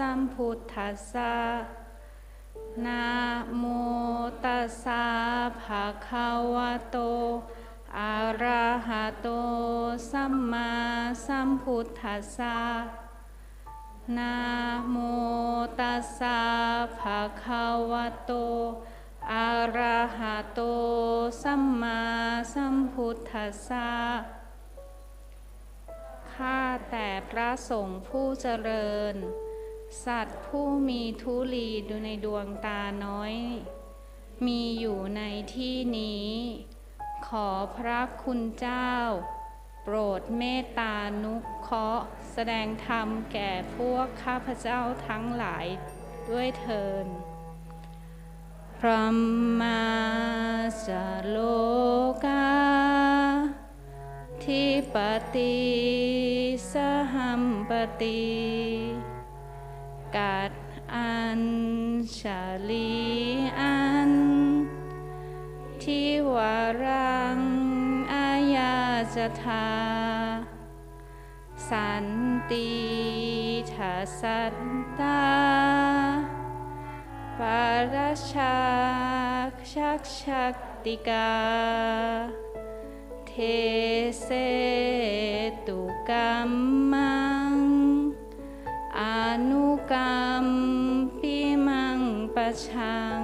สัมพุทธัสสะนะโมตัสสะภะคะวะโตอะระหะโตสัมมาสัมพุทธัสสะนะโมตัสสะภะคะวะโตอะระหะโตสัมมาสัมพุทธัสสะข้าแต่พระสงฆ์ผู้เจริญ สัตว์ผู้มีทุลีดูในดวงตาน้อย มีอยู่ในที่นี้ ขอพระคุณเจ้า โปรดเมตตานุเคราะห์แสดงธรรมแก่พวกข้าพเจ้าทั้งหลายด้วยเทินพระมาสโลกาทิปติสหัมปติ กัดอันชาลีอัน ทิวารังอายาจทา สันติทัสสัตตาปาราชาชักชักติกา เทเสตุกรรมัง อนุกรรมปิมังประชัง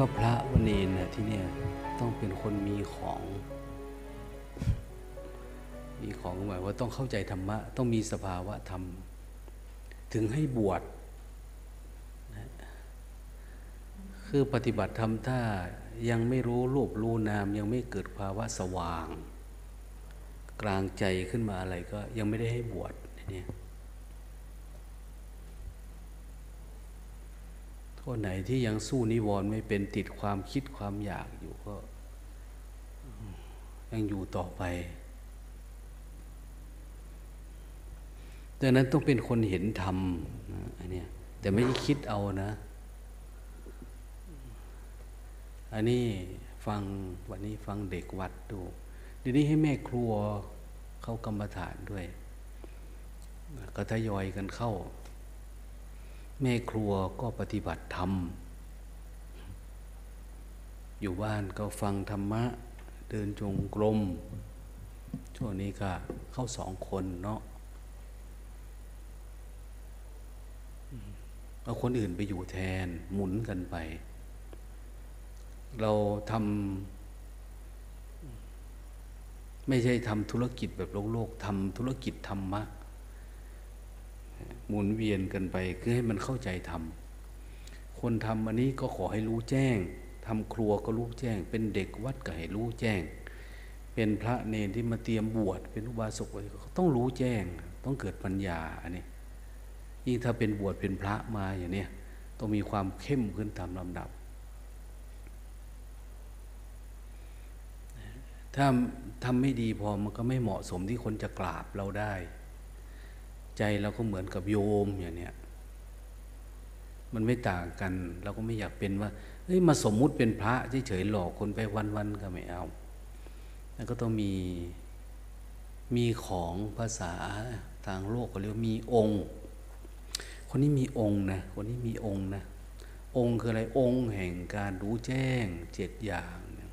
ว่าพระวันเนนนะที่เนี่ยต้องเป็นคนมีของ มีของหมายว่าต้องเข้าใจธรรมะ ต้องมีสภาวะธรรม ถึงให้บวชนะคือปฏิบัติธรรมถ้ายังไม่รู้รูปรู้นาม ยังไม่เกิดภาวะสว่าง กลางใจขึ้นมาอะไรก็ยังไม่ได้ให้บวชเนี่ย คนไหนที่ยังสู้นิวรณ์ไม่เป็นติดความคิดความอยากอยู่ก็ ยังอยู่ต่อไปดังนั้นต้องเป็นคนเห็นธรรมนะอันนี้แต่ไม่ได้คิดเอานะ อันนี้ฟังวันนี้ฟังเด็กวัดดูเดี๋ยวนี้ให้แม่ครัวเข้ากรรมฐานด้วย ก็ทยอยกันเข้า แม่ครัวก็ปฏิบัติธรรม อยู่บ้านก็ฟังธรรมะ เดินจงกรม ช่วงนี้ก็เข้าสองคนเนาะเอาคนอื่นไปอยู่แทนหมุนกันไป เราทำไม่ใช่ทำธุรกิจแบบโลกโลกทำธุรกิจธรรมะ หมุนเวียนกันไปคือให้มันเข้าใจทำคนทำอันนี้ก็ขอให้รู้แจ้งทำครัวก็รู้แจ้ง เป็นเด็กวัดก็ให้รู้แจ้ง เป็นพระเนรที่มาเตรียมบวชเป็นอุบาสกอะไรก็ต้องรู้แจ้ง ต้องเกิดปัญญาอันนี้ยิ่งถ้าเป็นบวชเป็นพระมาอย่างเนี้ยต้องมีความเข้มขึ้นตามลำดับ ถ้าทำไม่ดีพอมันก็ไม่เหมาะสมที่คนจะกราบเราได้ ใจเราก็เหมือนกับโยมอย่างเนี้ยมันไม่ต่างกัน เราก็ไม่อยากเป็นว่าเฮ้ยมาสมมุติเป็นพระเฉยๆหลอกคนไปวันๆก็ไม่เอาแล้วก็ต้องมีมีของภาษาทางโลกก็เรียกมีองค์ คนนี้มีองค์นะคนนี้มีองค์นะองค์คืออะไรองค์แห่งการรู้แจ้งเจ็ดอย่างเนี่ย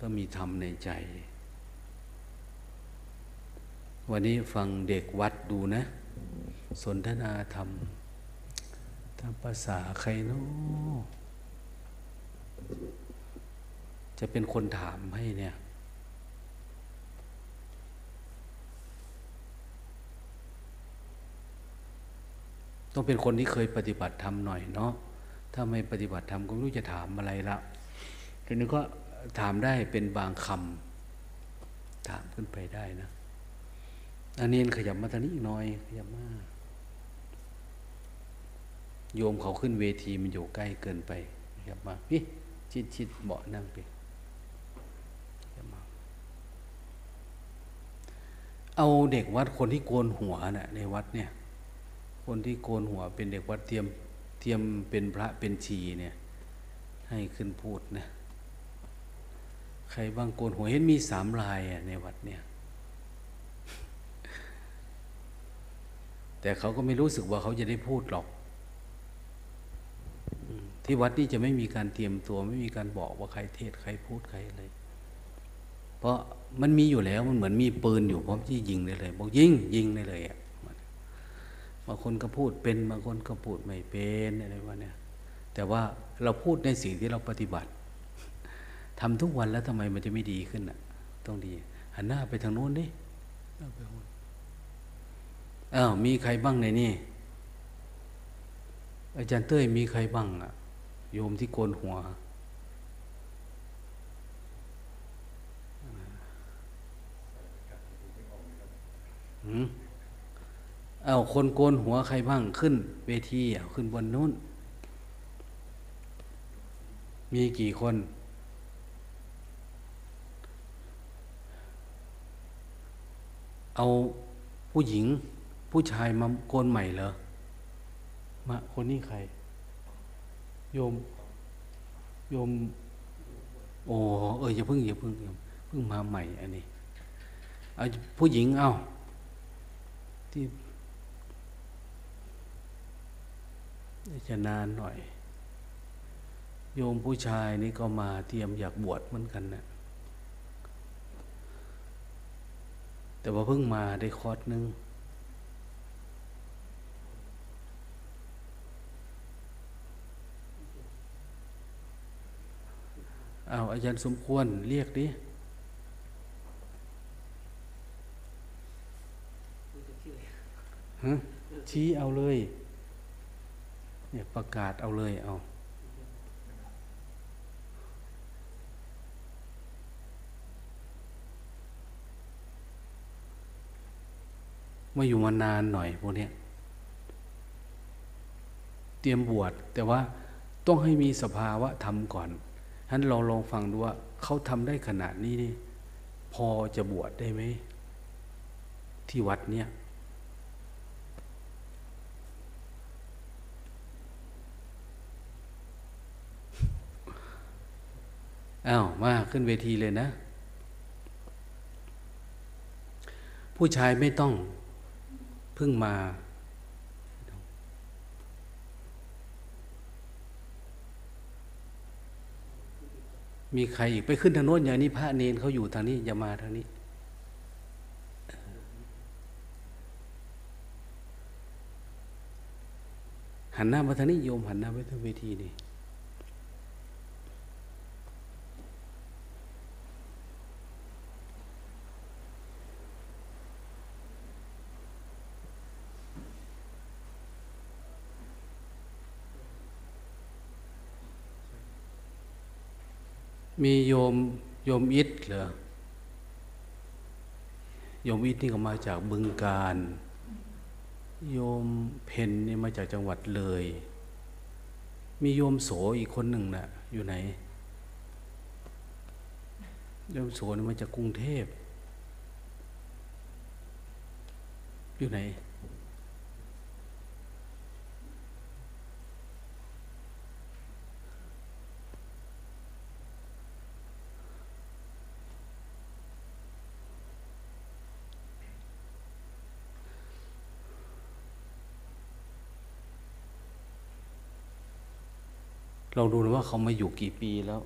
ต้องมีธรรมในใจ วันนี้ฟังเด็กวัดดูนะ สนทนาธรรมตามภาษาใครเนาะจะเป็นคนถามให้เนี่ย ต้องเป็นคนที่เคยปฏิบัติธรรมหน่อยเนาะถ้าไม่ปฏิบัติธรรมก็ไม่รู้จะถามอะไรละทีนี้ก็ถามได้เป็นบางคำถามขึ้นไปได้นะ อันนี้ขยับมาทางนี้อีกหน่อย ขยับมาโยมเขาขึ้นเวทีมันอยู่ใกล้เกินไปขยับมาพี่ชิดชิดเบาะนั่งไปขยับมาเอาเด็กวัดคนที่โกนหัวนะ่ะในวัดเนี่ย คนที่โกนหัวเป็นเด็กวัดเตรียมเตรียมเป็นพระเป็นชีเนี่ย ให้ขึ้นพูดนะใครบางโกนหัวเห็นมีสามลายอะในวัดเนี่ย แต่เขาก็ไม่รู้สึกว่าเขาจะได้พูดหรอก ที่วัดนี่จะไม่มีการเตรียมตัวไม่มีการบอกว่าใครเทศใครพูดใครอะไรเพราะมันมีอยู่แล้วมันเหมือนมีปืนอยู่พร้อมที่ยิงได้เลยบอกยิงยิงได้เลยอะบางคนก็พูดเป็นบางคนก็พูดไม่เป็นอะไรวะเนี่ยแต่ว่าเราพูดในสิ่งที่เราปฏิบัติทำทุกวันแล้วทำไมมันจะไม่ดีขึ้นอะ ต้องดี หันหน้าไปทางโน้นดิหน้าไปทางโน้น อ้าวมีใครบ้างในนี่ อาจารย์เต้ยมีใครบ้างอะโยมที่โกนหัว เอาคนโกนหัวใครบ้างขึ้น เวทีเอาขึ้นบนนู้น มีกี่คน เอาผู้หญิง ผู้ชายมาโกนใหม่เหรอมาคนนี้ใคร โยม โยม โอ้เอออย่าเพิ่งอย่าเพิ่งอย่าเพิ่งมาใหม่อันนี้เอาผู้หญิงเอาที่จะนานหน่อย โยมผู้ชายนี่ก็มาเตรียมอยากบวชเหมือนกันนะแต่ว่าเพิ่งมาได้คอร์สนึง เอาอาจารย์สมควรเรียกดิฮะชี้เอาเลย เนี่ยประกาศเอาเลยเอามาอยู่มานานหน่อยพวกเนี้ยเตรียมบวชแต่ว่าต้องให้มีสภาวะธรรมก่อน ฉะนั้นเราลองฟังดูว่าเขาทำได้ขนาดนี้นี่พอจะบวชได้ไหม ที่วัดเนี่ย อ้าว มาขึ้นเวทีเลยนะ ผู้ชายไม่ต้อง เพิ่งมา มีใครอีกไปขึ้นทางโน้นอย่างนี้พระเนนเขาอยู่ทางนี้อย่ามาทางนี้ หันหน้ามาทางนี้โยมหันหน้าไปทางเวทีนี่ มีโยมโยมอิทเหรอโยมอิทนี่ก็มาจากบึงการโยมเพนนี่มาจากจังหวัดเลย มีโยมโสอีกคนหนึ่งนะ่ะ อยู่ไหน โยมโสนี่มาจากกรุงเทพ อยู่ไหน ลองดูนะว่าเขามาอยู่กี่ปีแล้ว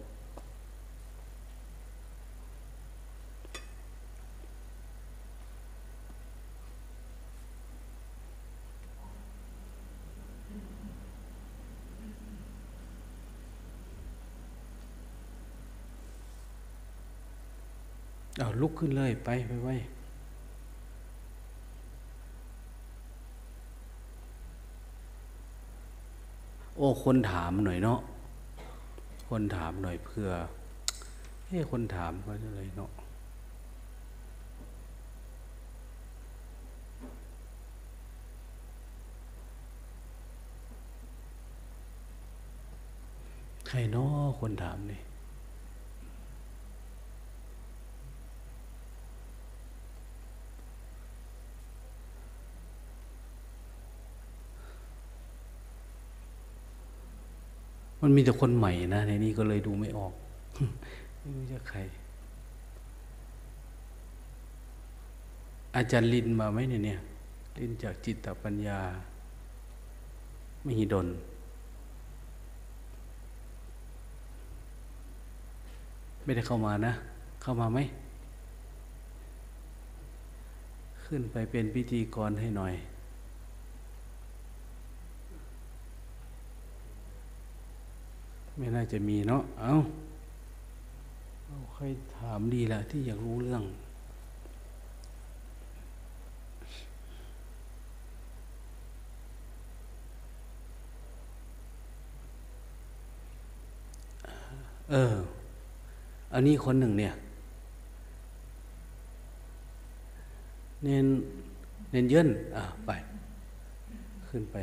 เอาลุกขึ้นเลยไปไปไว้โอ้ คนถามหน่อยเนาะ คนถามหน่อยเพื่อเฮ้คนถามเขาจะอะไรเนาะใครเนาะคนถามนี่ มันมีแต่คนใหม่นะ ในนี้ก็เลยดูไม่ออกไม่รู้จะใคร อาจารย์ลินมาไหมเนี่ยเนี่ยลินจากจิตปัญญา ไม่หิดลไม่ได้เข้ามานะ เข้ามาไหม ขึ้นไปเป็นพิธีกรให้หน่อย ไม่น่าจะมีเนาะเอาเอาใครถามดีละที่อยากรู้เรื่อง เออ อันนี้คนหนึ่งเนี่ย เน้นเน้นเยินอะไป ขึ้นไป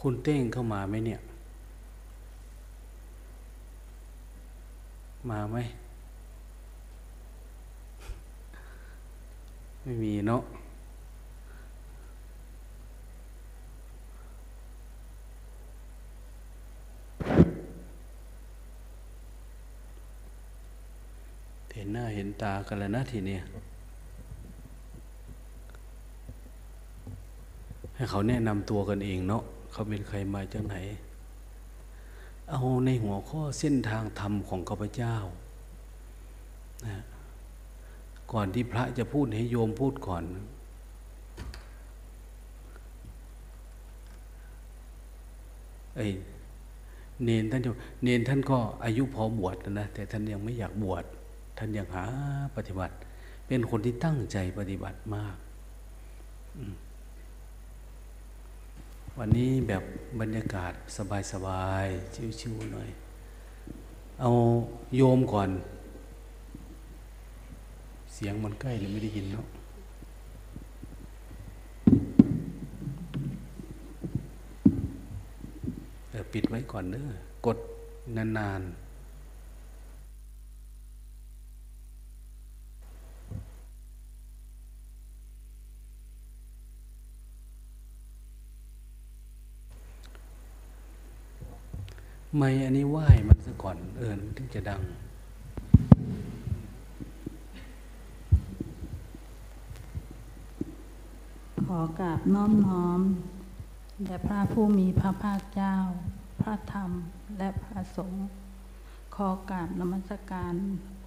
คุณเต้งเข้ามาไหมเนี่ย มาไหม ไม่มีเนาะเห็นหน้าเห็นตากันแล้วนะทีเนี้ยให้เขาแนะนำตัวกันเองเนาะ เขาเป็นใครมาจากไหน เอาในหัวข้อเส้นทางธรรมของข้าพเจ้านะก่อนที่พระจะพูดให้โยมพูดก่อน ไอ้เนนท่านจะเนนท่านก็อายุพอบวชนะ แต่ท่านยังไม่อยากบวช ท่านยังหาปฏิบัติ เป็นคนที่ตั้งใจปฏิบัติมาก วันนี้แบบบรรยากาศสบายๆ ชิวๆหน่อย เอาโยมก่อน เสียงมันใกล้เลยไม่ได้ยินเนาะเออปิดไว้ก่อนเนอะกดนานๆ ไม่อันนี้ไหว้มันซะก่อน เอิญถึงจะดัง ขอกราบน้อมน้อมแด่พระผู้มีพระภาคเจ้า พระธรรมและพระสงฆ์ขอกราบนมัสการ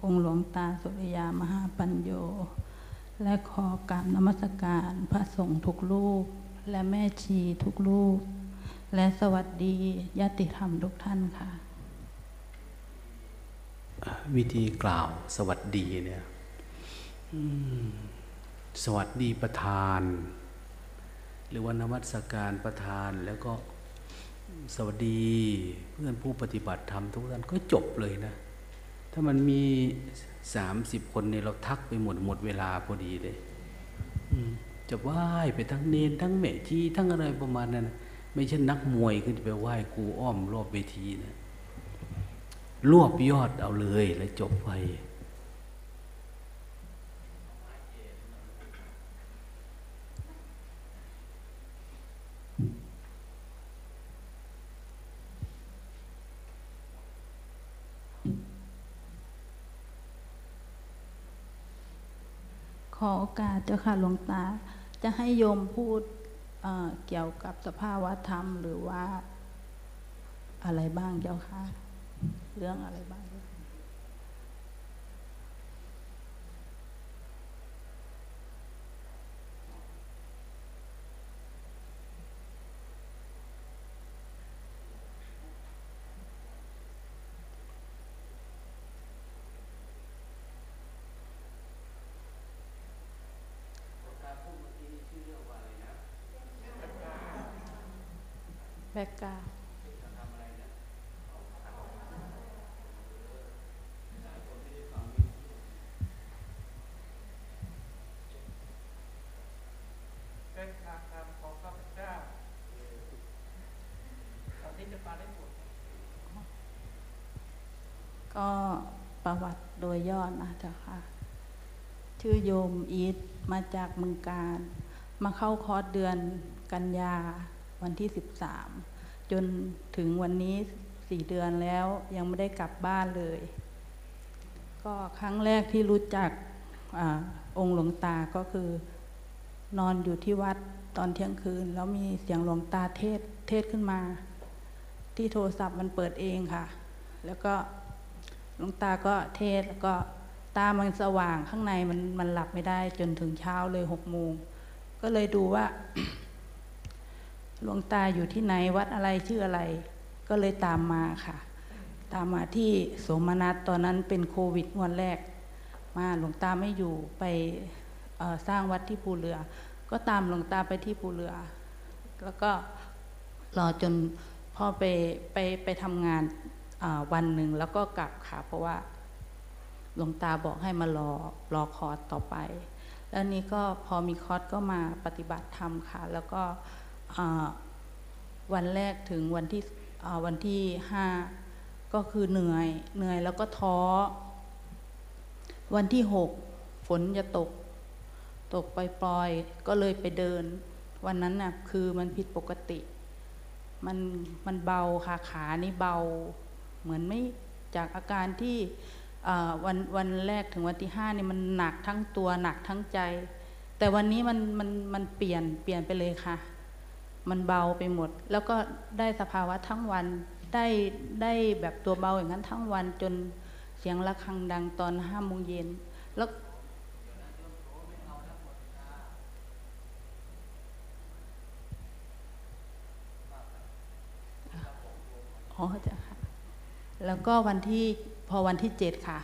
องค์หลวงตาสุริยามหาปัญโย และขอกราบนมัสการพระสงฆ์ทุกรูปและแม่ชีทุกรูป และสวัสดีญาติธรรมทุกท่านค่ะ วิธีกล่าวสวัสดีเนี่ยสวัสดีประธาน หรือว่านมัสการประธานแล้วก็สวัสดีเพื่อนผู้ปฏิบัติธรรมทุกท่านก็จบเลยนะ ถ้ามันมีสามสิบคนเนี่ยเราทักไปหมดหมดเวลาพอดีเลยจะไหว้ไปทั้งเนนทั้งแม่ชีทั้งอะไรประมาณนั้นนะ ไม่ใช่นักมวยขึ้นไปไหว้ครูอ้อมรอบเวทีนะรวบยอดเอาเลยแล้วจบไปขอโอกาสเจ้าค่ะหลวงตา จะให้โยมพูด เกี่ยวกับสภาวะธรรมหรือว่าอะไรบ้างเจ้าคะเรื่องอะไรบ้างเจ้าค่ะ แบกกราวด์ เป็นทางธรรมของข้าพเจ้าตอนนี้จะมาได้หมดก็ประวัติโดยย่อนะเจ้าค่ะ ชื่อโยมอีทมาจากเมืองการ มาเข้าคอร์สเดือนกันยาวันที่13 จนถึงวันนี้สี่เดือนแล้วยังไม่ได้กลับบ้านเลย ก็ครั้งแรกที่รู้จักอองค์หลวงตาก็คือ นอนอยู่ที่วัดตอนเที่ยงคืน แล้วมีเสียงหลวงตาเทศเทศขึ้นมา ที่โทรศัพท์มันเปิดเองค่ะ แล้วก็หลวงตาก็เทศแล้วก็ตามันสว่างข้างในมันมันหลับไม่ได้จนถึงเช้าเลยหกโมงก็เลยดูว่า หลวงตาอยู่ที่ไหนวัดอะไรชื่ออะไร ก็เลยตามมาค่ะ ตามมาที่โสมนัสตอนนั้นเป็นโควิดงวดแรก มาหลวงตาไม่อยู่ไปสร้างวัดที่ภูเรือ ก็ตามหลวงตาไปที่ภูเรือ แล้วก็รอจนพ่อไปไปไปทำงานวันหนึ่งแล้วก็กลับค่ะ เพราะว่าหลวงตาบอกให้มารอรอคอร์สต่อไป แล้วนี้ก็พอมีคอร์สก็มาปฏิบัติธรรมค่ะ แล้วก็ วันแรกถึงวันที่วันที่ห้าก็คือเหนื่อยเหนื่อยแล้วก็ท้อ วันที่หกฝนจะตก ตกปล่อยๆก็เลยไปเดิน วันนั้นน่ะคือมันผิดปกติ มันมันเบาค่ะขานี่เบา เหมือนไม่จากอาการที่วันวันแรกถึงวันที่ห้านี่มันหนักทั้งตัวหนักทั้งใจ แต่วันนี้มันมันมันเปลี่ยนเปลี่ยนไปเลยค่ะ มันเบาไปหมด แล้วก็ได้สภาวะทั้งวันได้ได้แบบตัวเบาอย่างนั้นทั้งวันจนเสียงะระฆังดังตอนห้าโมงเย็นแล้วอ๋อจ้ะค่ะแล้วก็วันที่พอวันที่เจ็ดค่ะ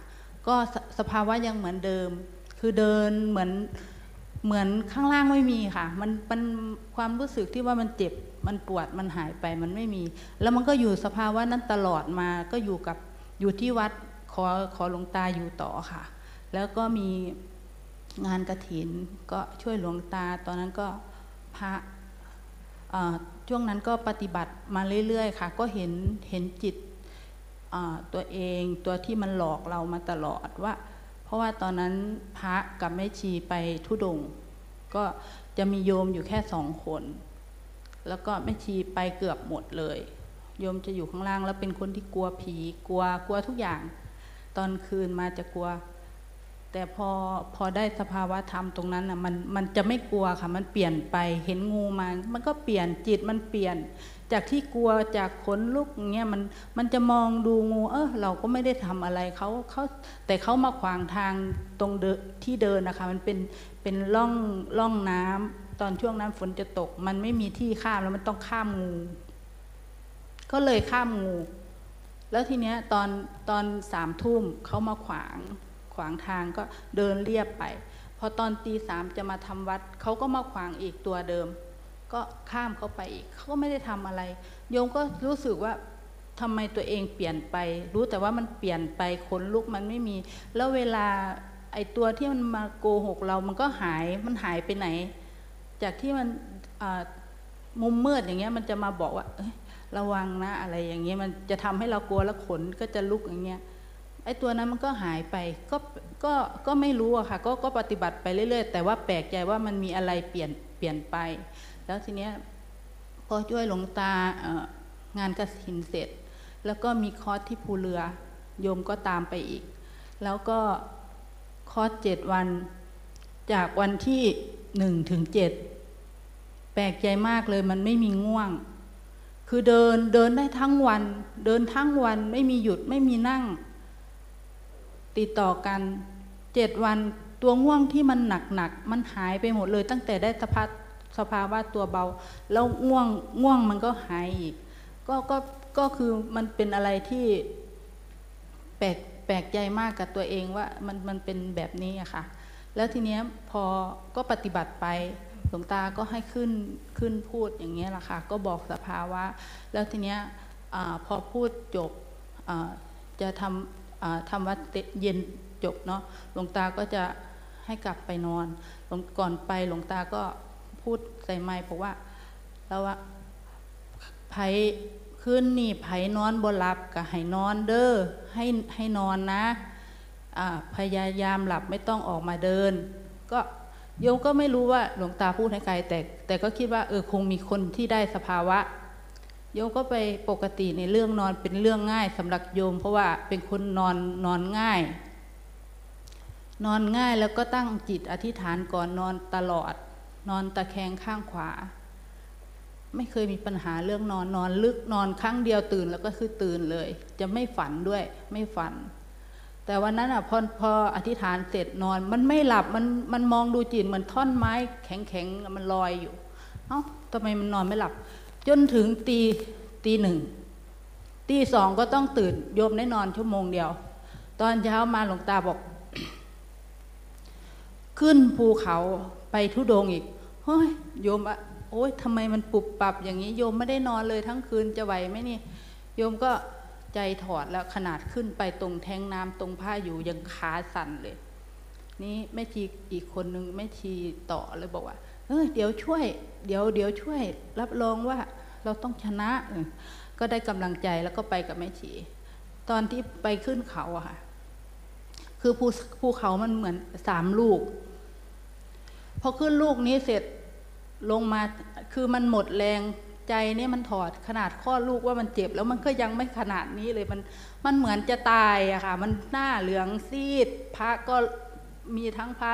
ก็สสภาวะยังเหมือนเดิม คือเดินเหมือน เหมือนข้างล่างไม่มีค่ะ มันมันความรู้สึกที่ว่ามันเจ็บ มันปวด มันหายไป มันไม่มี แล้วมันก็อยู่สภาวะนั้นตลอดมา ก็อยู่กับ อยู่ที่วัด ขอ ขอหลวงตาอยู่ต่อค่ะ แล้วก็มีงานกระถิน ก็ช่วยหลวงตา ตอนนั้นก็พระช่วงนั้นก็ปฏิบัติมาเรื่อยๆ ค่ะ ก็เห็น เห็นจิตตัวเอง ตัวที่มันหลอกเรามาตลอดว่า เพราะว่าตอนนั้นพระกับแม่ชีไปทุดง ก็จะมีโยมอยู่แค่สองคน แล้วก็แม่ชีไปเกือบหมดเลย โยมจะอยู่ข้างล่างแล้วเป็นคนที่กลัวผีกลัวกลัวทุกอย่าง ตอนคืนมาจะกลัว แต่พอพอได้สภาวะธรรมตรงนั้นอะมันมันจะไม่กลัวค่ะมันเปลี่ยนไปเห็นงูมามันก็เปลี่ยนจิตมันเปลี่ยน จากที่กลัวจากขนลุกเงี้ยมันมันจะมองดูงู เออเราก็ไม่ได้ทำอะไรเขาเขาแต่เขามาขวางทางตรงเดที่เดินนะคะ มันเป็นเป็นร่องร่องน้ำตอนช่วงนั้นฝนจะตก มันไม่มีที่ข้ามแล้วมันต้องข้ามงู ก็เลยข้ามงู แล้วทีเนี้ยตอนตอนสามทุ่มเขามาขวางขวางทางก็เดินเรียบไป พอตอนตีสามจะมาทำวัดเขาก็มาขวางอีกตัวเดิม ก็ข้ามเขาไปอีกเขาก็ไม่ได้ทำอะไร โยมก็รู้สึกว่าทำไมตัวเองเปลี่ยนไป รู้แต่ว่ามันเปลี่ยนไปขนลุกมันไม่มี แล้วเวลาไอตัวที่มันมาโกหกเรามันก็หายมันหายไปไหน จากที่มันมุมมืดอย่างเงี้ยมันจะมาบอกว่าระวังนะอะไรอย่างเงี้ยมันจะทำให้เรากลัวแล้วขนก็จะลุกอย่างเงี้ยไอ้ตัวนั้นมันก็หายไปก็ก็ก็ไม่รู้อะค่ะก็ก็ปฏิบัติไปเรื่อย ๆ แต่ว่าแปลกใจว่ามันมีอะไรเปลี่ยนเปลี่ยนไป แล้วทีเนี้ยพอช่วยหลวงตาเองานกระสินเสร็จ แล้วก็มีคอร์สที่ภูเรือโยมก็ตามไปอีก แล้วก็คอร์สเจ็ดวัน จากวันที่หนึ่งถึงเจ็ดแปลกใจมากเลยมันไม่มีง่วง คือเดินเดินได้ทั้งวัน เดินทั้งวันไม่มีหยุดไม่มีนั่ง ติดต่อกันเจ็ดวันตัวง่วงที่มันหนักหนักมันหายไปหมดเลยตั้งแต่ได้สภาพ สภาวะตัวเบา แล้วง่วงง่วงมันก็หายอีก ก็ก็ก็คือมันเป็นอะไรที่แปลกแปลกใจมากกับตัวเองว่ามันมันเป็นแบบนี้อะค่ะ แล้วทีเนี้ยพอก็ปฏิบัติไปหลวงตาก็ให้ขึ้นขึ้นพูดอย่างเงี้ยแหละค่ะ ก็บอกสภาวะ แล้วทีเนี้ยอพอพูดจบจะทำทำวัดเย็นจบเนาะหลวงตาก็จะให้กลับไปนอน ก่อนไปหลวงตาก็ พูดใส่ไมค์บอกว่าแล้วว่าไผขึ้นนี่ไผนอนบ่หลับก็ให้นอนเด้อให้ให้นอนนะพยายามหลับไม่ต้องออกมาเดิน ก็โยมก็ไม่รู้ว่าหลวงตาพูดให้ใครแต่แต่ก็คิดว่าเออคงมีคนที่ได้สภาวะ โยมก็ไปปกติในเรื่องนอนเป็นเรื่องง่ายสำหรับโยม เพราะว่าเป็นคนนอนนอนง่าย นอนง่ายแล้วก็ตั้งจิตอธิษฐานก่อนนอนตลอด นอนตะแคงข้างขวา ไม่เคยมีปัญหาเรื่องนอนนอนลึกนอนครั้งเดียวตื่นแล้วก็คือตื่นเลย จะไม่ฝันด้วยไม่ฝัน แต่วันนั้นอะพอพออธิษฐานเสร็จนอน มันไม่หลับมันมันมองดูจิตเหมือนท่อนไม้แข็งแข็งมันลอยอยู่ เอ้าทำไมมันนอนไม่หลับ จนถึงตีตีหนึ่งตีสองก็ต้องตื่นโยมได้นอนชั่วโมงเดียว ตอนเช้ามาหลวงตาบอก ขึ้นภูเขาไปทุดงอีก เฮ้ยโยมอะโอ๊ยทำไมมันปุบปับอย่างนี้ โยมไม่ได้นอนเลยทั้งคืนจะไหวไหมนี่ โยมก็ใจถอดแล้วขนาดขึ้นไปตรงแทงน้ำตรงผ้าอยู่ยังขาสั่นเลย นี่แม่ชีอีกคนนึงแม่ชีต่อเลยบอกว่าเออเดี๋ยวช่วย เดี๋ยวเดี๋ยวช่วย รับรองว่าเราต้องชนะก็ได้กำลังใจแล้วก็ไปกับแม่ชี ตอนที่ไปขึ้นเขาอะค่ะ คือภูภูเขามันเหมือนสามลูก พอขึ้นลูกนี้เสร็จ ลงมาคือมันหมดแรงใจเนี่ยมันถอดขนาดข้อลูกว่ามันเจ็บ แล้วมันก็ยังไม่ขนาดนี้เลยมันมันเหมือนจะตายอะค่ะ มันหน้าเหลืองซีด พระก็มีทั้งพระ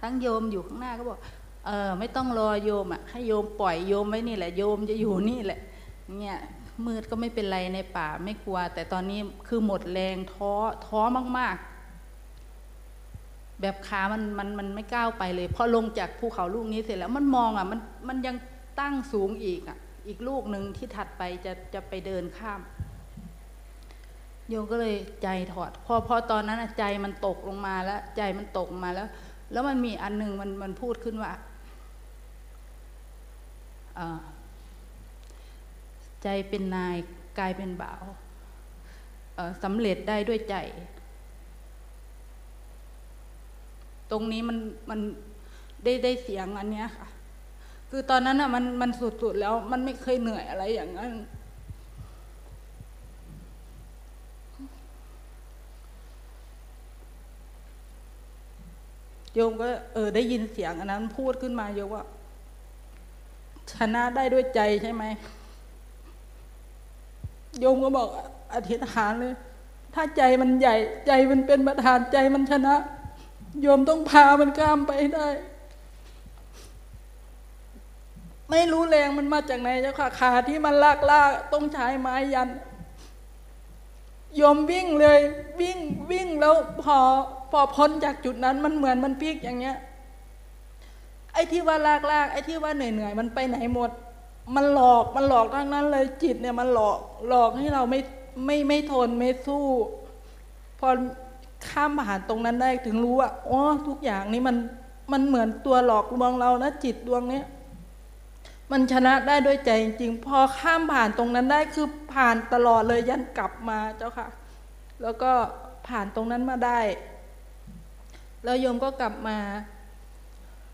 ทั้งโยมอยู่ข้างหน้าก็บอกเออไม่ต้องรอโยมอะให้โยมปล่อยโยมไว้นี่แหละโยมจะอยู่นี่แหละเนี่ยมืดก็ไม่เป็นไรในป่าไม่กลัว แต่ตอนนี้คือหมดแรงท้อท้อมากๆ แบบขามันมันมันไม่ก้าวไปเลยพอลงจากภูเขาลูกนี้เสร็จแล้วมันมองอะมันมันยังตั้งสูงอีกอะ อีกลูกหนึ่งที่ถัดไปจะจะไปเดินข้ามโยมก็เลยใจถอด พอพอตอนนั้นใจมันตกลงมาแล้ว ใจมันตกมาแล้ว แล้วมันมีอันหนึ่งมันมันพูดขึ้นว่าใจเป็นนายกายเป็นบ่าวสำเร็จได้ด้วยใจ ตรงนี้มันมันได้ได้เสียงอันเนี้ยค่ะ คือตอนนั้นอะมันมันสุดๆแล้วมันไม่เคยเหนื่อยอะไรอย่างนั้นโยมก็เออได้ยินเสียงอันนั้นพูดขึ้นมาโยมว่า ชนะได้ด้วยใจใช่ไหมโยมก็บอกอธิษฐานเลย ถ้าใจมันใหญ่ ใจมันเป็นประธานใจมันชนะ โยมต้องพามันข้ามไปได้ ไม่รู้แรงมันมาจากไหนเจ้าค่ะขาที่มันลากลากต้องใช้ไม้ยันโยมวิ่งเลย วิ่งวิ่งแล้วพอพอพ้นจากจุดนั้นมันเหมือนมันพลิกอย่างเงี้ย ไอ้ที่ว่าลากลากไอ้ที่ว่าเหนื่อยเหนื่อยมันไปไหนหมด มันหลอกมันหลอกทั้งนั้นเลยจิตเนี่ยมันหลอกหลอกให้เราไม่ไม่ไม่ทนไม่สู้ พอ ข้ามผ่านตรงนั้นได้ถึงรู้ว่าอ๋อทุกอย่างนี้มันมันเหมือนตัวหลอกลวงเรานะจิตดวงเนี้ยมันชนะได้ด้วยใจจริง พอข้ามผ่านตรงนั้นได้คือผ่านตลอดเลยยันกลับมาเจ้าค่ะ แล้วก็ผ่านตรงนั้นมาได้ แล้วโยมก็กลับมา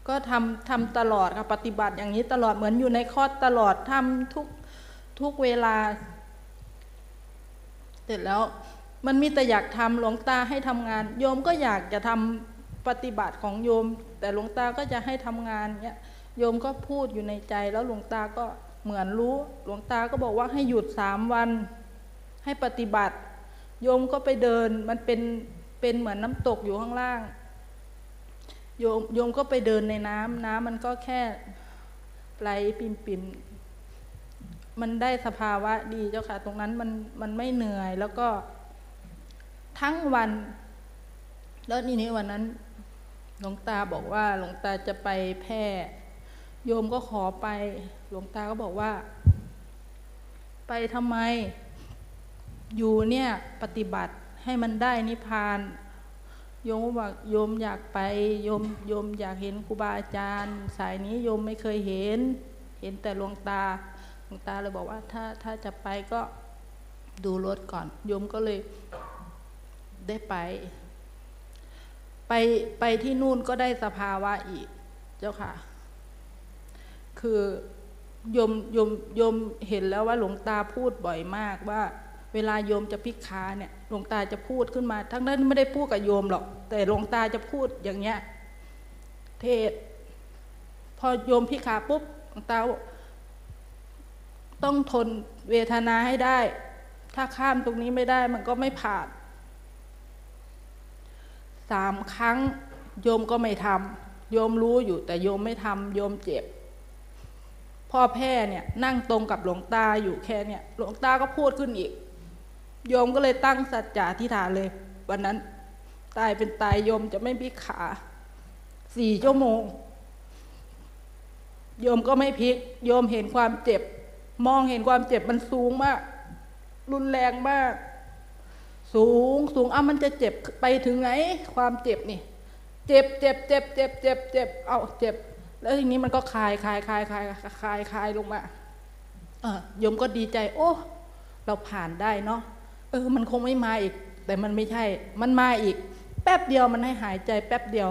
ก็ทำทำตลอดค่ะปฏิบัติอย่างนี้ตลอดเหมือนอยู่ในคอร์สตลอดทำทุกทุกเวลา เสร็จแล้ว มันมีแต่อยากทำหลวงตาให้ทำงาน โยมก็อยากจะทำปฏิบัติของโยม แต่หลวงตาก็จะให้ทำงานเนี้ยโยมก็พูดอยู่ในใจแล้วหลวงตาก็เหมือนรู้หลวงตาก็บอกว่าให้หยุดสามวัน ให้ปฏิบัติ โยมก็ไปเดินมันเป็นเป็นเหมือนน้ำตกอยู่ข้างล่าง โยมโยมก็ไปเดินในน้ำน้ำมันก็แค่ไหลปิ่มปิ่มมันได้สภาวะดีเจ้าค่ะ ตรงนั้นมันมันไม่เหนื่อยแล้วก็ ทั้งวัน แล้วนี่นี้วันนั้นหลวงตาบอกว่าหลวงตาจะไปแพร่ โยมก็ขอไป หลวงตาก็บอกว่า ไปทำไม อยู่เนี่ยปฏิบัติให้มันได้นิพพานโยมบอกโยมอยากไปโยมโยมอยากเห็นครูบาอาจารย์ สายนี้โยมไม่เคยเห็น เห็นแต่หลวงตาหลวงตาเลยบอกว่าถ้าถ้าจะไปก็ดูรถก่อน โยมก็เลย ได้ไป ไปไปที่นู่นก็ได้สภาวะอีก เจ้าค่ะ คือโยมโยมโยมเห็นแล้วว่าหลวงตาพูดบ่อยมากว่า เวลาโยมจะพิกขาเนี่ยหลวงตาจะพูดขึ้นมา ทั้งนั้นไม่ได้พูดกับโยมหรอก แต่หลวงตาจะพูดอย่างเงี้ย เทศ พอโยมพิกขาปุ๊บหลวงตาต้องทนเวทนาให้ได้ ถ้าข้ามตรงนี้ไม่ได้มันก็ไม่ผ่าน สามครั้งโยมก็ไม่ทำโยมรู้อยู่แต่โยมไม่ทำโยมเจ็บ พ่อแพ่เนี่ยนั่งตรงกับหลวงตาอยู่แค่เนี่ยหลวงตาก็พูดขึ้นอีก โยมก็เลยตั้งสัจจะที่ฐานเลย วันนั้นตายเป็นตายโยมจะไม่พิกขาสี่ชั่วโมง โยมก็ไม่พลิก โยมเห็นความเจ็บ มองเห็นความเจ็บมันสูงมาก รุนแรงมาก สูงสูงอะมันจะเจ็บไปถึงไหน ความเจ็บนี่ เจ็บเจ็บเจ็บเจ็บเจ็บเจ็บเอาเจ็บ แล้วทีนี้มันก็คลายคลายคลายคลายคลายคลายลงมาเออโยมก็ดีใจ โอ้เราผ่านได้เนาะเออ มันคงไม่มาอีก แต่มันไม่ใช่ มันมาอีก แป๊บเดียวมันให้หายใจ แป๊บเดียว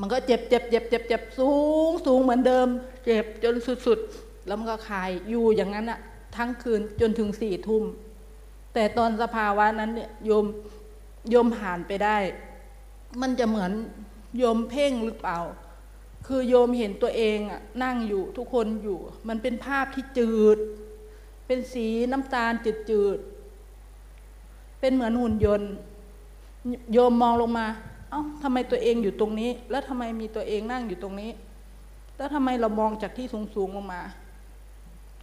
มันก็เจ็บเจ็บเจ็บเจ็บเจ็บสูงสูงเหมือนเดิม เจ็บจนสุดๆแล้วมันก็คลายอยู่อย่างนั้นอะทั้งคืนจนถึงสี่ทุ่ม แต่ตอนสภาวะนั้นเนี่ยโยมโยมผ่านไปได้ มันจะเหมือนโยมเพ่งหรือเปล่า คือโยมเห็นตัวเองอะนั่งอยู่ทุกคนอยู่ มันเป็นภาพที่จืด เป็นสีน้ำตาลจืดจืดเป็นเหมือนหุ่นยนต์ โยมมองลงมา เอ้าทำไมตัวเองอยู่ตรงนี้ แล้วทำไมมีตัวเองนั่งอยู่ตรงนี้ แล้วทำไมเรามองจากที่สูงๆลงมา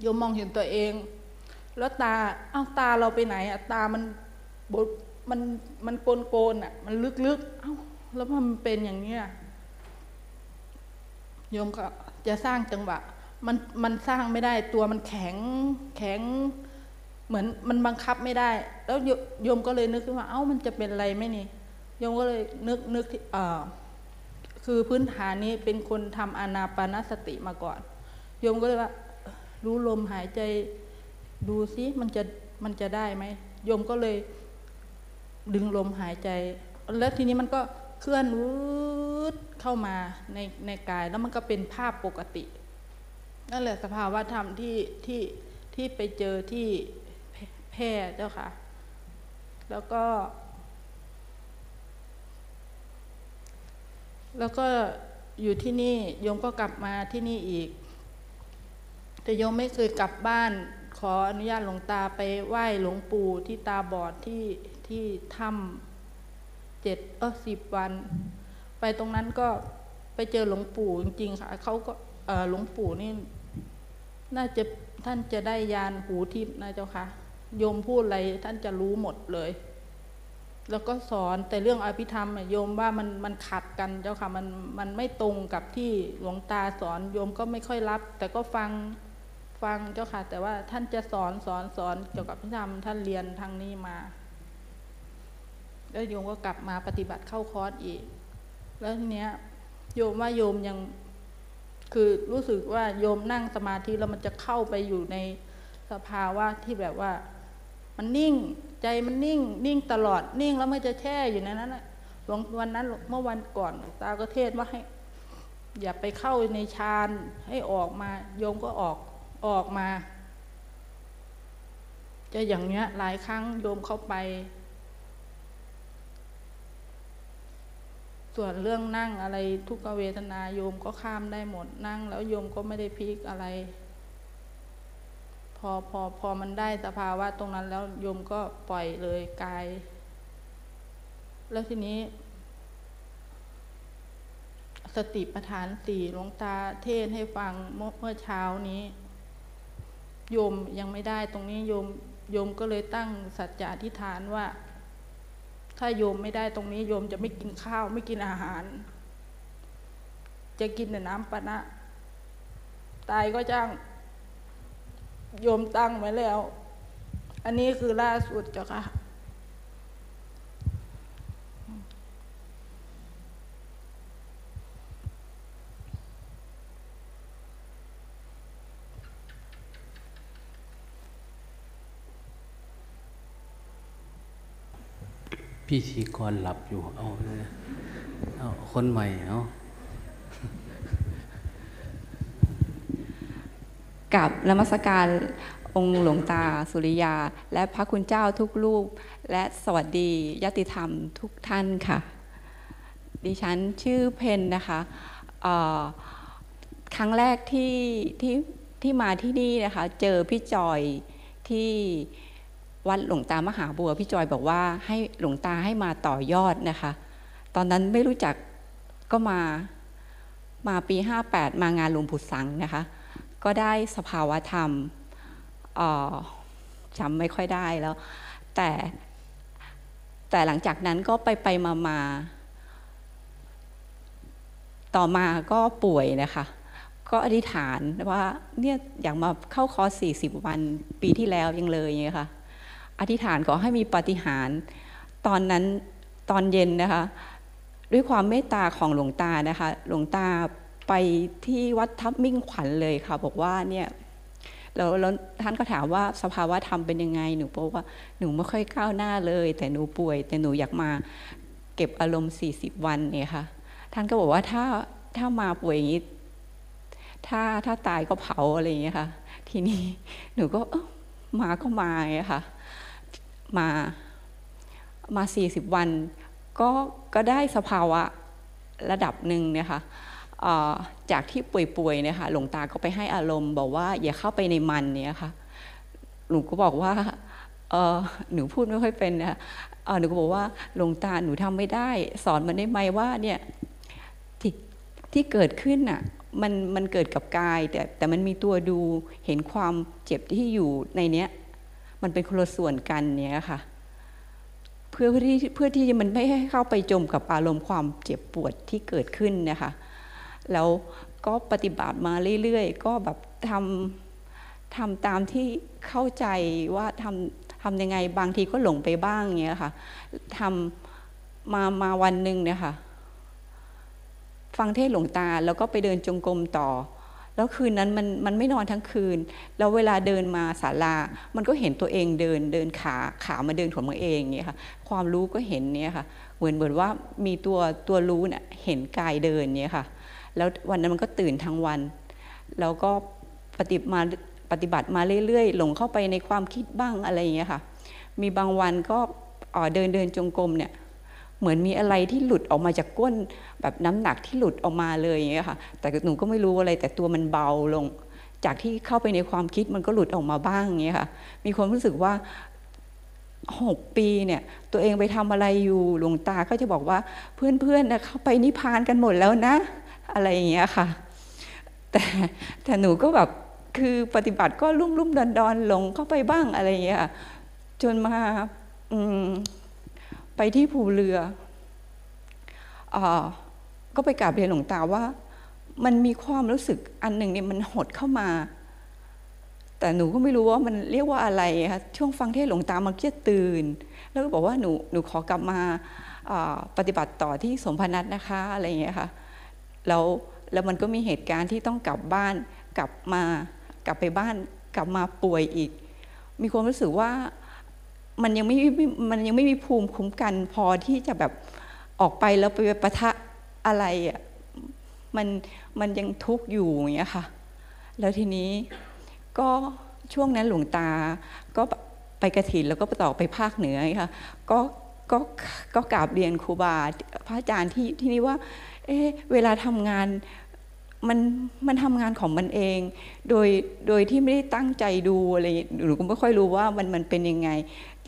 โยมมองเห็นตัวเอง แล้วตาเอ้าตาเราไปไหนอะตามันบดมันมันโกนโกนๆอะมันลึกๆเอ้าแล้วมันเป็นอย่างเนี้ยโยมก็จะสร้างจังหวะ มันมันสร้างไม่ได้ตัวมันแข็งแข็ง เหมือนมันบังคับไม่ได้ แล้วโยยมก็เลยนึกขึ้นว่า เอ้ามันจะเป็นอะไรไหมนี่โยมก็เลยนึกนึกที่เออคือพื้นฐานนี้เป็นคนทำอานาปานสติมาก่อนโยมก็เลยว่า รู้ลมหายใจ ดูซิมันจะมันจะได้ไหมโยมก็เลยดึงลมหายใจ แล้วทีนี้มันก็เคลื่อนวืดเข้ามาในในกาย แล้วมันก็เป็นภาพปกตินั่นแหละสภาวะธรรมที่ที่ที่ไปเจอที่แพร่เจ้าค่ะ แล้วก็ แล้วก็อยู่ที่นี่โยมก็กลับมาที่นี่อีก แต่โยมไม่เคยกลับบ้าน ขออนุญาตหลวงตาไปไหว้หลวงปู่ที่ตาบอดที่ที่ถ้ำเจ็ดเออสิบวัน ไปตรงนั้นก็ไปเจอหลวงปู่จริงๆค่ะเขาก็เออหลวงปู่นี่ น่าจะท่านจะได้ยานหูทิพย์นะเจ้าค่ะโยมพูดอะไรท่านจะรู้หมดเลย แล้วก็สอนแต่เรื่องอภิธรรมโยมว่ามันมันขัดกันเจ้าค่ะมันมันไม่ตรงกับที่หลวงตาสอนโยมก็ไม่ค่อยรับ แต่ก็ฟัง ฟังเจ้าค่ะ แต่ว่าท่านจะสอนสอนสอนเกี่ยวกับอภิธรรมท่านเรียนทางนี้มา แล้วโยมก็กลับมาปฏิบัติเข้าคอร์สอีก แล้วทีเนี้ยโยมว่าโยมยังคือรู้สึกว่าโยมนั่งสมาธิแล้วมันจะเข้าไปอยู่ในสภาวะที่แบบว่า มันนิ่งใจมันนิ่ง นิ่งตลอดนิ่งแล้วมันจะแช่อยู่ในนั้นแหละหลวงวันนั้นเมื่อวันก่อนตาก็เทศว่าให้ อย่าไปเข้าในฌานให้ออกมา โยมก็ออก ออกมา จะอย่างเนี้ยหลายครั้งโยมเข้าไป ส่วนเรื่องนั่งอะไรทุกเวทนาโยมก็ข้ามได้หมดนั่ง แล้วโยมก็ไม่ได้พลิกอะไร พอพอพอมันได้สภาวะตรงนั้นแล้วโยมก็ปล่อยเลยกาย แล้วทีนี้สติปัฏฐานสี่หลวงตาเทศให้ฟังเมื่อเช้านี้ โยมยังไม่ได้ตรงนี้โยมโยมก็เลยตั้งสัจจะอธิษฐานว่า ถ้าโยมไม่ได้ตรงนี้โยมจะไม่กินข้าวไม่กินอาหาร จะกินแต่น้ำปะนะ ตายก็จ้าง โยมตั้งไว้แล้ว อันนี้คือล่าสุดจ้ะค่ะ พี่ชีกรหลับอยู่ เอาเอาคนใหม่เอากับนมัสการองค์หลวงตาสุริยา และพระคุณเจ้าทุกรูป และสวัสดีญาติธรรมทุกท่านค่ะ ดิฉันชื่อเพนนะคะครั้งแรกที่ที่ที่มาที่นี่นะคะ เจอพี่จอยที่ วัดหลวงตามหาบัวพี่จอยบอกว่าให้หลวงตาให้มาต่อยอดนะคะ ตอนนั้นไม่รู้จักก็มามาปี 58 มางานหลวงปู่สังนะคะ ก็ได้สภาวะธรรมจำไม่ค่อยได้แล้ว แต่แต่หลังจากนั้นก็ไปไปมามาต่อมาก็ป่วยนะคะ ก็อธิษฐานว่าเนี่ยอยากมาเข้าคอร์ส40 วันปีที่แล้วยังเลยอย่างเงี้ยค่ะ อธิษฐานขอให้มีปฏิหารตอนนั้นตอนเย็นนะคะ ด้วยความเมตตาของหลวงตานะคะ หลวงตาไปที่วัดทับมิ่งขวัญเลยค่ะ บอกว่าเนี่ยแล้วแล้วท่านก็ถามว่าสภาวะธรรมเป็นยังไง หนูบอกว่าหนูไม่ค่อยก้าวหน้าเลย แต่หนูป่วย แต่หนูอยากมาเก็บอารมณ์ 40 วันเนี่ยค่ะ ท่านก็บอกว่าถ้าถ้ามาป่วยอย่างนี้ถ้าถ้าตายก็เผาอะไรอย่างเงี้ยค่ะ ทีนี้หนูก็เอ้ามาก็มาอย่างค่ะ มามา 40 วัน ก็ก็ได้สภาวะระดับหนึ่งเนี่ยค่ะจากที่ป่วยๆเนี่ยค่ะหลวงตาก็ไปให้อารมณ์บอกว่าอย่าเข้าไปในมันเนี่ยค่ะหนูก็บอกว่าหนูพูดไม่ค่อยเป็นนะเอ่อหนูก็บอกว่าหลวงตาหนูทำไม่ได้ สอนมันได้ไหมว่าเนี่ยที่ที่เกิดขึ้นน่ะมันมันเกิดกับกาย แต่แต่มันมีตัวดูเห็นความเจ็บที่อยู่ในเนี้ย มันเป็นคนละส่วนกันเนี่ยค่ะเพื่อที่เพื่อที่มันไม่ให้เข้าไปจมกับอารมณ์ความเจ็บปวดที่เกิดขึ้นนะคะแล้วก็ปฏิบัติมาเรื่อยๆ ก็แบบทำทำตามที่เข้าใจว่าทำทำยังไงบางทีก็หลงไปบ้างเงี้ยค่ะทำมามาวันหนึ่งเนี่ยค่ะ ฟังเทศหลวงตาแล้วก็ไปเดินจงกรมต่อ แล้วคืนนั้นมันมันไม่นอนทั้งคืน แล้วเวลาเดินมาศาลา มันก็เห็นตัวเองเดินเดินขาขามาเดินของมันเองเงี้ยค่ะความรู้ก็เห็นเนี่ยค่ะเหมือนเหมือนว่ามีตัวตัวรู้เนี่ยเห็นกายเดินเนี่ยค่ะ แล้ววันนั้นมันก็ตื่นทั้งวัน แล้วก็ปฏิบัติมาปฏิบัติมาเรื่อยๆ หลงเข้าไปในความคิดบ้างอะไรอย่างเงี้ยค่ะ มีบางวันก็เดินเดินจงกรมเนี่ย เหมือนมีอะไรที่หลุดออกมาจากก้นแบบน้ำหนักที่หลุดออกมาเลยอย่างเงี้ยค่ะ แต่หนูก็ไม่รู้อะไรแต่ตัวมันเบาลง จากที่เข้าไปในความคิดมันก็หลุดออกมาบ้างอย่างเงี้ยค่ะ มีความรู้สึกว่าหกปีเนี่ยตัวเองไปทำอะไรอยู่หลวงตาก็จะบอกว่าเพื่อนๆนะเข้าไปนิพพานกันหมดแล้วนะ อะไรอย่างเงี้ยค่ะ แต่แต่หนูก็แบบคือปฏิบัติก็ลุ่มลุ่มดอนดอนๆหลงเข้าไปบ้างอะไรอย่างเงี้ยจนมาอืม ไปที่ภูเรืออก็ไปกราบเรียนหลวงตาว่า มันมีความรู้สึกอันหนึ่งเนี่ยมันหดเข้ามา แต่หนูก็ไม่รู้ว่ามันเรียกว่าอะไรค่ะช่วงฟังเทศหลวงตามันจะตื่น แล้วก็บอกว่าหนูหนูขอกลับมาอ่าปฏิบัติต่อที่สมพนัทนะคะอะไรอย่างเงี้ยค่ะแล้วแล้วมันก็มีเหตุการณ์ที่ต้องกลับบ้านกลับมากลับไปบ้านกลับมาป่วยอีก มีความรู้สึกว่า มันยังไม่ม่มันยังไม่มีภูมิคุ้มกัน พอที่จะแบบออกไปแล้วไปปะทะอะไรอะมันมันยังทุกข์อยู่อย่างเงี้ยค่ะ แล้วทีนี้ก็ช่วงนั้นหลวงตาก็ไปกระถินแล้วก็ต่อไปภาคเหนือค่ะก็ก็ก็กราบเรียนครูบาพระอาจารย์ที่ที่นี่ว่า เอ๊เวลาทำงานมันมันทำงานของมันเอง โดยโดยที่ไม่ได้ตั้งใจดูอะไรหนูก็ไม่ค่อยรู้ว่ามันมันเป็นยังไง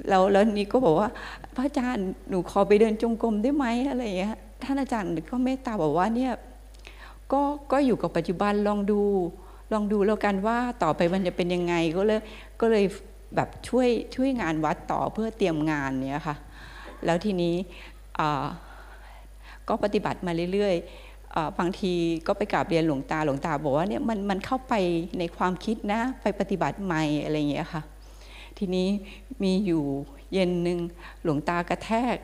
แล้วแล้วนี่ก็บอกว่า พระอาจารย์หนูขอไปเดินจงกรมได้ไหมอะไรอย่างเงี้ยท่านอาจารย์ก็เมตตาบอกว่าเนี่ยก็ก็อยู่กับปัจจุบันลองดู ลองดูแล้วกันว่าต่อไปมันจะเป็นยังไงก็เลยก็เลยแบบช่วยช่วยงานวัดต่อเพื่อเตรียมงานเนี้ยค่ะ แล้วทีนี้ก็ปฏิบัติมาเรื่อยๆบางทีก็ไปกราบเรียนหลวงตาหลวงตาบอกว่าเนี่ยมันมันเข้าไปในความคิดนะไปปฏิบัติใหม่อะไรอย่างเงี้ยค่ะ ทีนี้มีอยู่เย็นหนึ่งหลวงตากระแทก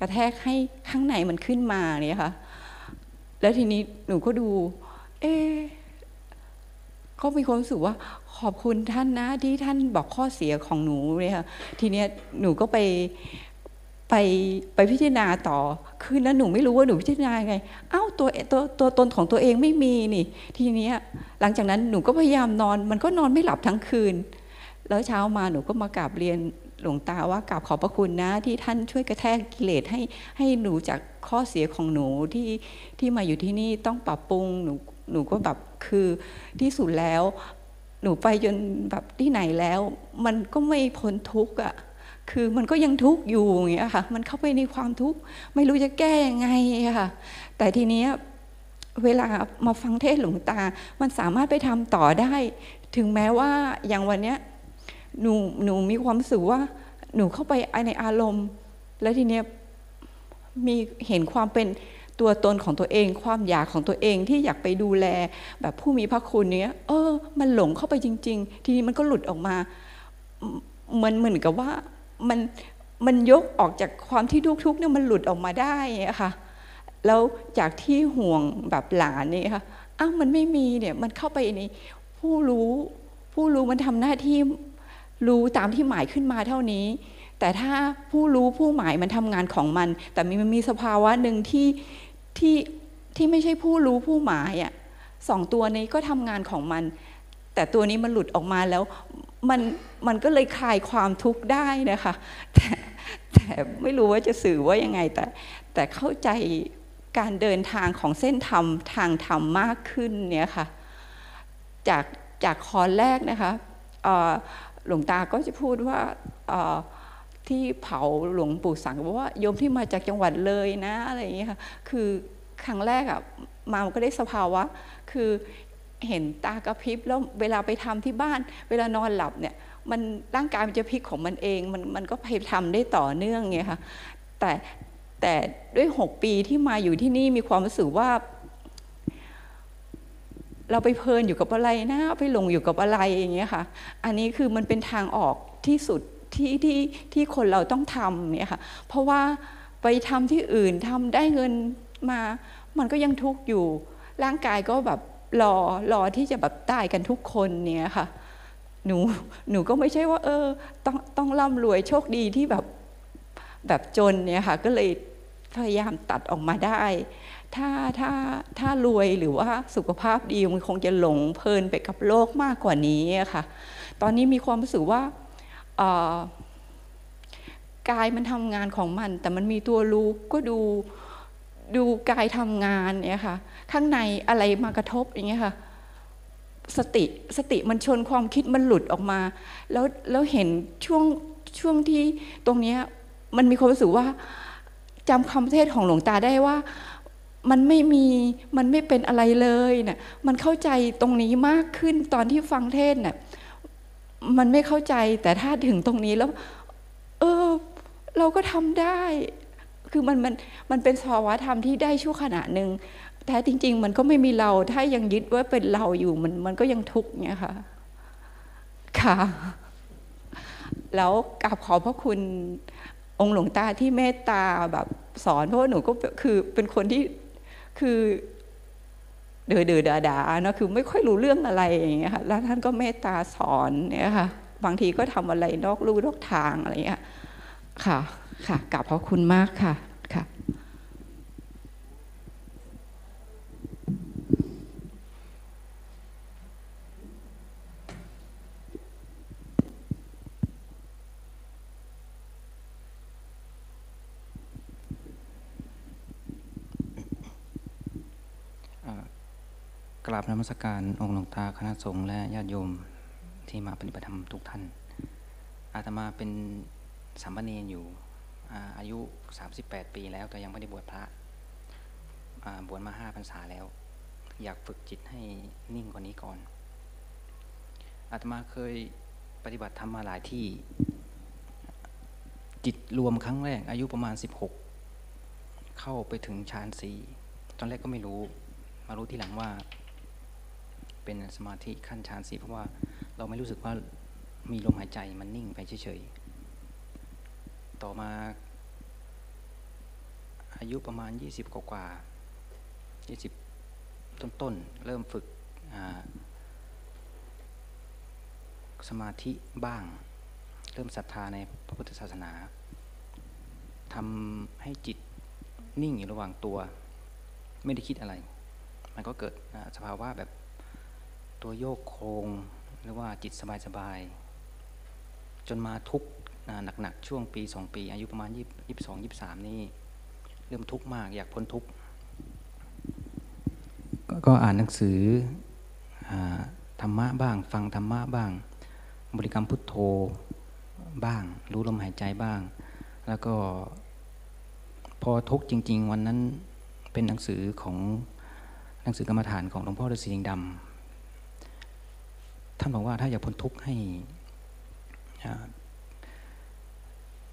กระแทกให้ข้างในมันขึ้นมาเนี่ยค่ะ แล้วทีนี้หนูก็ดู เอ๊ก็มีความรู้สึกว่าขอบคุณท่านนะที่ท่านบอกข้อเสียของหนูเนี่ยค่ะทีเนี้ยหนูก็ไปไปไปพิจารณาต่อ คืนนั้นหนูไม่รู้ว่าหนูพิจารณาไง เอ้าตัวตัวตัวตนของตัวเองไม่มีนี่ ทีเนี้ยหลังจากนั้นหนูก็พยายามนอน มันก็นอนไม่หลับทั้งคืน แล้วเช้ามาหนูก็มากราบเรียนหลวงตาว่ากราบขอบพระคุณนะ ที่ท่านช่วยกระแทกกิเลสให้ให้หนูจากข้อเสียของหนูที่ที่มาอยู่ที่นี่ต้องปรับปรุงหนูหนูก็แบบคือที่สุดแล้ว หนูไปจนแบบที่ไหนแล้ว มันก็ไม่พ้นทุกข์อะคือมันก็ยังทุกข์อยู่อย่างเงี้ยค่ะมันเข้าไปในความทุกข์ไม่รู้จะแก้ยังไงค่ะ แต่ทีเนี้ยเวลามาฟังเทศหลวงตา มันสามารถไปทำต่อได้ ถึงแม้ว่าอย่างวันเนี้ย หนูหนูมีความสึกว่า หนูเข้าไปในอารมณ์ แล้วทีเนี้ยมีเห็นความเป็นตัวตนของตัวเอง ความอยากของตัวเองที่อยากไปดูแล แบบผู้มีพระคุณเนี้ย เออ มันหลงเข้าไปจริง ๆ ทีนี้มันก็หลุดออกมาเหมือนเหมือนกับว่ามันมันยกออกจากความที่ทุกข์ๆเนี่ยมันหลุดออกมาได้ค่ะ แล้วจากที่ห่วงแบบหลานนี่ค่ะอ้าวมันไม่มีเนี่ยมันเข้าไปในผู้รู้ ผู้รู้มันทำหน้าที่ รู้ตามที่หมายขึ้นมาเท่านี้ แต่ถ้าผู้รู้ผู้หมายมันทำงานของมัน แต่มันมีสภาวะหนึ่งที่ที่ที่ไม่ใช่ผู้รู้ผู้หมายอะสองตัวนี้ก็ทำงานของมัน แต่ตัวนี้มันหลุดออกมาแล้วมันมันก็เลยคลายความทุกข์ได้นะคะแต่แต่ไม่รู้ว่าจะสื่อว่ายังไงแต่แต่เข้าใจการเดินทางของเส้นธรรมทางธรรมมากขึ้นเนี่ยค่ะจากจากคอนแรกนะคะ หลวงตาก็จะพูดว่าที่เผาหลวงปู่สังบอกว่าโยมที่มาจากจังหวัดเลยนะอะไรอย่างเงี้ยค่ะคือครั้งแรกอะมาก็ได้สภาวะ คือเห็นตากระพริบแล้วเวลาไปทำที่บ้าน เวลานอนหลับเนี่ยมันร่างกายมันจะพลิกของมันเอง มันมันก็ไปทำได้ต่อเนื่องไงค่ะแต่แต่ด้วยหกปีที่มาอยู่ที่นี่มีความรู้สึกว่า เราไปเพลินอยู่กับอะไรนะไปหลงอยู่กับอะไรอย่างเงี้ยค่ะ อันนี้คือมันเป็นทางออกที่สุดที่ที่ที่คนเราต้องทำเนี่ยค่ะ เพราะว่าไปทำที่อื่นทำได้เงินมา มันก็ยังทุกข์อยู่ ร่างกายก็แบบรอรอที่จะแบบตายกันทุกคนเนี่ยค่ะ หนูหนูก็ไม่ใช่ว่า เออ ต้องต้องร่ำรวยโชคดีที่แบบแบบจนเนี่ยค่ะ ก็เลยพยายามตัดออกมาได้ ถ้าถ้าถ้ารวยหรือว่าสุขภาพดีมันคงจะหลงเพลินไปกับโลกมากกว่านี้ค่ะ ตอนนี้มีความรู้สึกว่ากายมันทำงานของมัน แต่มันมีตัวรู้ก็ดูดูกายทำงานเนี่ยค่ะ ข้างในอะไรมากระทบอย่างเงี้ยค่ะสติสติมันชนความคิดมันหลุดออกมา แล้วแล้วเห็นช่วงช่วงที่ตรงเนี้ยมันมีความรู้สึกว่าจำคำเทศของหลวงตาได้ว่า มันไม่มีมันไม่เป็นอะไรเลยน่ะมันเข้าใจตรงนี้มากขึ้นตอนที่ฟังเทศน์น่ะมันไม่เข้าใจแต่ถ้าถึงตรงนี้แล้ว เออ เราก็ทำได้ คือมันมันมันเป็นภาวะธรรมที่ได้ชั่วขณะหนึ่งแท้จริง ๆ มันก็ไม่มีเรา ถ้ายังยึดว่าเป็นเราอยู่มันมันก็ยังทุกข์เนี่ยค่ะ ค่ะ แล้วกราบขอพระคุณองค์หลวงตาที่เมตตาแบบสอนเพราะว่าหนูก็คือเป็นคนที่ คือเดือดเดาเนาะคือไม่ค่อยรู้เรื่องอะไรอย่างเงี้ยค่ะแล้วท่านก็เมตตาสอนเนี่ยค่ะ บางทีก็ทำอะไรนอกลู่นอกทางอะไรเงี้ยค่ะ ค่ะกลับขอบคุณมากค่ะค่ะ ราบนมัสการองค์หลวงตาคณะสงฆ์และญาติโยมที่มาปฏิบัติธรรมทุกท่าน อาตมาเป็นสามเณรอยู่อาอายุ 38 ปีแล้วแต่ยังไม่ได้บวชพระบวชมาห้าพรรษาแล้ว อยากฝึกจิตให้นิ่งกว่านี้ก่อน อาตมาเคยปฏิบัติธรรมมาหลายที่ จิตรวมครั้งแรก อายุประมาณ 16 เข้าไปถึงฌานสี่ตอนแรกก็ไม่รู้ มารู้ทีหลังว่า เป็นสมาธิขั้นฌานสี่เพราะว่าเราไม่รู้สึกว่ามีลมหายใจมันนิ่งไปเฉยๆ ต่อมา อายุประมาณ 20 กว่าๆ20 ต้นๆ เริ่มฝึกสมาธิบ้าง เริ่มศรัทธาในพระพุทธศาสนาทำให้จิตนิ่งอยู่ระหว่างตัว ไม่ได้คิดอะไร มันก็เกิดสภาวะแบบ ตัวโยกโครงหรือว่าจิตสบายๆจนมาทุกข์หนักๆช่วงปีสองปี อายุประมาณยี่สิบสองยี่สามนี่เริ่มทุกข์มากอยากพ้นทุกข์ก็อ่านหนังสือธรรมะบ้าง ฟังธรรมะบ้าง บริกรรมพุทโธบ้าง รู้ลมหายใจบ้าง แล้วก็พอทุกข์จริง ๆ วันนั้นเป็นหนังสือของหนังสือกรรมฐานของหลวงพ่อฤาษีลิงดำ ท่านบอกว่าถ้าอยากพ้นทุกข์ให้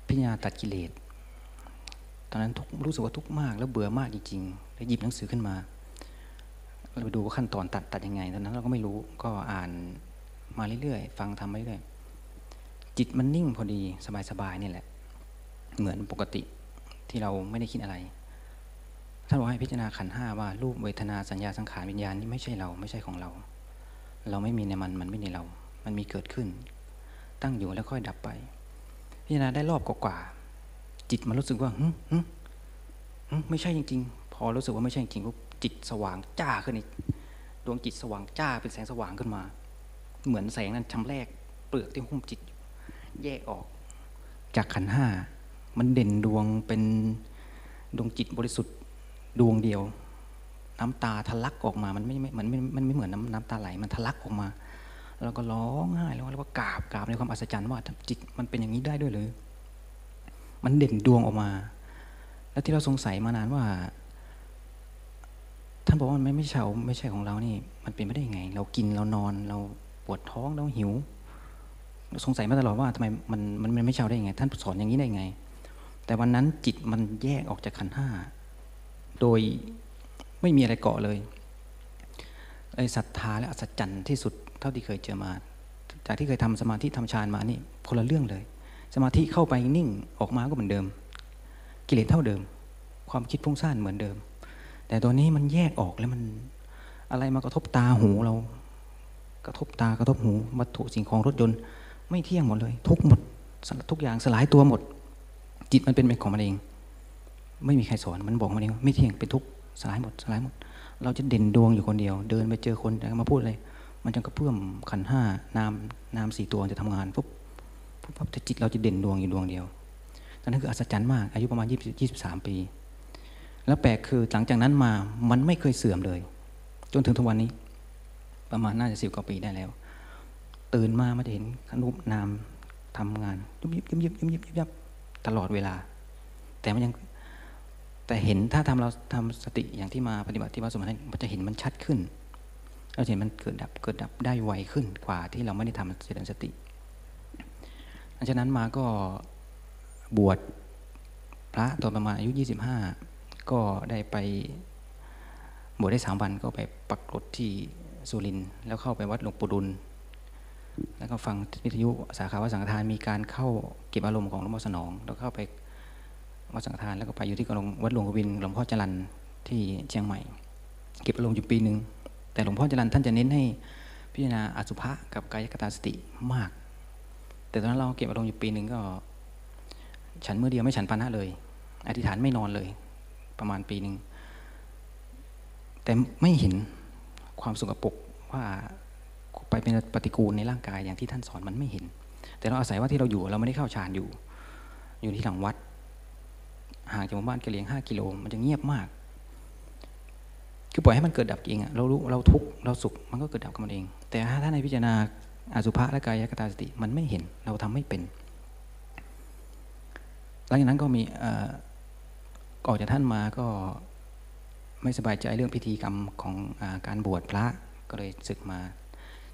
พิจารณาตัดกิเลส ตอนนั้นทุกรู้สึกว่าทุกข์มาก แล้วเบื่อมากจริงๆแล้วหยิบหนังสือขึ้นมา เราไปดูว่าขั้นตอนตัดตัดยังไง ตอนนั้นเราก็ไม่รู้ก็อ่านมาเรื่อยๆ ฟังทำมาเรื่อยๆ จิตมันนิ่งพอดีสบายๆนี่แหละ เหมือนปกติที่เราไม่ได้คิดอะไรท่านบอกให้พิจารณาขันห้าว่ารูปเวทนาสัญญาสังขารวิญญาณนี่ไม่ใช่เราไม่ใช่ของเรา เราไม่มีในมันมันไม่ในเรา มันมีเกิดขึ้น ตั้งอยู่แล้วค่อยดับไป พิจารณาได้รอบกว่าจิตมันรู้สึกว่าหึหึหึไม่ใช่จริง ๆ พอรู้สึกว่าไม่ใช่จริงปุ๊บจิตสว่างจ้าขึ้นอีกดวงจิตสว่างจ้าเป็นแสงสว่างขึ้นมา เหมือนแสงนั้นชำแรก เปลือกที่หุ้มจิต แยกออก จากขันห้ามันเด่นดวงเป็นดวงจิตบริสุทธิ์ดวงเดียว น้ำตาทะลักออกมามันไม่มันไม่มันไม่เหมือนน้ำน้ำตาไหลมันทะลักออกมา แล้วก็ร้องไห้แล้วแล้วก็กราบกราบในความอัศจรรย์ว่าจิตมันเป็นอย่างนี้ได้ด้วยเลยมันเด่นดวงออกมา แล้วที่เราสงสัยมานานว่า ท่านบอกว่ามันไม่ไม่ใช่ไม่ใช่ของเรานี่ มันเป็นไม่ได้ยังไง เรากินเรานอน เราปวดท้องเราหิวสงสัยมาตลอดว่าทำไมมันมันไม่ใช่เราได้ยังไง ท่านสอนอย่างนี้ได้ยังไง แต่วันนั้นจิตมันแยกออกจากขันธ์ห้า โดย ไม่มีอะไรเกาะเลยไอ้ศรัทธาและอัศจรรย์ที่สุดเท่าที่เคยเจอมา จากที่เคยทำสมาธิทำฌานมานี่คนละเรื่องเลย สมาธิเข้าไปนิ่งออกมาก็เหมือนเดิม กิเลสเท่าเดิม ความคิดฟุ้งซ่านเหมือนเดิม แต่ตัวนี้มันแยกออกแล้วมันอะไรมากระทบตาหูเรา กระทบตากระทบหูวัตถุสิ่งของรถยนต์ ไม่เที่ยงหมดเลย ทุกหมดทุกอย่างสลายตัวหมด จิตมันเป็นของมันเอง ไม่มีใครสอนมันบอกมาเองไม่เที่ยงเป็นทุกข์ สลายหมดสลายหมด เราจะเด่นดวงอยู่คนเดียว เดินไปเจอคนจะมาพูดอะไรมันจะกระเพื่อมขันห้านามนามสี่ตัวจะทำงานปุ๊บปุ๊บปั๊บแต่จิตเราจะเด่นดวงอยู่ดวงเดียวตอนนั้นคืออัศจรรย์มาก อายุประมาณ20 23ปี แล้วแปลกคือหลังจากนั้นมามันไม่เคยเสื่อมเลย จนถึงทุกวันนี้ ประมาณน่าจะสิบกว่าปีได้แล้ว ตื่นมามันจะเห็นขนุบนามทำงานยุบยิบยุบยิบยุบยิบยุบยับตลอดเวลา แต่มันยัง แต่เห็นถ้าทำเราทำสติอย่างที่มาปฏิบัติที่วัดสมณะมันจะเห็นมันชัดขึ้นเราเห็นมันเกิดดับเกิดดับได้ไวขึ้นกว่าที่เราไม่ได้ทำเจริญสติหลังจากนั้นมาก็บวชพระตอนประมาณอายุ 25 ก็ได้ไปบวชได้สามวันก็ไปปักกรดที่สุรินทร์แล้วเข้าไปวัดหลวงปู่ดุล แล้วก็ฟังวิทยุสาขาวัดสังฆทานมีการเข้าเก็บอารมณ์ของหลวงพ่อสนอง แล้วเข้าไป วัดสังฆทานแล้วก็ไปอยู่ที่กรวัดหลวงกวินหลวงพ่อจรันที่เชียงใหม่ เก็บอารมณ์อยู่ปีหนึ่งแต่หลวงพ่อจรันท่านจะเน้นให้พิจารณาอสุภะกับกายกตาสติมาก แต่ตอนนั้นเราเก็บอารมณ์อยู่ปีหนึ่งก็ ฉันเมื่อเดียวไม่ฉันปานะเลย อธิษฐานไม่นอนเลย ประมาณปีหนึ่งแต่ไม่เห็นความสกปรกว่าไปเป็นปฏิกูลในร่างกายอย่างที่ท่านสอนมันไม่เห็น แต่เราอาศัยว่าที่เราอยู่เราไม่ได้เข้าฌานอยู่ อยู่ที่หลังวัด ห่างจากหมู่บ้านกะเหลียงห้ากิโลมันจะเงียบมาก คือปล่อยให้มันเกิดดับเองอะเรารู้เราทุกข์เราสุขมันก็เกิดดับกับมันเอง แต่ถ้าในพิจารณาอสุภะและกายกตาสติมันไม่เห็นเราทำไม่เป็น หลังจากนั้นก็มีอ่อกจากท่านมาก็ไม่สบายใจเรื่องพิธีกรรมของอการบวชพระก็เลยศึกมา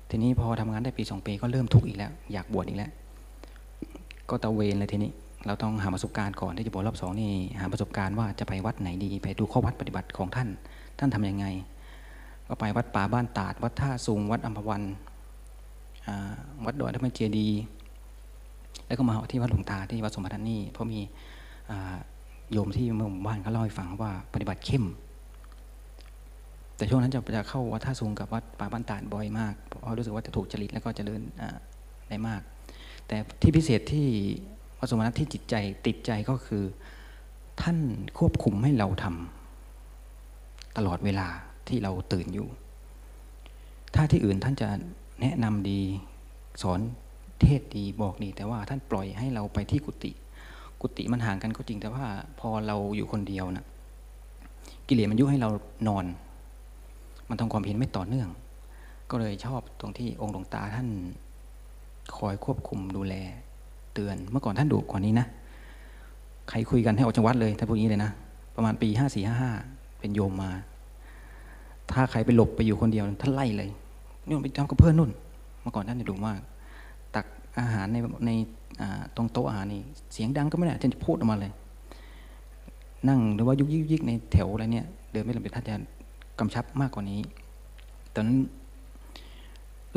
ทีนี้พอทำงานได้ปีสองปีก็เริ่มทุกข์อีกแล้ว อยากบวชอีกแล้ว ก็ตะเวนเลยทีนี้ เราต้องหาประสบการณ์ก่อนที่จะบวชรอบสองนี่หาประสบการณ์ว่าจะไปวัดไหนดี ไปดูข้อวัดปฏิบัติของท่าน ท่านทำยังไง ก็ไปวัดป่าบ้านตาด วัดท่าสูงวัดอัมพวันวัดดอยธรรมเจดีย์แล้วก็มาที่วัดหลวงตาที่วัดสมบัตินี่เพราะมีโยมที่เมือหมู่บ้านเขาเล่าให้ฟังว่าปฏิบัติเข้ม แต่ช่วงนั้นจะจะเข้าวัดท่าสูงกับวัดป่าบ้านตาดบ่อยมากเพราะรู้สึกว่าจะถูกจริตแล้วก็เจริญอ่าได้มาก แต่ที่พิเศษที่ สมณัฐที่จิตใจติดใจก็คือ ท่านควบคุมให้เราทำตลอดเวลาที่เราตื่นอยู่ ถ้าที่อื่นท่านจะแนะนำดีสอนเทศดีบอกดีแต่ว่าท่านปล่อยให้เราไปที่กุฏิกุฏิมันห่างกันก็จริงแต่ว่าพอเราอยู่คนเดียวนะกิเลสมันยุให้เรานอน มันทำความเพียรไม่ต่อเนื่อง ก็เลยชอบตรงที่องค์หลวงตาท่านคอยควบคุมดูแล เตือน เมื่อก่อนท่านดุกว่านี้นะ ใครคุยกันให้ออกจากวัดเลยถ้านพูดอย่างนี้เลยนะ ประมาณปีห้าสี่ห้าห้าเป็นโยมมา ถ้าใครไปหลบไปอยู่คนเดียวท่านไล่เลยนี่ไปทำกับเพื่อนนู่น เมื่อก่อนท่านจะดุมาก ตักอาหารในในตรงโต๊ะอาหารนี่เสียงดังก็ไม่ได้ท่านจะพูดออกมาเลย นั่งหรือว่ายุกยิกยิกในแถวอะไรเนี่ย เดินไม่ลำบากท่านจะกำชับมากกว่านี้ ตอนนั้น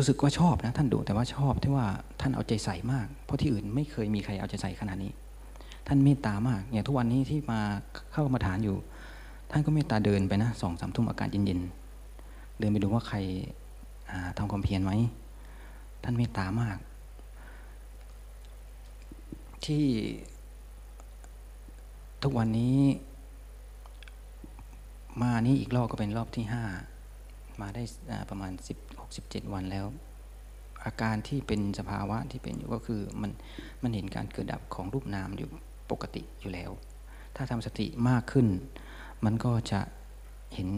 รู้สึกว่าชอบนะท่านดุแต่ว่าชอบที่ว่าท่านเอาใจใส่มาก เพราะที่อื่นไม่เคยมีใครเอาใจใส่ขนาดนี้ ท่านเมตตามากอย่างทุกวันนี้ที่มาเข้ากรรมาฐานอยู่ ท่านก็เมตตาเดินไปนะสองสามทุ่มอากาศเย็นๆเดินไปดูว่าใครทำความเพียรไหมท่านเมตตามาก ที่ทุกวันนี้มานี้อีกรอบก็เป็นรอบที่ห้ามาได้ประมาณสิบ หกสิบเจ็ดวันแล้ว อาการที่เป็นสภาวะที่เป็นอยู่ก็คือมันมันเห็นการเกิดดับของรูปนามอยู่ปกติอยู่แล้ว ถ้าทำสติมากขึ้น มันก็จะเห็น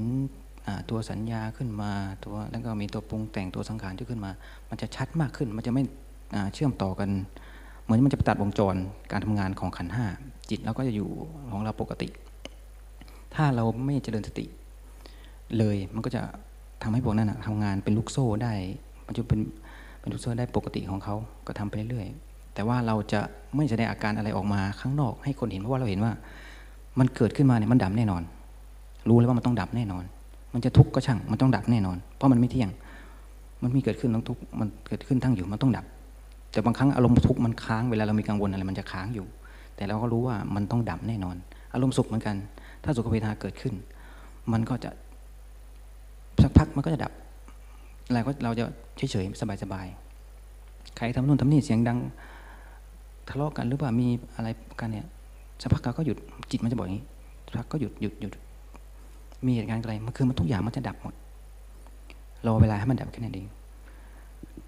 ตัวสัญญาขึ้นมาตัวแล้วก็มีตัวปรุงแต่งตัวสังขารที่ขึ้นมา มันจะชัดมากขึ้น มันจะไม่เชื่อมต่อกัน เหมือนมันจะตัดวงจรการทำงานของขันห้าจิตเราก็จะอยู่ของเราปกติ ถ้าเราไม่เจริญสติ เลยมันก็จะ ทำให้พวกนั้นนะทำงานเป็นลูกโซ่ได้มันจะเป็นเป็นลูกโซ่ได้ปกติของเขาก็ทำไปเรื่อยๆแต่ว่าเราจะไม่แสดงอาการอะไรออกมาข้างนอก ให้คนเห็นเพราะว่าเราเห็นว่า มันเกิดขึ้นมาเนี่ยมันดับแน่นอน รู้แล้วว่ามันต้องดับแน่นอน มันจะทุกข์ก็ช่างมันต้องดับแน่นอน เพราะมันไม่เที่ยง มันมีเกิดขึ้นต้องทุกข์มันเกิดขึ้นตั้งอยู่มันต้องดับ แต่บางครั้งอารมณ์ทุกข์มันค้างเวลาเรามีกังวลอะไรมันจะค้างอยู่ แต่เราก็รู้ว่ามันต้องดับแน่นอน อารมณ์สุขเหมือนกัน ถ้าสุขเวทนาเกิดขึ้น มันก็จะ สักพักมันก็จะดับอะไรก็เราจะเฉยๆสบายๆใครทำนู่นทำนี่เสียงดังทะเลาะกันหรือว่ามีอะไรกันเนี่ยสักพักเราก็หยุดจิตมันจะบอกอย่างนี้สักพักก็หยุดหยุดหยุดมีเหตุการณ์อะไรมันคือมันทุกอย่างมันจะดับหมดรอเวลาให้มันดับแค่นั้นเอง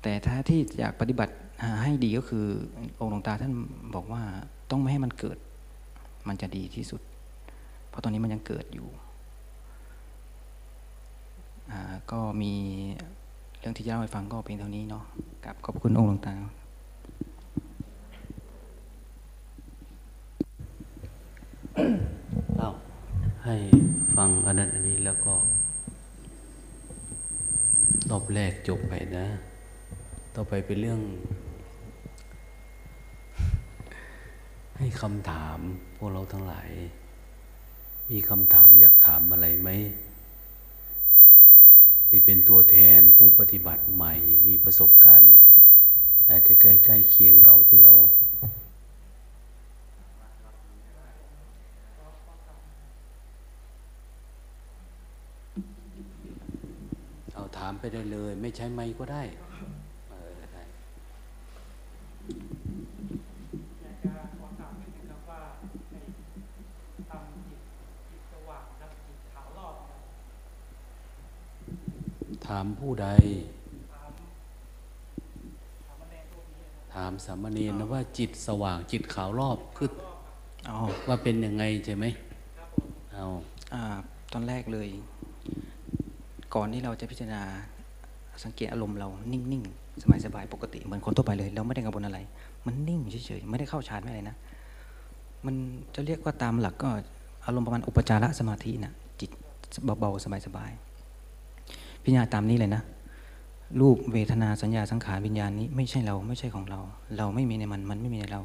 แต่ถ้าที่อยากปฏิบัติให้ดีก็คือองค์หลวงตาท่านบอกว่าต้องไม่ให้มันเกิด มันจะดีที่สุด เพราะตอนนี้มันยังเกิดอยู่ ก็มีเรื่องที่จะเล่าให้ฟังก็เพียงเท่านี้เนาะกับขอบคุณองค์หลวงตาเอาให้ฟังอันนั้นอันนี้แล้วก็รอบแรกจบไปนะ ต่อไปเป็นเรื่อง ให้คำถามพวกเราทั้งหลาย มีคำถามอยากถามอะไรไหม นี่เป็นตัวแทนผู้ปฏิบัติใหม่ มีประสบการณ์อาจจะใกล้ๆเคียงเราที่เราเอาถามไปได้เลย ไม่ใช้ไมค์ก็ได้เออได้ อยากจะขอถามนิดนึงครับว่าในทำจิตจิตสว่างครับจิตขาวรอบนะครับ ถามผู้ใดถามถามมาแดงพวกนี้นะครับถามสามเณรนะว่าจิตสว่างจิตขาวรอบคืออ๋อว่าเป็นยังไงใช่ไหมครับผมเอาอ่าตอนแรกเลย ก่อนที่เราจะพิจารณาสังเกตอารมณ์เรานิ่งๆ สบายๆ ปกติเหมือนคนทั่วไปเลย เราไม่ได้กังวลอะไร มันนิ่งเฉยๆ ไม่ได้เข้าฌานไม่อะไรนะ มันจะเรียกว่าตามหลักก็อารมณ์ประมาณอุปจารสมาธินะจิตเบาๆ สบายๆ พิจารณาตามนี้เลยนะ รูปเวทนาสัญญาสังขารวิญญาณนี้ไม่ใช่เราไม่ใช่ของเรา เราไม่มีในมันมันไม่มีในเรา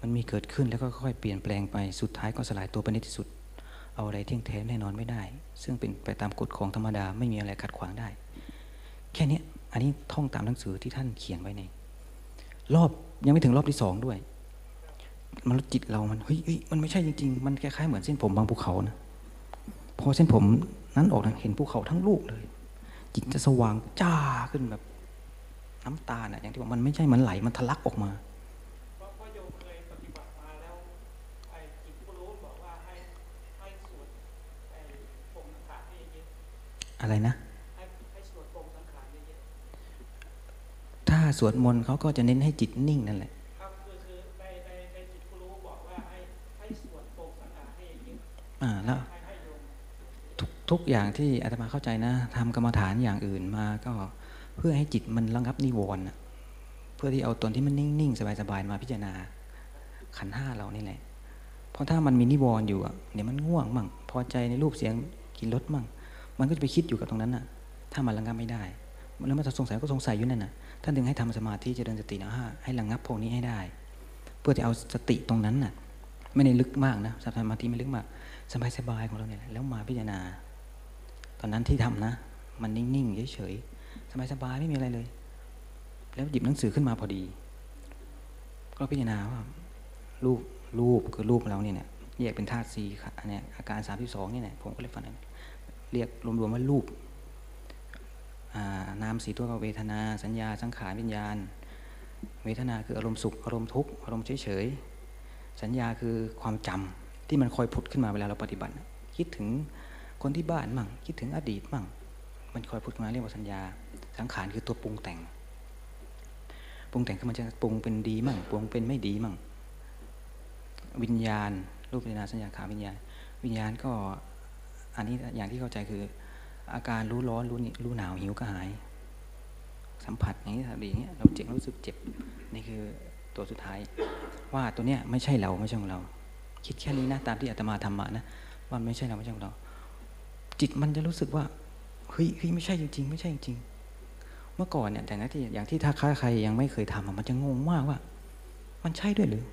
มันมีเกิดขึ้นแล้วก็ค่อยเปลี่ยนแปลงไปสุดท้ายก็สลายตัวไปในที่สุด เอาอะไรเที่ยงแท้แน่นอนไม่ได้ ซึ่งเป็นไปตามกฎของธรรมดาไม่มีอะไรขัดขวางได้ แค่นี้อันนี้ท่องตามหนังสือที่ท่านเขียนไว้ในรอบยังไม่ถึงรอบที่สองด้วย มันจิตเรามันเฮ้ยเฮ้ยมันไม่ใช่จริงๆ มันคล้ายๆเหมือนเส้นผมบางภูเขานะพอเส้นผมนั้นออกนะเห็นภูเขาทั้งลูกเลย จิตจะสว่างจ้าขึ้นแบบ น้ำตาน่ะอย่างที่บอกมันไม่ใช่มันไหลมันทะลักออกมาเพราะเพราะโยมเคยปฏิบัติมาแล้วไอ้จิตผู้รู้บอกว่าให้ให้สวดไอ้ปงสังขารให้เยอะอะไรนะๆให้ให้สวดปงสังขารเยอะถ้าสวดมนต์เขาก็จะเน้นให้จิตนิ่งนั่นแหละ ๆครับคือคือในในในจิตผู้รู้บอกว่าให้ให้สวดปงสังขารให้เยอะ อ่าแล้ว ให้ให้โยม ทุกอย่างที่อาตมาเข้าใจนะทำกรรมฐานอย่างอื่นมาก็เพื่อให้จิตมันระงับนิวรณ์เพื่อที่เอาตนที่มันนิ่งๆ สบายๆ มาพิจารณา ขันธ์ห้าเรานี่แหละ เพราะถ้ามันมีนิวรณ์อยู่เดี๋ยวมันง่วงมั่งพอใจในรูปเสียงกินรสมั่ง มันก็จะไปคิดอยู่กับตรงนั้นน่ะ ถ้ามันระงับไม่ได้แล้วมันจะสงสัยก็สงสัยอยู่นั่นน่ะท่านถึงให้ทำสมาธิเจริญสตินะห้าให้ระงับพวกนี้ให้ได้ เพื่อจะเอาสติตรงนั้นน่ะ ไม่ได้ลึกมากนะสมาธิไม่ลึกมากสบายๆของเราเนี่ยแล้วมาพิจารณา อนนั้นที่ทำนะ มันนิ่งๆเฉยๆสบายๆไม่มีอะไรเลย แล้วหยิบหนังสือขึ้นมาพอดี ก็พิจารณาว่ารูปรูปคือรูปเราเนี่ยเรียแยกเป็นธาตุสี่ค่ะอันเนี้ยอาการสามที่สองนี่แหละผมก็เลยฟังนั้นเรียกรวมๆว่ารูปนามสีตัวก็เวทนา สัญญาสังขารวิญญาณ เวทนาคืออารมณ์สุขอารมณ์ทุกข์อารมณ์เฉยๆสัญญาคือความจำที่มันคอยผุดขึ้นมาเวลาเราปฏิบัติ คิดถึง คนที่บ้านมั่ง คิดถึงอดีตมั่ง มันคอยผุดขึ้นมาเรียกว่าสัญญา สังขารคือตัวปรุงแต่ง ปรุงแต่งคือมันจะปรุงเป็นดีมั่ง ปรุงเป็นไม่ดีมั่ง วิญญาณ รูปเวทนาสัญญาขาวิญญาณ วิญญาณก็อันนี้อย่างที่เข้าใจคือ อาการรู้ร้อนรู้รู้หนาวหิวกระหาย สัมผัสอย่างนี้ทำดีอย่างเงี้ยเราเจ็บรู้สึกเจ็บนี่คือตัวสุดท้าย ว่าตัวเนี้ยไม่ใช่เราไม่ใช่ของเรา คิดแค่นี้นะตามที่อาตมาทำมานะว่าไม่ใช่เราไม่ใช่ของเรา จิตมันจะรู้สึกว่าเฮ้ยเฮ้ยไม่ใช่จริงๆไม่ใช่จริงเมื่อก่อนเนี่ยแต่นะที่อย่างที่ถ้าใครยังไม่เคยทำมันจะงงมากว่า มันใช่ด้วยหรือ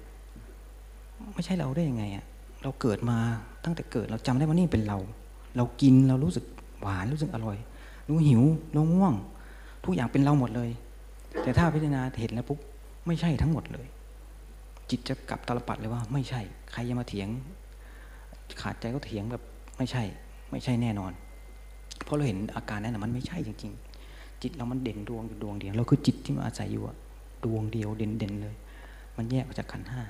ไม่ใช่เราได้ยังไงอะเราเกิดมาตั้งแต่เกิดเราจำได้ว่านี่เป็นเรา เรากินเรารู้สึกหวานรู้สึกอร่อยรู้หิวเราง่วง ทุกอย่างเป็นเราหมดเลย แต่ถ้าพิจารณาเห็นแล้วปุ๊บไม่ใช่ทั้งหมดเลย จิตจะกลับตาลปัดเลยว่า ไม่ใช่ ใครจะมาเถียง ขาดใจก็เถียงแบบไม่ใช่ ไม่ใช่แน่นอน เพราะเราเห็นอาการนั้นนมันไม่ใช่จริง ๆ จิตเรามันเด่นดวงอยู่ดวงเดียวเราคือจิตที่มาอาศัยอยู่อะดวงเดียวเด่นๆเลย มันแยกออกจากขันห้า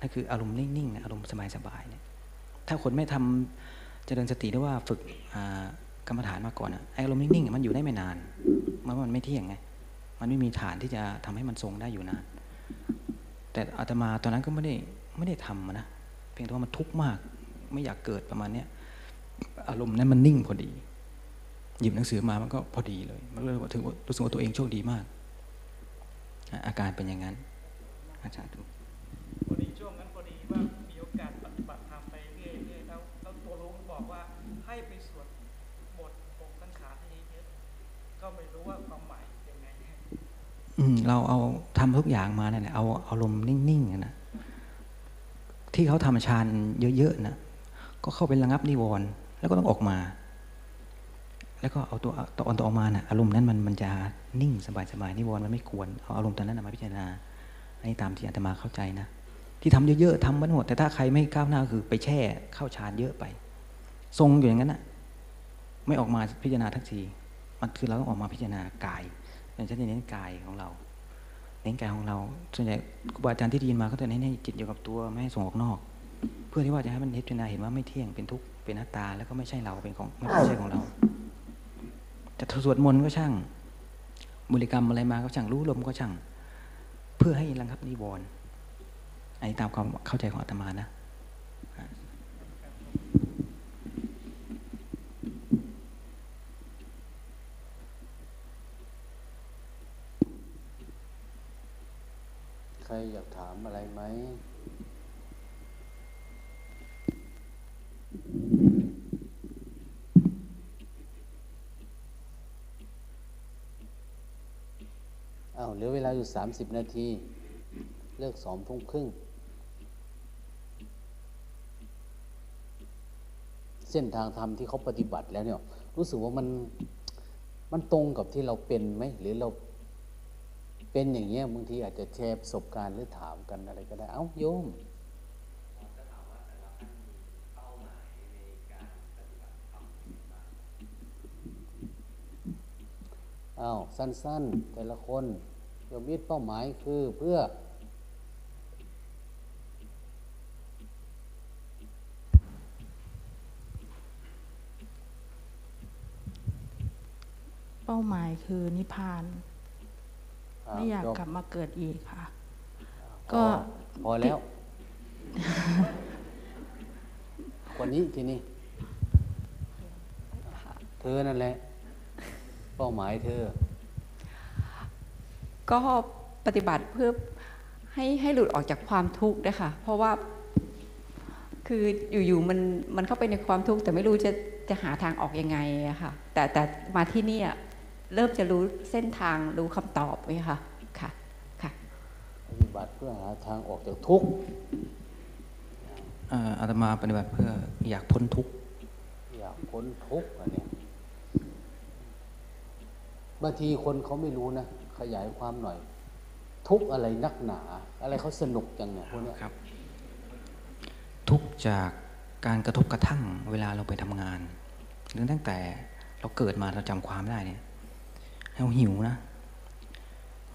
นั่นคืออารมณ์นิ่งๆอารมณ์สบายๆเนี่ยถ้าคนไม่ทำเจริญสติหรือว่าฝึกกรรมฐานมาก่อนอะไออารมณ์นิ่งๆมันอยู่ได้ไม่นานมันมันไม่เที่ยงไงมันไม่มีฐานที่จะทำให้มันทรงได้อยู่นาน แต่อาตมาตอนนั้นก็ไม่ได้ไม่ได้ทำนะเพียงแต่ว่ามันทุกข์มาก ไม่อยากเกิดประมาณเนี้ยอารมณ์นั้นมันนิ่งพอดี หยิบหนังสือมามันก็พอดีเลย มันเลยถือว่ารู้สึกว่าตัวเองโชคดีมากอะอาการเป็นอย่างนั้น อาจารย์ดูพอดีช่วงนั้นพอดีว่ามีโอกาสปฏิบัติธรรมไปเรื่อยๆแล้วแล้วตัวรู้บอกว่าให้ไปสวดบทองค์สังขารให้เยอะๆก็ไม่รู้ว่าความหมายยังไงอืมเราเอาทำทุกอย่างมาเนี่ยเอาเอาลมณ์นิ่งๆอะนะที่เขาทำฌานเยอะๆนะ ก็เข้าไประงับนิวรณ์แล้วก็ต้องออกมา แล้วก็เอาตัวตัวออนตัวออกมาน่ะอารมณ์นั้นมันมันจะนิ่งสบายๆนิวรณ์มันไม่ควรเอาอารมณ์ตอนนั้นมาพิจารณาอันนี้ตามที่อาตมาเข้าใจนะที่ทำเยอะๆทำมันหมดแต่ถ้าใครไม่ก้าวหน้าคือไปแช่เข้าฌานเยอะไป ทรงอยู่อย่างนั้นนะไม่ออกมาพิจารณาทักทีมันคือเราต้องออกมาพิจารณากายอย่างเช่นเน้นกายของเราเน้นกายของเรา ส่วนใหญ่ครูบาอาจารย์ที่ด้ยินมาก็จะเน้นให้จิตอยู่กับตัวไม่ให้ส่งออกนอก เพื่อที่ว่าจะให้มันพิจารณาเห็นว่าไม่เที่ยงเป็นทุกข์เป็นหน้าตาแล้วก็ไม่ใช่เราเป็นของไม่ใช่ของเรา จะสวดมนต์ก็ช่างบริกรรมอะไรมาก็ช่างรู้ลมก็ช่าง เพื่อให้ระงับนิวรณ์อันนี้ตามความเข้าใจของอาตมานะ ใครอยากถามอะไรไหม อ้าวเหลื อยู่สามสิบนาที เลิกสองทุ่มครึ่ง เส้นทางธรรมที่เขาปฏิบัติแล้วเนี่ย รู้สึกว่ามันมันตรงกับที่เราเป็นไหมหรือเราเป็นอย่างเงี้ยบางทีอาจจะแชร์ประสบการณ์หรือถามกันอะไรก็ได้ เอ้าโยมอ้าวสั้น ๆ แต่ละคน โยมมิตรเป้าหมายคือเพื่อ เป้าหมายคือนิพพานอ่าไม่อยากจบกลับมาเกิดอีกค่ะพก็อพอแล้ว คนนี้ทีนี้เธอนั่นแหละ เป้าหมายเธอ ก็ปฏิบัติเพื่อให้ให้หลุดออกจากความทุกข์นะคะเพราะว่าคืออยู่ๆมันมันเข้าไปในความทุกข์แต่ไม่รู้จะจะหาทางออกยังไงอะค่ะ แต่แต่มาที่เนี่ยเริ่มจะรู้เส้นทางรู้คำตอบไหมคะค่ะค่ะปฏิบัติเพื่อหาทางออกจากทุกข์เอ่ออาตมาปฏิบัติเพื่ออยากพ้นทุกข์อยากพ้นทุกข์อันเนี้ยบางทีคนเขาไม่รู้นะข ยายความหน่อย ทุกอะไรนักหนา อะไรเขาสนุกจังเนี่ยพวกเนี้ยครับ ทุกจากการกระทบกระทั่งเวลาเราไปทำงานหรือตั้งแต่เราเกิดมาเราจำความได้เนี่ยเราหิวนะ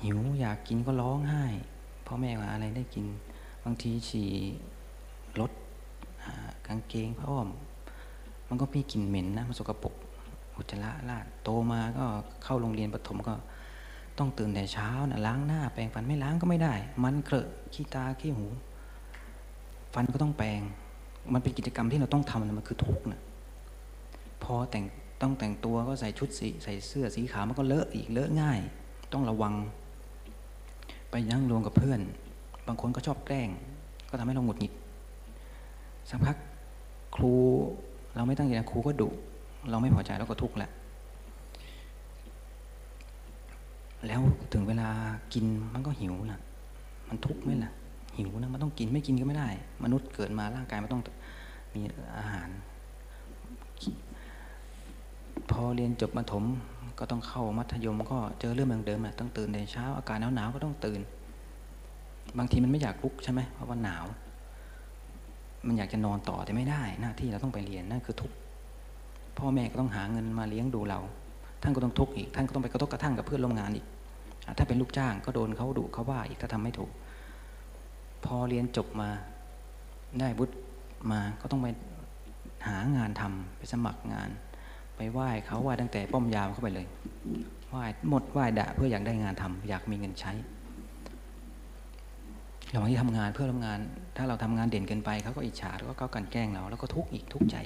หิวอยากกินก็ร้องไห้พ่อแม่ว่าอะไรได้กิน บางทีฉี่รถกางเกงผ้าอ้อม มันก็มีกลิ่นเหม็นนะมันสกปรกอุจจาระราดโตมาก็เข้าโรงเรียนประถมก็ ต้องตื่นแต่เช้านะล้างหน้าแปรงฟันไม่ล้างก็ไม่ได้ มันเครอะขี้ตาขี้หู ฟันก็ต้องแปรงมันเป็นกิจกรรมที่เราต้องทำนะมันคือทุกข์นะพอแต่งต้องแต่งตัวก็ใส่ชุดสีใส่เสื้อสีขาวมันก็เลอะอีกเลอะง่าย ต้องระวัง ไปนั่งรวมกับเพื่อน บางคนก็ชอบแกล้ง ก็ทำให้เราหงุดหงิดสักพักครูเราไม่ตั้งใจครูก็ดุเราไม่พอใจเราก็ทุกข์แหละ แล้วถึงเวลากินมันก็หิวนะมันทุกข์ไหมล่ะ หิวนะมันต้องกินไม่กินก็ไม่ได้ มนุษย์เกิดมาร่างกายมันต้องมีอาหาร พอเรียนจบมัธยมก็ต้องเข้ามัธยม ก็เจอเรื่องเดิมๆนะต้องตื่นแต่เช้า อากาศหนาวๆก็ต้องตื่น บางทีมันไม่อยากลุกใช่ไหมเพราะว่าหนาว มันอยากจะนอนต่อแต่ไม่ได้หน้าที่เราต้องไปเรียนนั่นคือทุกข์พ่อแม่ก็ต้องหาเงินมาเลี้ยงดูเรา ท่านก็ต้องทุกข์อีก ท่านก็ต้องไปกระทบกระทั่งกับเพื่อนร่วมงานอีก ถ้าเป็นลูกจ้างก็โดนเขาดุเขาว่าอีกถ้าทำไม่ถูก พอเรียนจบมาได้บุตรมาก็ต้องไปหางานทำไปสมัครงาน ไปไหว้เขาไหว้ตั้งแต่ป้อมยามเข้าไปเลยไหว้หมดไหว้ด่าเพื่ออยากได้งานทำอยากมีเงินใช้ระหว่างที่ทำงานเพื่อนร่วมงาน ถ้าเราทำงานเด่นเกินไปเขาก็อิจฉาแล้วก็กันแกล้งเรา แล้วก็ทุกข์อีกทุกข์ใจ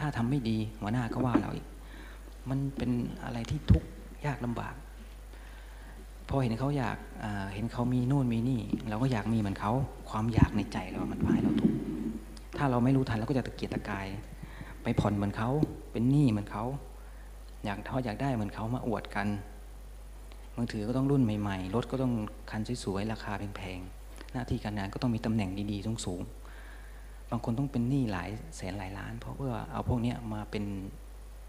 ถ้าทำไม่ดีหัวหน้าก็ว่าเราอีก มันเป็นอะไรที่ทุกข์ยากลำบาก พอเห็นเขาอยากเห็นเขามีนู่นมีนี่ เราก็อยากมีเหมือนเขาความอยากในใจเรา มันพาให้เราทุกข์ถ้าเราไม่รู้ทันเราก็จะตะเกียกตะกาย ไปผ่อนเหมือนเขาเป็นหนี้เหมือนเขาอยากเขาอยากได้เหมือนเขามาอวดกันมือถือก็ต้องรุ่นใหม่ๆรถก็ต้องคันสวยๆราคาแพงๆหน้าที่การงานก็ต้องมีตำแหน่งดีๆสูงๆบางคนต้องเป็นหนี้หลายแสนหลายล้าน เพราะเพื่อเอาพวกนี้มาเป็น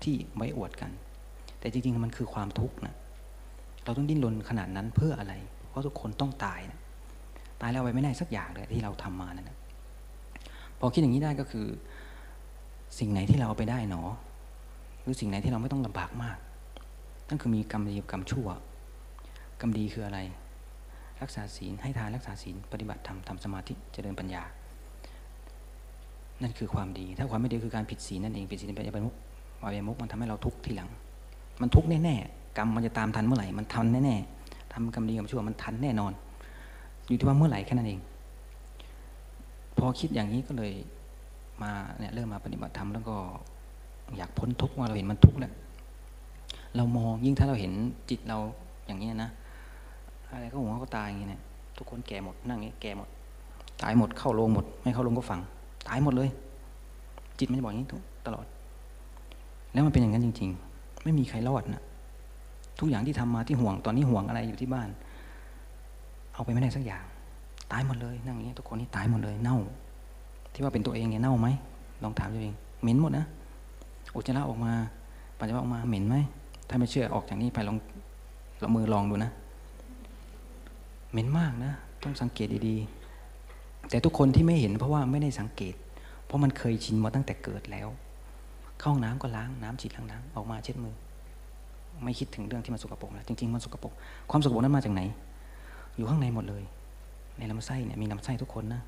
ที่ไว้อวดกัน แต่จริงๆมันคือความทุกข์นะ เราต้องดิ้นรนขนาดนั้นเพื่ออะไร เพราะทุกคนต้องตายนะตายแล้วไปไม่ได้สักอย่างเลยที่เราทำมานะั่นนะพอคิดอย่างนี้ได้ก็คือ สิ่งไหนที่เราเอาไปได้หนอ หรือสิ่งไหนที่เราไม่ต้องลำบากมาก นั่นคือมีกรรมดีกับกรรมชั่ว กรรมดีคืออะไร รักษาศีลให้ทานรักษาศีลปฏิบัติธรรมทำสมาธิเจริญปัญญา นั่นคือความดี ถ้าความไม่ดีคือการผิดศีลนั่นเองผิดศีลเป็นอบายมุกอบายมุกมันทำให้เราทุกข์ทีหลัง มันทุกข์แน่ๆ กรรมมันจะตามทันเมื่อไหร่มันทันแน่ๆทำกรรมดีกรรมชั่วมันทันแน่นอน อยู่ที่ว่าเมื่อไหร่แค่นั้นเอง พอคิดอย่างนี้ก็เลยมาเนี่ยเริ่มมาปฏิบัติธรรมแล้วก็อยากพ้นทุกข์ว่าเราเห็นมันทุกข์แล้วเรามองยิ่งถ้าเราเห็นจิตเราอย่างนี้นะอะไรก็หัวก็ตายอย่างนี้เนี่ยทุกคนแก่หมดนั่งอย่างนี้แก่หมด ตายหมดเข้าโรงหมด ไม่เข้าโรงก็ฝัง ตายหมดเลย จิตมันจะบอกอย่างนี้ตลอด แล้วมันเป็นอย่างนั้นจริง ๆ ไม่มีใครรอดนะ ทุกอย่างที่ทำมาที่ห่วงตอนนี้ห่วงอะไรอยู่ที่บ้าน เอาไปไม่ได้สักอย่าง ตายหมดเลยนั่งอย่างนี้ทุกคนนี่ตายหมดเลยเน่า ที่ว่าเป็นตัวเองเนี่ยเน่าไหมลองถามตัวเองเหม็นหมดนะอุจจาระออกมาปัสสาวะออกมาเหม็นไหมถ้าไม่เชื่อออกจากนี้ไปลองลองมือลองดูนะเหม็นมากนะ ต้องสังเกตดีๆ แต่ทุกคนที่ไม่เห็นเพราะว่าไม่ได้สังเกต เพราะมันเคยชินมาตั้งแต่เกิดแล้ว เข้าห้องน้ำก็ล้างน้ำฉีดล้างน้ำออกมาเช็ดมือ ไม่คิดถึงเรื่องที่มันสกปรกแล้วจริงๆมันสกปรกความสกปรกนั้นมาจากไหน อยู่ข้างในหมดเลย ในลำไส้เนี่ยมีลำไส้ทุกคนนะ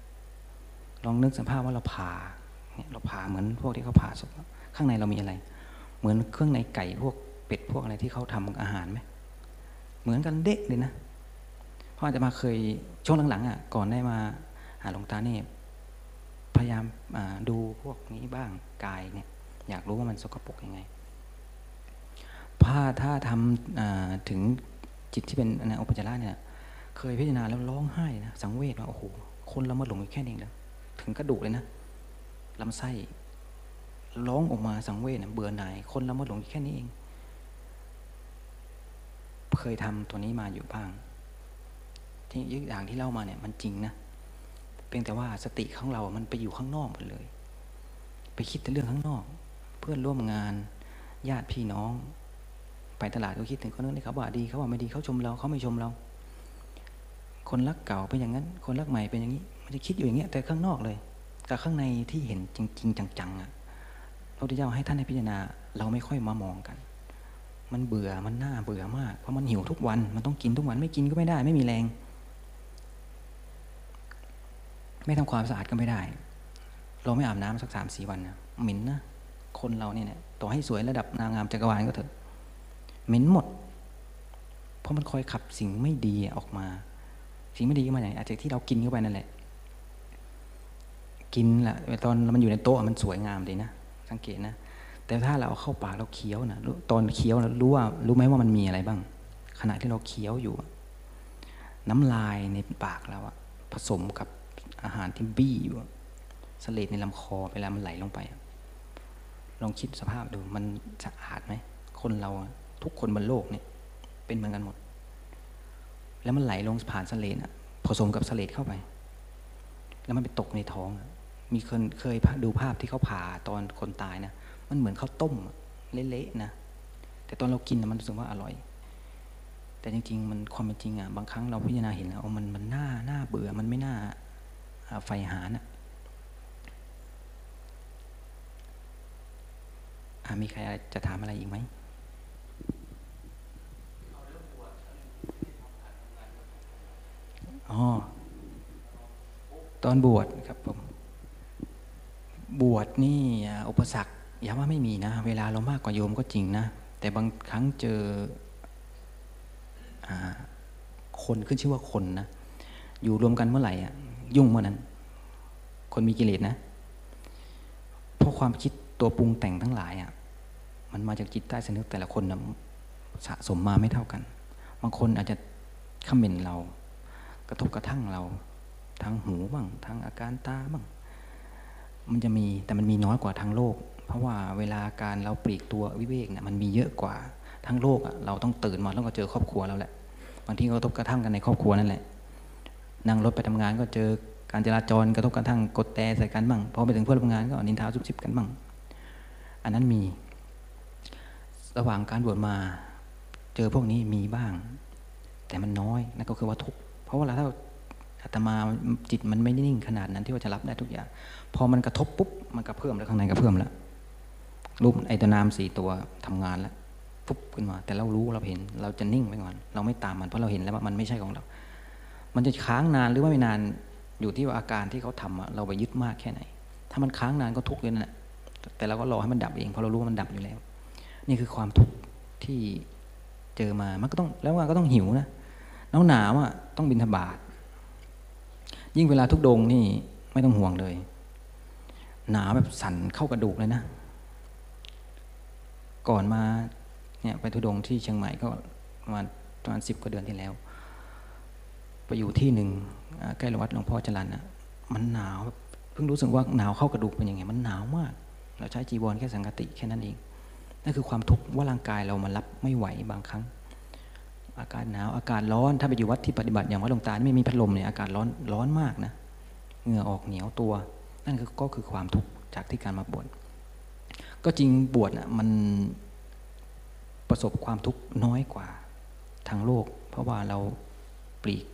ลองนึกสภาพว่าเราผ่าเนี่ยเราผ่าเหมือนพวกที่เขาผ่าศพข้างในเรามีอะไร เหมือนเครื่องในไก่พวกเป็ดพวกอะไรที่เขาทำอาหารไหมเหมือนกันเด็กเลยนะพราะอาจจะมาเคยช่วงหลังๆอะก่อนได้มาหาหลวงตาเนี่ยพยายามดูพวกนี้บ้างกายเนี่ยอยากรู้ว่ามันสกปรกยังไง ถ้าถ้าทำถึงจิตที่เป็นออุปจาระเนี่ย เคยพิจารณาแล้วร้องไห้นะสังเวชว่าโอ้โหคนเรามาหลงอยู่แค่นี้แล้วถึงกระดูกเลยนะลำไส้ร้องออกมาสังเวชเบื่อหน่ายคนเรามาหลงแค่นี้เอง เคยทำตัวนี้มาอยู่บ้าง ที่ยึดอย่างที่เล่ามาเนี่ยมันจริงนะเพียงแต่ว่าสติของเรา มันไปอยู่ข้างนอกหมดเลย ไปคิดแต่เรื่องข้างนอก เพื่อนร่วมงานญาติพี่น้อง ไปตลาดก็คิดถึงคนนั้นเขาว่าดีเขาว่าไม่ดีเขาชมเราเขาไม่ชมเรา คนรักเก่าเป็นอย่างนั้น คนรักใหม่เป็นอย่างนี้มันจะคิดอยู่อย่างเงี้ยแต่ข้างนอกเลยกับข้างในที่เห็นจริง ๆ จังๆอะพระพุทธเจ้าให้ท่านให้พิจารณาเราไม่ค่อยมามองกัน มันเบื่อมันน่าเบื่อมากเพราะมันหิวทุกวันมันต้องกินทุกวันไม่กินก็ไม่ได้ ไม่มีแรง ไม่ทำความสะอาดก็ไม่ได้ เราไม่อาบน้ำสักสามสี่วันนะหม็นนะคนเราเนี่ยต่อให้สวยระดับนางงามจักรวาลก็เถอะ เหม็นหมด เพราะมันคอยขับสิ่งไม่ดีออกมา สิ่งไม่ดีมาอย่างอาจจะที่เรากินเข้าไปนั่นแหละ กินแหละตอนมันอยู่ในโต๊ะมันสวยงามดีนะ สังเกตนะ แต่ถ้าเราเอาเข้าปากเราเคี้ยวนะตอนเคี้ยวเรารู้ว่ารู้ไหมว่ามันมีอะไรบ้าง ขณะที่เราเคี้ยวอยู่ น้ำลายในปากเราอะผสมกับอาหารที่บี้อยู่สเลดในลำคอเวลามันไหลลงไป ลองคิดสภาพดูมันสะอาดไหม คนเรา ทุกคนบนโลกเนี่ยเป็นเหมือนกันหมด แล้วมันไหลลงผ่านสเลดอะผสมกับสเลดเข้าไป แล้วมันไปตกในท้อง มีคนเคยดูภาพที่เขาผ่าตอนคนตายนะมันเหมือนข้าวต้มเละๆนะแต่ตอนเรากินมันรู้สึกว่าอร่อย แต่จริงๆ มันความเป็นจริงอะบางครั้งเราพิจารณาเห็นแล้วมันมันน่าน่าเบื่อมันไม่น่าไฟหานะมีใครจะถามอะไรอีกไหม อ๋อตอนบวชครับผม บวชนี่อุปสรรคย้ำว่าไม่มีนะ เวลาเรามากกว่าโยมก็จริงนะ แต่บางครั้งเจออคนขึ้นชื่อว่าคนนะ อยู่รวมกันเมื่อไหร่อะ ยุ่งเมื่อนั้น คนมีกิเลสนะเพราะความคิดตัวปรุงแต่งทั้งหลายอะ มันมาจากจิตใต้สำนึกแต่ละคนนะสะสมมาไม่เท่ากัน บางคนอาจจะคอมเมนต์เรา กระทบกระทั่งเราทางหูบ้างทางอาการตาบ้างมันจะมีแต่มันมีน้อยกว่าทางโลก เพราะว่าเวลาการเราปลีกตัววิเวกเนี่ยมันมีเยอะกว่าทางโลกอะเราต้องตื่นมาแล้วก็เจอครอบครัวเราแหละบางทีก็กระทบกระทั่งกันในครอบครัวนั่นแหละนั่งรถไปทำงานก็เจอการจราจรกระทบกระทั่งกดแต่ใส่กันบ้างพอไปถึงเพื่อนร่วมงานก็นินทาซุบซิบกันบ้างอันนั้นมี ระหว่างการบวชมา เจอพวกนี้มีบ้าง แต่มันน้อยนั่นก็คือว่าทุกข์ ราะว่าเราถ้าอาตมาจิตมันไม่นิ่งขนาดนั้นที่ว่าจะรับได้ทุกอย่าง พอมันกระทบปุ๊บมันก็เพิ่มแล้วข้างในก็เพิ่มแล้วรูปไอตัวนามสี่ตัวทำงานแล้วปุ๊บขึ้นมา แต่เรารู้เราเห็น เราจะนิ่งไปก่อน เราไม่ตามมันเพราะเราเห็นแล้วว่ามันไม่ใช่ของเรา มันจะค้างนานหรือว่าไม่นานอยู่ที่ว่าอาการที่เขาทำอะเราไปยึดมากแค่ไหน ถ้ามันค้างนานก็ทุกข์เลยนั่นแหละแต่เราก็รอให้มันดับเองเพราะเรารู้ว่ามันดับอยู่แล้ว นี่คือความทุกข์ที่เจอมามันก็ต้องแล้วมันก็ต้องหิวนะ หนาวหนาวอะต้องบินทบาทยิ่งเวลาทุกดงนี่ไม่ต้องห่วงเลย หนาวแบบสั่นเข้ากระดูกเลยนะ ก่อนมาเนี่ยไปทุดงที่เชียงใหม่ก็ประมาณประมาณสิบกว่าเดือนที่แล้ว ไปอยู่ที่หนึ่งใกล้วัดหลวงพ่อจรันอะมันหนาวเพิ่งรู้สึกว่าหนาวเข้ากระดูกเป็นยังไงมันหนาวมาก เราใช้จีวรแค่สังกติแค่นั้นเองนั่นคือความทุกข์ว่าร่างกายเรามันรับไม่ไหวบางครั้ง อากาศหนาวอากาศร้อนถ้าไปอยู่วัดที่ปฏิบัติอย่างวัดหลวงตาไม่มีพัดลมเนี่ยอากาศร้อนร้อนมากนะเหงื่อออกเหนียวตัว นั่นคือก็คือความทุกข์จากที่การมาบวชก็จริงบวชนะมันประสบความทุกข์น้อยกว่าทางโลก เพราะว่าเราปลีก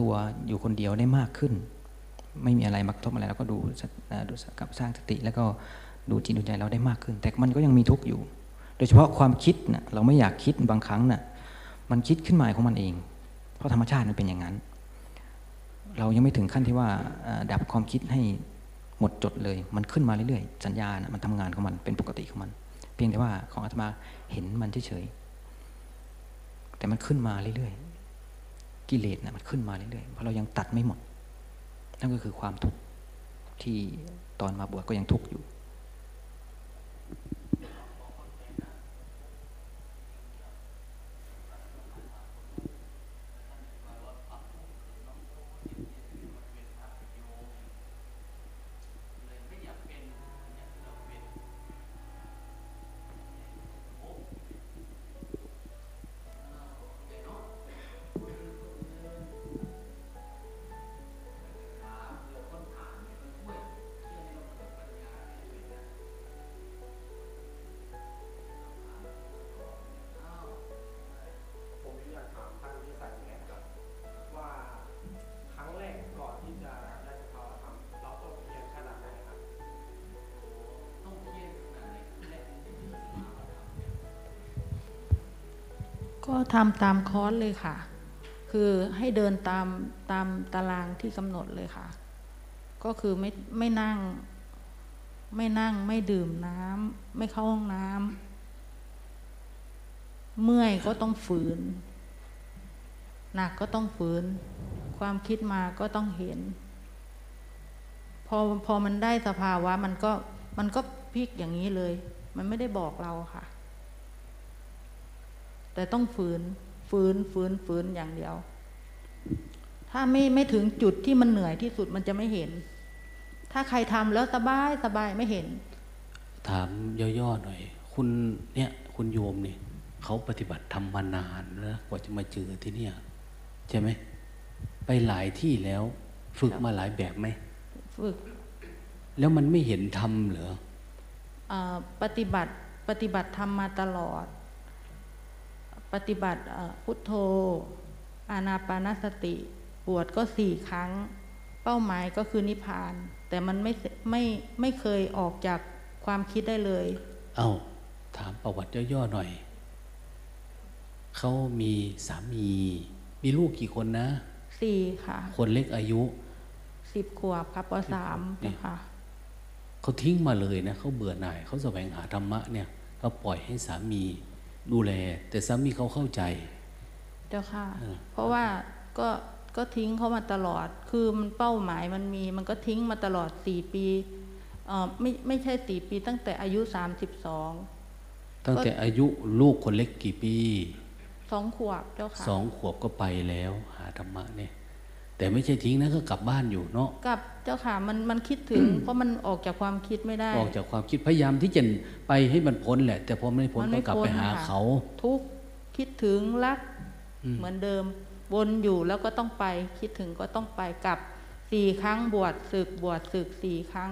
ตัวอยู่คนเดียวได้มากขึ้น ไม่มีอะไรมากระทบอะไรเราก็ดูดูกับสร้างสติ แล้วก็ดูจิตดูใจเราได้มากขึ้น แต่มันก็ยังมีทุกข์อยู่ โดยเฉพาะความคิดนะเราไม่อยากคิดบางครั้งนะ่ะ มันคิดขึ้นมาของมันเอง เพราะธรรมชาติมันเป็นอย่างนั้น เรายังไม่ถึงขั้นที่ว่าดับความคิดให้หมดจดเลย มันขึ้นมาเรื่อยๆ สัญญานะมันทำงานของมันเป็นปกติของมัน เพียงแต่ว่าของอาตมาเห็นมันเฉยๆแต่มันขึ้นมาเรื่อยๆกิเลสนะมันขึ้นมาเรื่อยๆเพราะเรายังตัดไม่หมด นั่นก็คือความทุกข์ที่ตอนมาบวชก็ยังทุกข์อยู่ ทำตามคอร์สเลยค่ะ คือให้เดินตามตามตารางที่กำหนดเลยค่ะ ก็คือไม่ไม่นั่ง ไม่นั่งไม่ดื่มน้ำไม่เข้าห้องน้ำเมื่อยก็ต้องฝืน หนักก็ต้องฝืน ความคิดมาก็ต้องเห็น พอพอมันได้สภาวะมันก็มันก็พลิกอย่างนี้เลย มันไม่ได้บอกเราค่ะ แต่ต้องฝืนฝืนฝืนฝืนอย่างเดียว ถ้าไม่ไม่ถึงจุดที่มันเหนื่อยที่สุดมันจะไม่เห็น ถ้าใครทำแล้วสบายสบายไม่เห็น ถามย่อๆหน่อย คุณเนี่ยคุณโยมนี่เขาปฏิบัติทำมานานแล้วกว่าจะมาเจอที่เนี่ยใช่ไหมไปหลายที่แล้ว ฝึกมาหลายแบบไหมฝึก แล้วมันไม่เห็นทำเหรอเอ่อปฏิบัติปฏิบัติทำมาตลอด ปฏิบัติเอ่อพุทโธ อานาปานสติ บวชก็สี่ครั้ง เป้าหมายก็คือนิพพาน แต่มันไม่เสไม่ไม่เคยออกจากความคิดได้เลย เอา้า ถามประวัติย่อๆหน่อย เขามีสามี มีลูกกี่คนนะ สี่ค่ะ คนเล็กอายุ สิบขวบครับปสามนี่นะคะเขาทิ้งมาเลยนะ เขาเบื่อหน่าย เขาแสวงหาธรรมะเนี่ยเขาปล่อยให้สามี ดูแล แต่สามีเขาเข้าใจ เจ้าค่ะเออเพราะว่าก็ก็ทิ้งเขามาตลอด คือมันเป้าหมายมันมี มันก็ทิ้งมาตลอดสี่ปีเออไม่ไม่ใช่สี่ปี ตั้งแต่อายุสามสิบสองตั้งแต่อายุลูกคนเล็กกี่ปีสองขวบเจ้าค่ะสองขวบก็ไปแล้ว หาธรรมะเนี่ย แต่ไม่ใช่ทิ้งนะก็กลับบ้านอยู่เนาะกับเจ้าค่ะมันมันคิดถึง เพราะมันออกจากความคิดไม่ได้ ออกจากความคิดพยายามที่จะไปให้มันพ้นแหละ แต่พอไม่พ้นมันไม่ก็กลับไปพ้นหาค่ะเขา ทุกข์คิดถึงรักอืมเหมือนเดิม วนอยู่แล้วก็ต้องไป คิดถึงก็ต้องไปกลับสี่ครั้งบวชศึกบวชศึกสี่ครั้ง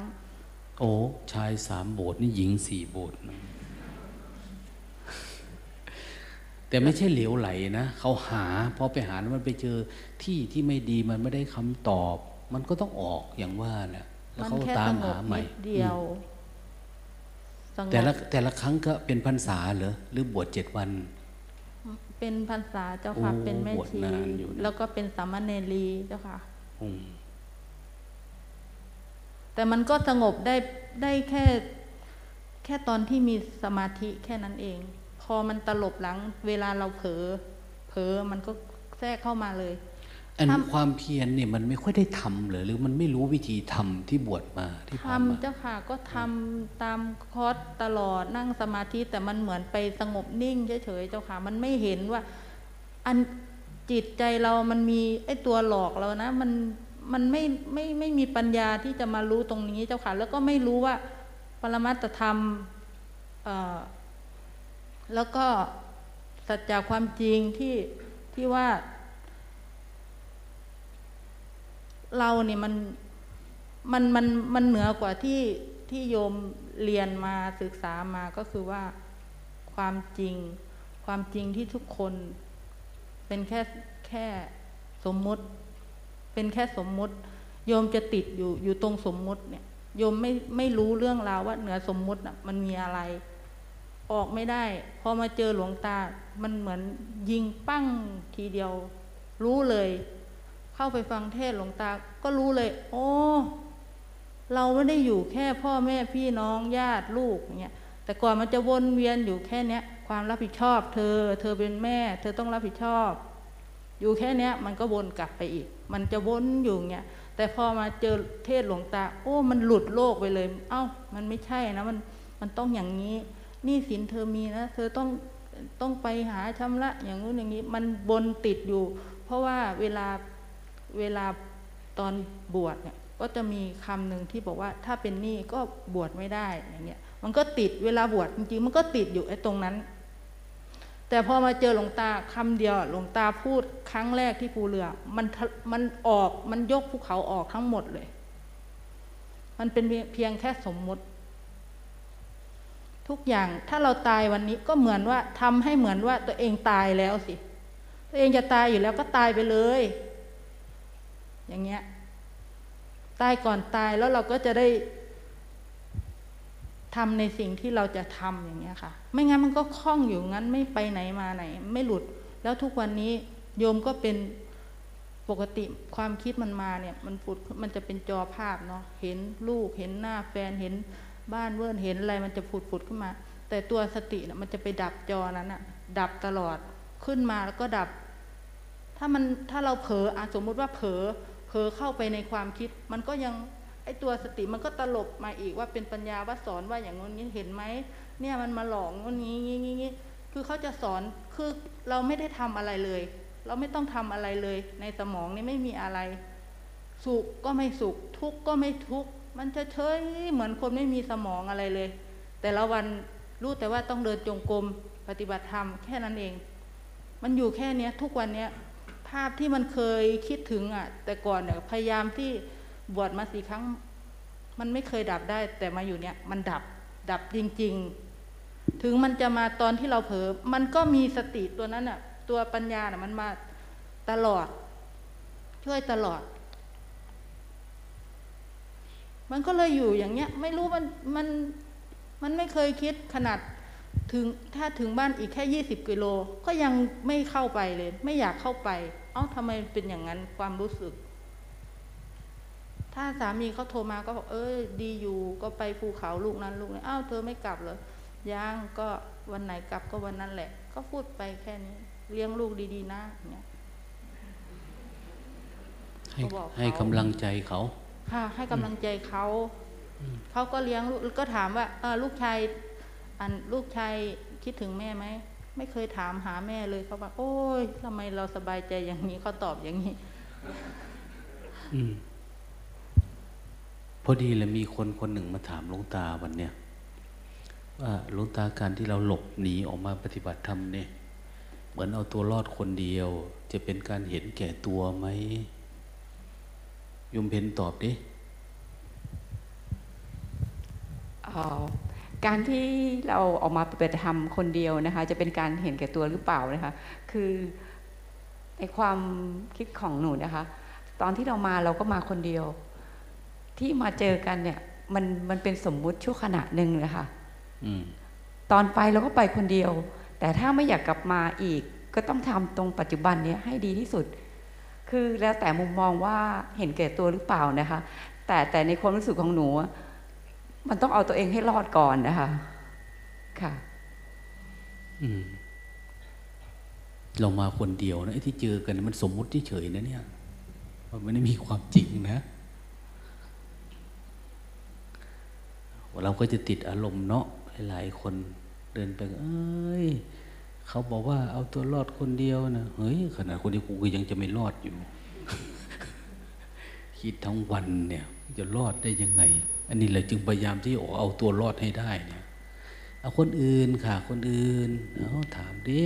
โอ้ชายสามโบสถ์นี่หญิงสี่โบสถ์นะ แต่ไม่ใช่เหลวไหลนะเขาหาพอไปหาแล้วมันไปเจอที่ที่ไม่ดีมันไม่ได้คำตอบ มันก็ต้องออกอย่างว่าแหละแล้วมันเขาแค่ตาสมงหาบใหม่นิดเดียวสงบแต่ละแต่ละครั้งก็เป็นพรรษาเหรอหรือบวชเจ็ดวัน เป็นพรรษาเจ้าค่ะโอ้เป็นแม่บวชชีนานอยู่นะแล้วก็เป็นสามเณรีเจ้าค่ะอืมแต่มันก็สงบได้ได้แค่ แค่ตอนที่มีสมาธิแค่นั้นเองพ อมันตลบหลัง เวลาเราเผลอเผลอมันก็แทรกเข้ามาเลยอันทำความเพียรเนี่ยมันไม่ค่อยได้ทำเหรอหรือมันไม่รู้วิธีทำที่บวชมาที่ผ่านมาทำเจ้าค่ะก็ทำตามคอร์สตลอดนั่งสมาธิแต่มันเหมือนไปสงบนิ่งเฉยๆเจ้าค่ะ มันไม่เห็นว่า อันจิตใจเรามันมีไอ้ตัวหลอกเรานะ มันมันไม่ไม่ไม่มีปัญญาที่จะมารู้ตรงนี้เจ้าค่ะ แล้วก็ไม่รู้ว่า ปรมัตถธรรมเอ่อ แล้วก็สัจจะความจริงที่ที่ว่า เราเนี่ยมันมันมันมันเหนือกว่าที่ที่โยมเรียนมาศึกษามาก็คือว่าความจริง ความจริงที่ทุกคน เป็นแค่แค่สมมุติ เป็นแค่สมมุติ โยมจะติดอยู่อยู่ตรงสมมุติเนี่ยโยมไม่ไม่รู้เรื่องราวว่าเหนือสมมุติน่ะมันมีอะไร ออกไม่ได้ พอมาเจอหลวงตา มันเหมือนยิงปั้งทีเดียว รู้เลย เข้าไปฟังเทศหลวงตา ก็รู้เลย โอ้เราไม่ได้อยู่แค่พ่อแม่พี่น้องญาติลูกอย่างเงี้ยแต่ก่อนมันจะวนเวียนอยู่แค่เนี้ย ความรับผิดชอบ เธอ เธอเป็นแม่ เธอต้องรับผิดชอบ อยู่แค่เนี้ยมันก็วนกลับไปอีก มันจะวนอยู่เงี้ยแต่พอมาเจอเทศหลวงตา โอ้ มันหลุดโลกไปเลย เอ้า มันไม่ใช่นะ มัน มันต้องอย่างนี้ นี่สินเธอมีนะเธอต้องต้องไปหาชำระอย่างนู้นอย่างนี้ มันบนติดอยู่ เพราะว่าเวลาเวลาตอนบวชเนี่ยก็จะมีคำหนึ่งที่บอกว่าถ้าเป็นหนี้ก็บวชไม่ได้อย่างเงี้ยมันก็ติดเวลาบวชจริงๆมันก็ติดอยู่ไอ้ตรงนั้น แต่พอมาเจอหลวงตาคำเดียวหลวงตาพูดครั้งแรกที่ภูเรือ มันมันออกมันยกภูเขาออกทั้งหมดเลย มันเป็นเพียงแค่สมมติ ทุกอย่างถ้าเราตายวันนี้ก็เหมือนว่าทำให้เหมือนว่าตัวเองตายแล้วสิ ตัวเองจะตายอยู่แล้วก็ตายไปเลย อย่างเงี้ยตายก่อนตายแล้วเราก็จะได้ทำในสิ่งที่เราจะทำอย่างเงี้ยค่ะ ไม่งั้นมันก็คล้องอยู่งั้นไม่ไปไหนมาไหน ไม่หลุด แล้วทุกวันนี้โยมก็เป็นปกติความคิดมันมาเนี่ย มันฟุดมันจะเป็นจอภาพเนาะเห็นลูกเห็นหน้าแฟนเห็น บ้านเวิร์นเห็นอะไรมันจะผุดผุดขึ้นมา แต่ตัวสติเนี่ยมันจะไปดับจอนั้นอะดับตลอดขึ้นมาแล้วก็ดับ ถ้ามันถ้าเราเผลออะสมมุติว่าเผลอเผลอเข้าไปในความคิด มันก็ยังไอตัวสติมันก็ตลบมาอีกว่าเป็นปัญญาว่าสอนว่าอย่างงู้นนี้เห็นไหมเนี่ยมันมาหลอกงี้งี้งี้งี้คือเขาจะสอนคือเราไม่ได้ทำอะไรเลย เราไม่ต้องทำอะไรเลย ในสมองนี่ไม่มีอะไร สุขก็ไม่สุข ทุกข์ก็ไม่ทุกข์ มันจะเฉยเหมือนคนไม่มีสมองอะไรเลย แต่ละวันรู้แต่ว่าต้องเดินจงกรมปฏิบัติธรรมแค่นั้นเอง มันอยู่แค่เนี้ยทุกวันเนี้ยภาพที่มันเคยคิดถึงอะ แต่ก่อนเนี่ยพยายามที่บวชมาสี่ครั้ง มันไม่เคยดับได้ แต่มาอยู่เนี้ยมันดับดับจริง ๆ ถึงมันจะมาตอนที่เราเผลอมันก็มีสติตัวนั้นอะตัวปัญญาน่ะมันมาตลอด ช่วยตลอด มันก็เลยอยู่อย่างเงี้ย ไม่รู้มันมันมันไม่เคยคิดขนาดถึงถ้าถึงบ้านอีกแค่ยี่สิบกิโล ก็ยังไม่เข้าไปเลย ไม่อยากเข้าไป เอ้าทำไมเป็นอย่างนั้นความรู้สึก ถ้าสามีเขาโทรมาก็บอกเออดีอยู่ก็ไปภูเขาลูกนั้นลูกนี้อ้าวเธอไม่กลับเหรอยังก็วันไหนกลับก็วันนั้นแหละ ก็พูดไปแค่นี้ เลี้ยงลูกดี ๆ นะอย่างเงี้ยให้ก็บอกให้เขากำลังใจเขา ค่ะให้กำลังใจเขาเขาก็เลี้ยงลูกก็ถามว่าเออลูกชายอันลูกชายคิดถึงแม่ไหมไม่เคยถามหาแม่เลยเขาบอกโอ้ยทำไมเราสบายใจอย่างนี้เขาตอบอย่างนี้อืมพอดีเลยมีคนคนหนึ่งมาถามหลวงตาวันเนี้ยว่าหลวงตาการที่เราหลบหนีออกมาปฏิบัติธรรมเนี่ย เหมือนเอาตัวรอดคนเดียว จะเป็นการเห็นแก่ตัวไหม ยมเพนตอบดิเอ่อการที่เราออกมาปฏิบัติธรรมคนเดียวนะคะ จะเป็นการเห็นแก่ตัวหรือเปล่านะคะ คือในความคิดของหนูนะคะ ตอนที่เรามาเราก็มาคนเดียว ที่มาเจอกันเนี่ย มันมันเป็นสมมุติชั่วขณะหนึ่งนะคะอืมตอนไปเราก็ไปคนเดียว แต่ถ้าไม่อยากกลับมาอีก ก็ต้องทำตรงปัจจุบันเนี้ยให้ดีที่สุด คือแล้วแต่มุมมองว่าเห็นแก่ตัวหรือเปล่านะคะ แต่แต่ในความรู้สึกของหนู มันต้องเอาตัวเองให้รอดก่อนนะคะ ค่ะอืมเรามาคนเดียวนะที่เจอกันมันสมมุติเฉยนะเนี่ยมันไม่ได้มีความจริงนะเราก็จะติดอารมณ์เนาะหลาย ๆ คนเดินไป เอ้ย เขาบอกว่าเอาตัวรอดคนเดียวนะเฮ้ยขนาดคนเดียวกูก็ยังจะไม่รอดอยู่ คิดทั้งวันเนี่ย จะรอดได้ยังไง อันนี้เลยจึงพยายามที่จะเอาตัวรอดให้ได้เนี่ยเอาคนอื่นค่ะ คนอื่นเอาถามดิ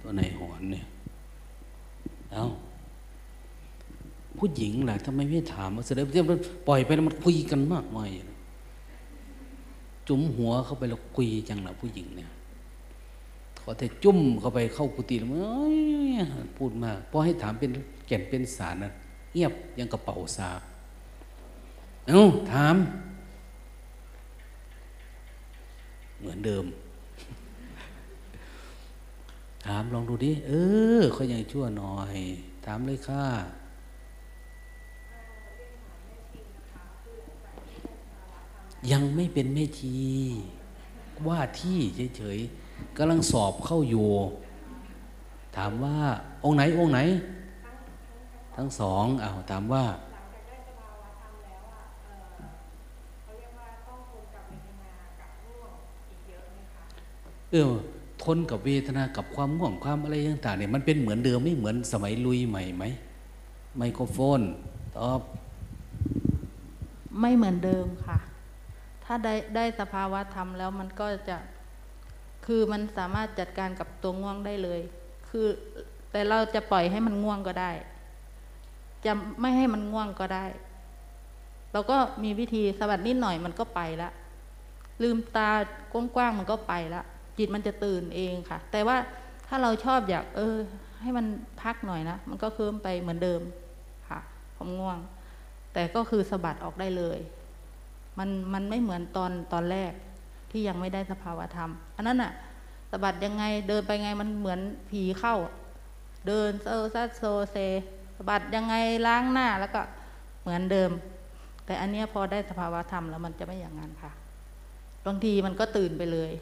ตัวไหนหอนเนี่ยเอาผู้หญิงล่ะทำไมไม่ถามแสดงว่ามันปล่อยไปแล้วมันคุยกันมากมาย จุ่มหัวเข้าไปแล้วคุยจังล่ะผู้หญิงเนี่ยขอแต่จุ่มเข้าไปเข้ากุฏิแล้วมันพูดมากพอให้ถามเป็นแก่นเป็นสารนะเงียบยังกระเป๋าสาเอ้าถาม เหมือนเดิม ถามลองดูดิ เออเขายังชั่วหน่อย ถามเลยค่ะ ยังไม่เป็นแม่ชีว่าที่เฉยๆกำลังสอบเข้าอยู่ ถามว่าองค์ไหนองค์ไหน ทั้งสองอ้าวถามว่าเออทนกับเวทนากับความง่วงความอะไรต่างๆเนี่ยมันเป็นเหมือนเดิมไม่เหมือนสมัยลุยใหม่ไหมไมโครโฟนตอบไม่เหมือนเดิมค่ะ ถ้าได้ได้สภาวะธรรมแล้วมันก็จะคือมันสามารถจัดการกับตัวง่วงได้เลย คือแต่เราจะปล่อยให้มันง่วงก็ได้ จะไม่ให้มันง่วงก็ได้ เราก็มีวิธีสวัสดนิดหน่อยมันก็ไปละ ลืมตากว้างๆมันก็ไปละ จิตมันจะตื่นเองค่ะ แต่ว่าถ้าเราชอบอยาก เออ ให้มันพักหน่อยนะ มันก็เคลิ้มไปเหมือนเดิมค่ะความง่วง แต่ก็คือสะบัดออกได้เลย มันมันไม่เหมือนตอนตอนแรกที่ยังไม่ได้สภาวะธรรม อันนั้นอะสะบัดยังไงเดินไปไงมันเหมือนผีเข้า เดินโซซัดโซเซสะบัดยังไงล้างหน้าแล้วก็เหมือนเดิม แต่อันเนี้ยพอได้สภาวะธรรมแล้วมันจะไม่อย่างนั้นค่ะบางทีมันก็ตื่นไปเลย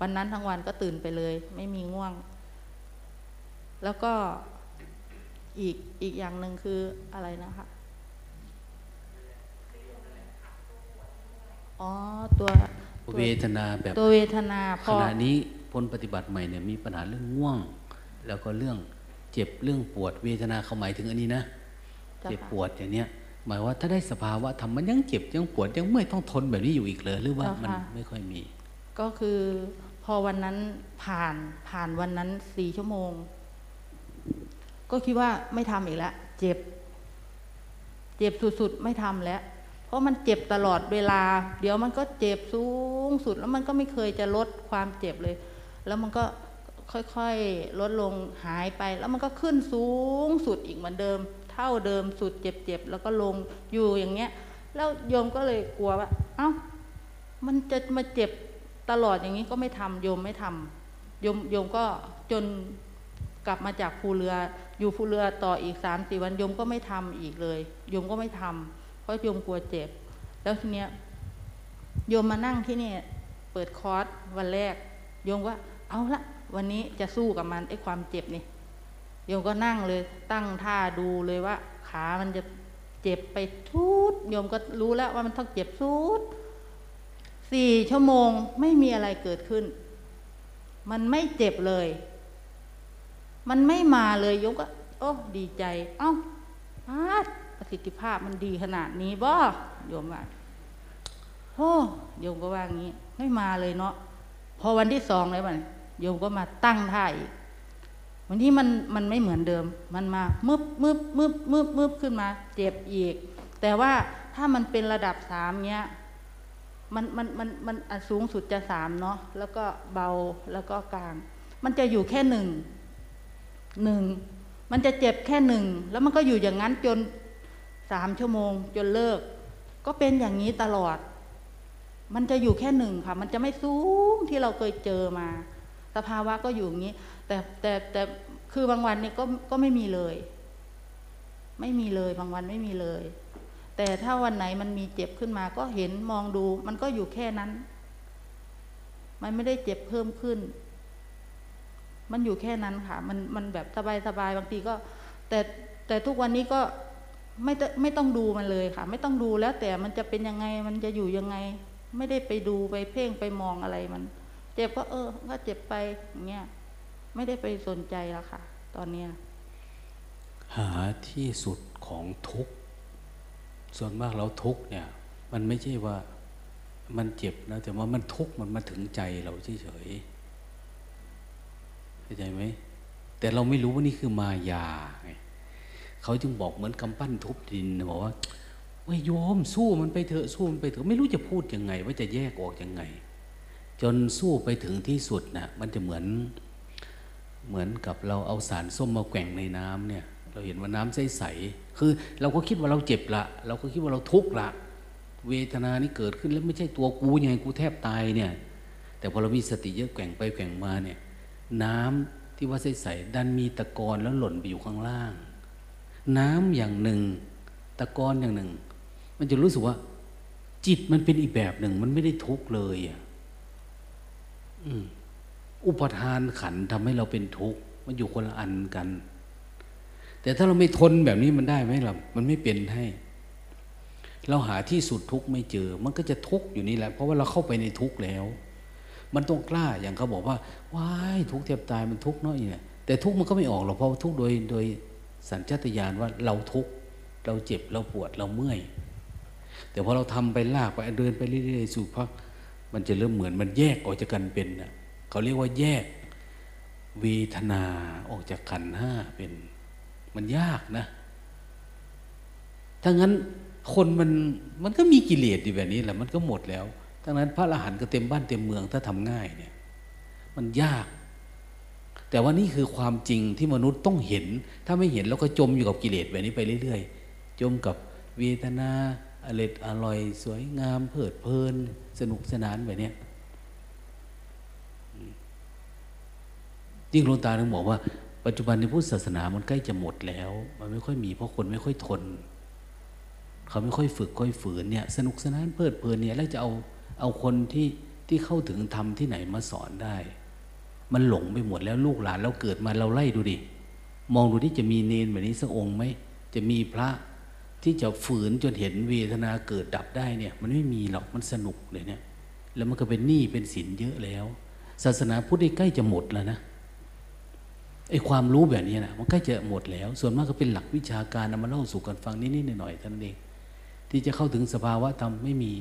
วันนั้นทั้งวันก็ตื่นไปเลย ไม่มีง่วง แล้วก็อีกอีกอย่างหนึ่งคืออะไรนะคะ อ๋อตัวตัวเวทนาแบบตัวเวทนาพขอณะนี้พ้นปฏิบัติใหม่เนี่ยมีปัญหาเรื่องง่วง แล้วก็เรื่องเจ็บเรื่องปวดเวทนาเขาหมายถึงอันนี้นะเจ้าเจ็บค่ะปวดอย่างเนี้ยหมายว่าถ้าได้สภาวะธรรมมันยังเจ็บยังปวดยังเมื่อยต้องทนแบบนี้อยู่อีกเลยหรือว่ามันไม่ค่อยมี ก็คือพอวันนั้นผ่านผ่านวันนั้นสี่ชั่วโมง ก็คิดว่าไม่ทำอีกแล้วเจ็บ เจ็บสุดๆไม่ทำแล้ว เพราะมันเจ็บตลอดเวลา เดี๋ยวมันก็เจ็บสูงสุดแล้วมันก็ไม่เคยจะลดความเจ็บเลย แล้วมันก็ค่อยๆลดลงหายไป แล้วมันก็ขึ้นสูงสุดอีกเหมือนเดิม เท่าเดิมสุดเจ็บๆแล้วก็ลงอยู่อย่างเงี้ย แล้วโยมก็เลยกลัวว่า เอ้า มันจะมาเจ็บตลอดอย่างนี้ก็ไม่ทำโยมไม่ทำโยมโยมก็จนกลับมาจากภูเรือ อยู่ภูเรือต่ออีกสามสี่วันโยมก็ไม่ทำอีกเลยโยมก็ไม่ทำเพ ราะโยมกลัวเจ็บ แล้วทีเนี้ยโยมมานั่งที่นี่เปิดคอร์สวันแรก โยมว่าเอาละวันนี้จะสู้กับมันไอ้ความเจ็บนี่โยมก็นั่งเลยตั้งท่าดูเลยว่า ขามันจะเจ็บไปทุดโยมก็รู้แล้วว่ามันต้องเจ็บทุดสี่ชั่วโมงไม่มีอะไรเกิดขึ้น มันไม่เจ็บเลย มันไม่มาเลยโยมก็ โอ้ดีใจ เอ้าพาด ประสิทธิภาพมันดีขนาดนี้บ่โยมว่าโอ้โยมก็ว่างี้ ไม่มาเลยเนาะพอวันที่สองเลยมันโยมก็มาตั้งท่าอีกวันนี้มันมันไม่เหมือนเดิม มันมามึบมึบมึบมึบมึบขึ้นมา เจ็บอีก แต่ว่าถ้ามันเป็นระดับสามเนี้ยมันมันมันมันอสูงสุดจะสามเนาะแล้วก็เบาแล้วก็กลาง มันจะอยู่แค่หนึ่งหนึ่งมันจะเจ็บแค่หนึ่งแล้วมันก็อยู่อย่างนั้นจน สามชั่วโมงจนเลิก ก็เป็นอย่างนี้ตลอด มันจะอยู่แค่หนึ่งค่ะ มันจะไม่สูงที่เราเคยเจอมา สภาวะก็อยู่อย่างนี้ แต่แต่แต่คือบางวันเนี่ยก็ก็ไม่มีเลย ไม่มีเลยบางวันไม่มีเลย แต่ถ้าวันไหนมันมีเจ็บขึ้นมา ก็เห็นมองดู มันก็อยู่แค่นั้น มันไม่ได้เจ็บเพิ่มขึ้น มันอยู่แค่นั้นค่ะ มันมันแบบสบายสบายบางทีก็ แต่แต่ทุกวันนี้ก็ ไม่ต้องไม่ต้องดูมันเลยค่ะ ไม่ต้องดูแล้วแต่มันจะเป็นยังไงมันจะอยู่ยังไง ไม่ได้ไปดูไปเพ่งไปมองอะไรมัน เจ็บก็เออ ก็เจ็บไปอย่างเงี้ยไม่ได้ไปสนใจแล้วค่ะ ตอนเนี้ยหาที่สุดของทุกส่วนมากเราทุกเนี่ย มันไม่ใช่ว่ามันเจ็บนะ แต่ว่ามันทุกข์มันมาถึงใจเราเฉยๆเข้าใจไหมแต่เราไม่รู้ว่านี่คือมายาไง เขาจึงบอกเหมือนกำปั้นทุบดินบอกว่าเว้ยโยมสู้มันไปเถอะสู้มันไปเถอะไม่รู้จะพูดยังไง ว่าจะแยกออกยังไง จนสู้ไปถึงที่สุดนะมันจะเหมือนเหมือนกับเราเอาสารส้มมาแกว่งในน้ำเนี่ย เราเห็นว่าน้ำใสๆคือเราก็คิดว่าเราเจ็บละ เราก็คิดว่าเราทุกข์ละ เวทนานี่เกิดขึ้นแล้วไม่ใช่ตัวกูยังไงกูแทบตายเนี่ย แต่พอเรามีสติเยอะแกว่งไปแกว่งมาเนี่ย น้ำที่ว่าใสๆดันมีตะกอนแล้วหล่นไปอยู่ข้างล่าง น้ำอย่างหนึ่ง ตะกอนอย่างหนึ่ง มันจะรู้สึกว่า จิตมันเป็นอีกแบบหนึ่ง มันไม่ได้ทุกข์เลยอืออุปทานขันธ์ทำให้เราเป็นทุกข์มันอยู่คนละอันกัน แต่ถ้าเราไม่ทนแบบนี้มันได้ไหมล่ะมันไม่เป็นให้ เราหาที่สุดทุกข์ไม่เจอ มันก็จะทุกข์อยู่นี่แหละ เพราะว่าเราเข้าไปในทุกข์แล้ว มันต้องกล้าอย่างเขาบอกว่าว้ายทุกข์แทบตายมันทุกข์เนาะเนี่ยแต่ทุกข์มันก็ไม่ออกหรอกเพราะทุกข์โดยโดย สัญชาตญาณว่าเราทุกข์เราเจ็บเราปวดเราเมื่อยแต่พอเราทำไปลากไปเดินไปเรื่อยๆสู่พักมันจะเริ่มเหมือนมันแยกออกจากกันเป็นน่ะเขาเรียกว่าแยกเวทนาออกจากขันห้าเป็น มันยากนะถ้างั้นคนมันมันก็มีกิเลสอยู่แบบนี้แหละมันก็หมดแล้วทั้งนั้นพระอรหันต์ก็เต็มบ้านเต็มเมืองถ้าทำง่ายเนี่ย มันยาก แต่ว่านี่คือความจริงที่มนุษย์ต้องเห็น ถ้าไม่เห็นแล้วก็จมอยู่กับกิเลสแบบนี้ไปเรื่อยๆ จมกับเวทนาอร่อยอร่อย สวยงามเพลิดเพลิน สนุกสนานแบบนี้ยิ่งหลวงตาถึงบอกว่า ปัจจุบันในพุทธศาสนามันใกล้จะหมดแล้ว มันไม่ค่อยมีเพราะคนไม่ค่อยทน เขาไม่ค่อยฝึกค่อยฝืนเนี่ย สนุกสนานเพลิดเพลินเนี่ยแล้วจะเอาเอาคนที่ที่เข้าถึงธรรมที่ไหนมาสอนได้ มันหลงไปหมดแล้วลูกหลานเราเกิดมาเราไล่ดูดิ มองดูที่จะมีเนนแบบนี้สักองค์ไหม จะมีพระที่จะฝืนจนเห็นเวทนาเกิดดับได้เนี่ย มันไม่มีหรอกมันสนุกเลยเนี่ย แล้วมันก็เป็นหนี้เป็นสินเยอะแล้ว ศาสนาพุทธใกล้จะหมดแล้วนะไอ้ความรู้แบบนี้นะมันใกล้จะหมดแล้ว ส่วนมากก็เป็นหลักวิชาการนำมาเล่าสู่กันฟังนิดๆหน่อยๆท่านเองที่จะเข้าถึงสภาวะธรรมไม่มี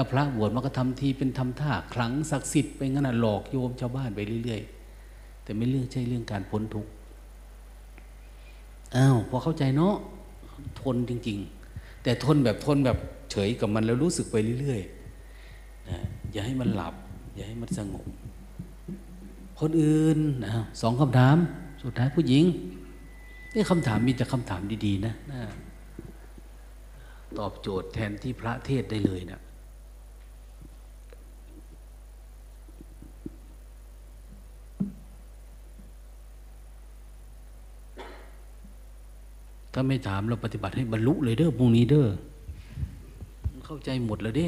ถ้าพระบวชมันก็ทำทีเป็นทำท่าขลังศักดิ์สิทธิ์ไปงั้นนะหลอกโยมชาวบ้านไปเรื่อย ๆ แต่ไม่เรื่องใช่เรื่องการพ้นทุกข์อ้าวพอเข้าใจเนาะทนจริง ๆ แต่ทนแบบทนแบบเฉยกับมันแล้วรู้สึกไปเรื่อยๆนะอย่าให้มันหลับ อย่าให้มันสงบ คนอื่นนะสองคำถาม สุดท้ายผู้หญิงนี่คำถามมีแต่คำถามดี ๆ นะนะตอบโจทย์แทนที่พระเทศได้เลยนะ ถ้าไม่ถามเราปฏิบัติให้บรรลุเลยเด้อพรุ่งนี้เด้อเข้าใจหมดแล้วเด้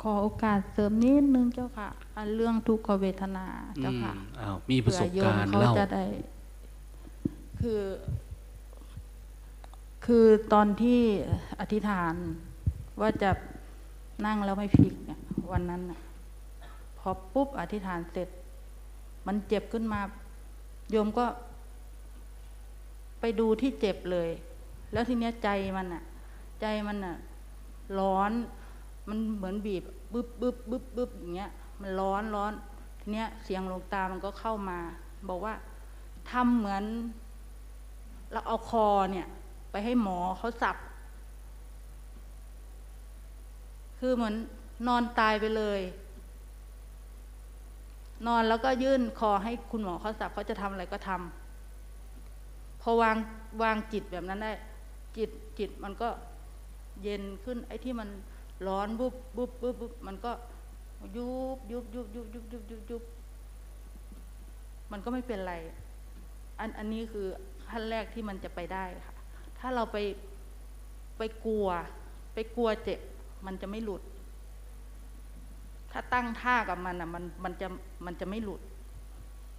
ขอโอกาสเสริมนิดนึงเจ้าค่ะอันเรื่องทุกขเวทนาเจ้าค่ะอืมอ้าวมีประสบการณ์เผื่อโยมเล่าเขาจะได้คือ คือตอนที่อธิษฐานว่าจะนั่งแล้วไม่พลิกเนี่ย วันนั้นน่ะพอปุ๊บอธิษฐานเสร็จ มันเจ็บขึ้นมาโยมก็ ไปดูที่เจ็บเลย แล้วทีเนี้ยใจมันอะใจมันอะร้อน มันเหมือนบีบบึบบึบบึบบึบอย่างเงี้ย มันร้อนร้อน ทีเนี้ยเสียงหลวงตามันก็เข้ามา บอกว่าทำเหมือน เราเอาคอเนี่ย ไปให้หมอเขาสับ คือเหมือนนอนตายไปเลย นอนแล้วก็ยื่นคอให้คุณหมอเขาสับเขาจะทำอะไรก็ทำ อวางวางจิตแบบนั้นได้ จิตจิตมันก็เย็นขึ้น ไอ้ที่มันร้อนบุบบุบบุบบุบมันก็ยุบยุบยุบยุบยุบยุบยุบยุบมันก็ไม่เป็นไร อันอันนี้คือขั้นแรกที่มันจะไปได้ค่ะ ถ้าเราไปไปกลัว ไปกลัวเจ็บ มันจะไม่หลุด ถ้าตั้งท่ากับมันอะ มันมันจะมันจะไม่หลุด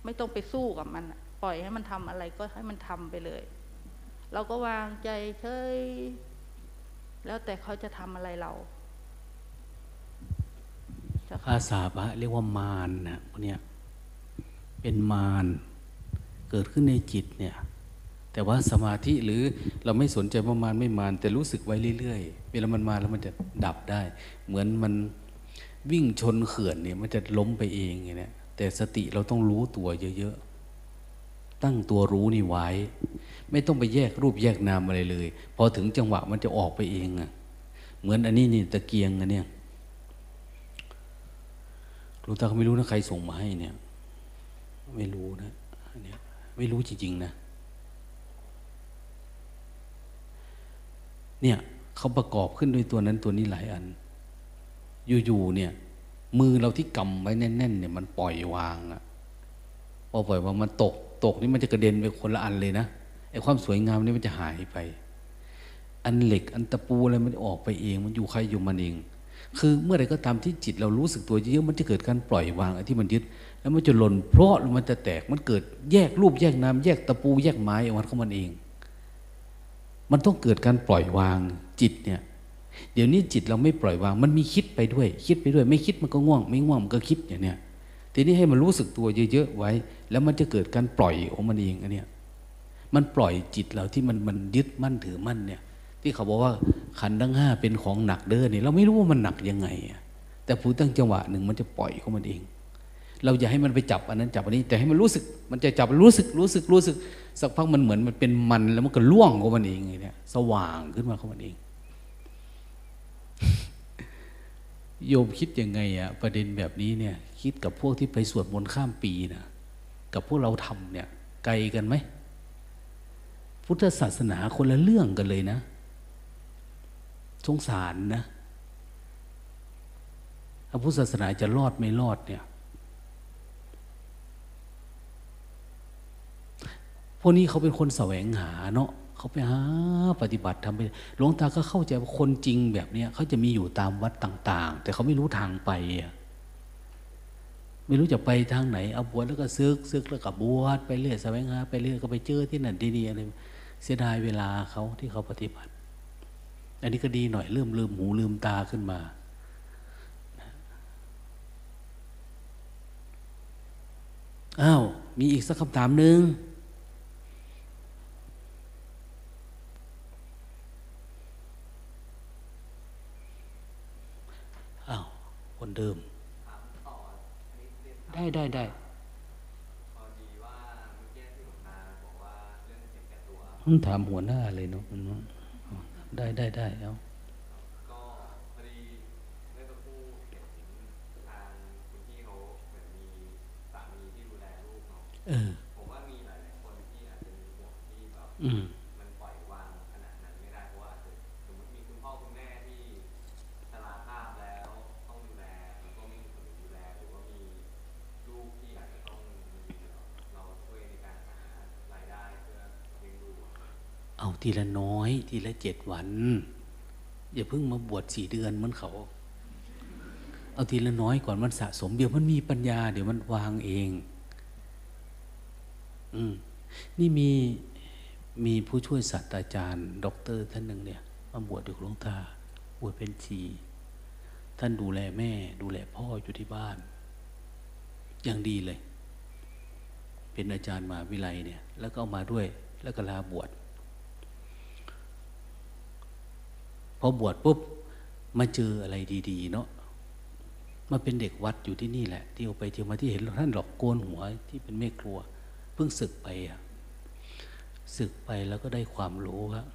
ไม่ต้องไปสู้กับมันอะ ปล่อยให้มันทำอะไรก็ให้มันทำไปเลย เราก็วางใจเฉยแล้วแต่เขาจะทำอะไรเราเจ้าค่ะภาษาพระเรียกว่ามารนะพวกเนี้ยเป็นมารเกิดขึ้นในจิตเนี่ย แต่ว่าสมาธิหรือเราไม่สนใจว่ามารไม่มารแต่รู้สึกไว้เรื่อยๆเวลามันมาแล้วมันจะดับได้ เหมือนมันวิ่งชนเขื่อนเนี่ยมันจะล้มไปเองอย่างเนี้ยแต่สติเราต้องรู้ตัวเยอะ ตั้งตัวรู้นี่ไว้ ไม่ต้องไปแยกรูปแยกนามอะไรเลย พอถึงจังหวะมันจะออกไปเองอะเหมือนอันนี้นี่ตะเกียงอันเนี้ยหลวงตาไม่รู้นะใครส่งมาให้เนี่ย ไม่รู้นะอันเนี้ยไม่รู้จริง ๆ นะ เนี่ยเขาประกอบขึ้นด้วยตัวนั้นตัวนี้หลายอัน อยู่ๆเนี่ย มือเราที่กำไว้แน่นๆเนี่ยมันปล่อยวางอะพอปล่อยวางมันตก ตกนี่มันจะกระเด็นไปคนละอันเลยนะไอ้ความสวยงามนี่มันจะหายไป อันเหล็กอันตะปูอะไรมันออกไปเอง มันอยู่ใครอยู่มันเอง คือเมื่อไรก็ตามที่จิตเรารู้สึกตัวเยอะมันจะเกิดการปล่อยวางไอ้ที่มันยึด แล้วมันจะหล่นเพราะมันจะแตกมันเกิดแยกรูปแยกนามแยกตะปูแยกไม้ออกมาของมันเอง มันต้องเกิดการปล่อยวางจิตเนี่ยเดี๋ยวนี้จิตเราไม่ปล่อยวาง มันมีคิดไปด้วย คิดไปด้วย ไม่คิดมันก็ง่วง ไม่ง่วงมันก็คิดอย่างเนี้ย ทีนี้ให้มันรู้สึกตัวเยอะๆไว้ แล้วมันจะเกิดการปล่อยของมันเองอันเนี้ยมันปล่อยจิตเราที่มันมันยึดมั่นถือมั่นเนี่ย ที่เขาบอกว่าขันทั้งห้าเป็นของหนักเด้อเนี่ยเราไม่รู้ว่ามันหนักยังไงแต่ผู้ตั้งจังหวะหนึ่งมันจะปล่อยของมันเอง เราอย่าให้มันไปจับอันนั้นจับอันนี้ แต่ให้มันรู้สึกมันจะจับรู้สึกรู้สึกรู้สึกสักพักมันเหมือนมันเป็นมันแล้วมันก็ล่วงของมันเองไงเนี่ยสว่างขึ้นมาของมันเอง โยมคิดยังไงอะประเด็นแบบนี้เนี่ย คิดกับพวกที่ไปสวดมนต์ข้ามปีนะกับพวกเราทำเนี่ยไกลกันไหม พุทธศาสนาคนละเรื่องกันเลยนะสงสารนะถ้าพุทธศาสนาจะรอดไม่รอดเนี่ยพวกนี้เขาเป็นคนแสวงหาเนาะเขาไปหาปฏิบัติทำไปหลวงตาก็เข้าใจว่าคนจริงแบบเนี้ยเขาจะมีอยู่ตามวัดต่าง ๆ แต่เขาไม่รู้ทางไปอะ ไม่รู้จะไปทางไหน เอาบวชแล้วก็ซึกซึกแล้วก็บวชไปเรื่อยแสวงหาไปเรื่อยก็ไปเจอที่นั่นที่นี่อะไรเสียดายเวลาเขาที่เขาปฏิบัติ อันนี้ก็ดีหน่อยเริ่มลืมหูลืมตาขึ้นมาอ้าวมีอีกสักคำถามหนึ่งอ้าวคนเดิม ได้ได้ได้ต้องถามหัวหน้าเลยเนาะได้ได้ได้เอาผมว่ามีหลายคนที่อาจจะมีห่ที่แบบ เอาทีละน้อย ทีละเจ็ดวัน อย่าเพิ่งมาบวชสี่เดือนเหมือนเขา เอาทีละน้อยก่อนมันสะสม เดี๋ยวมันมีปัญญา เดี๋ยวมันวางเอง อืมนี่มีมีผู้ช่วยศาสตราจารย์ ด็อกเตอร์ท่านหนึ่งเนี่ย มาบวชอยู่หลวงตาบวชเป็นชีท่านดูแลแม่ ดูแลพ่ออยู่ที่บ้าน อย่างดีเลย เป็นอาจารย์มหาวิไลเนี่ย แล้วก็เอามาด้วย แล้วก็ลาบวช พอบวชปุ๊บมาเจออะไรดีๆ เนาะมาเป็นเด็กวัดอยู่ที่นี่แหละ ที่เอาไปเที่ยวมาที่เห็นท่านหลอกโกนหัวที่เป็นแม่ครัว เพิ่งศึกไปอะศึกไปแล้วก็ได้ความรู้ครับ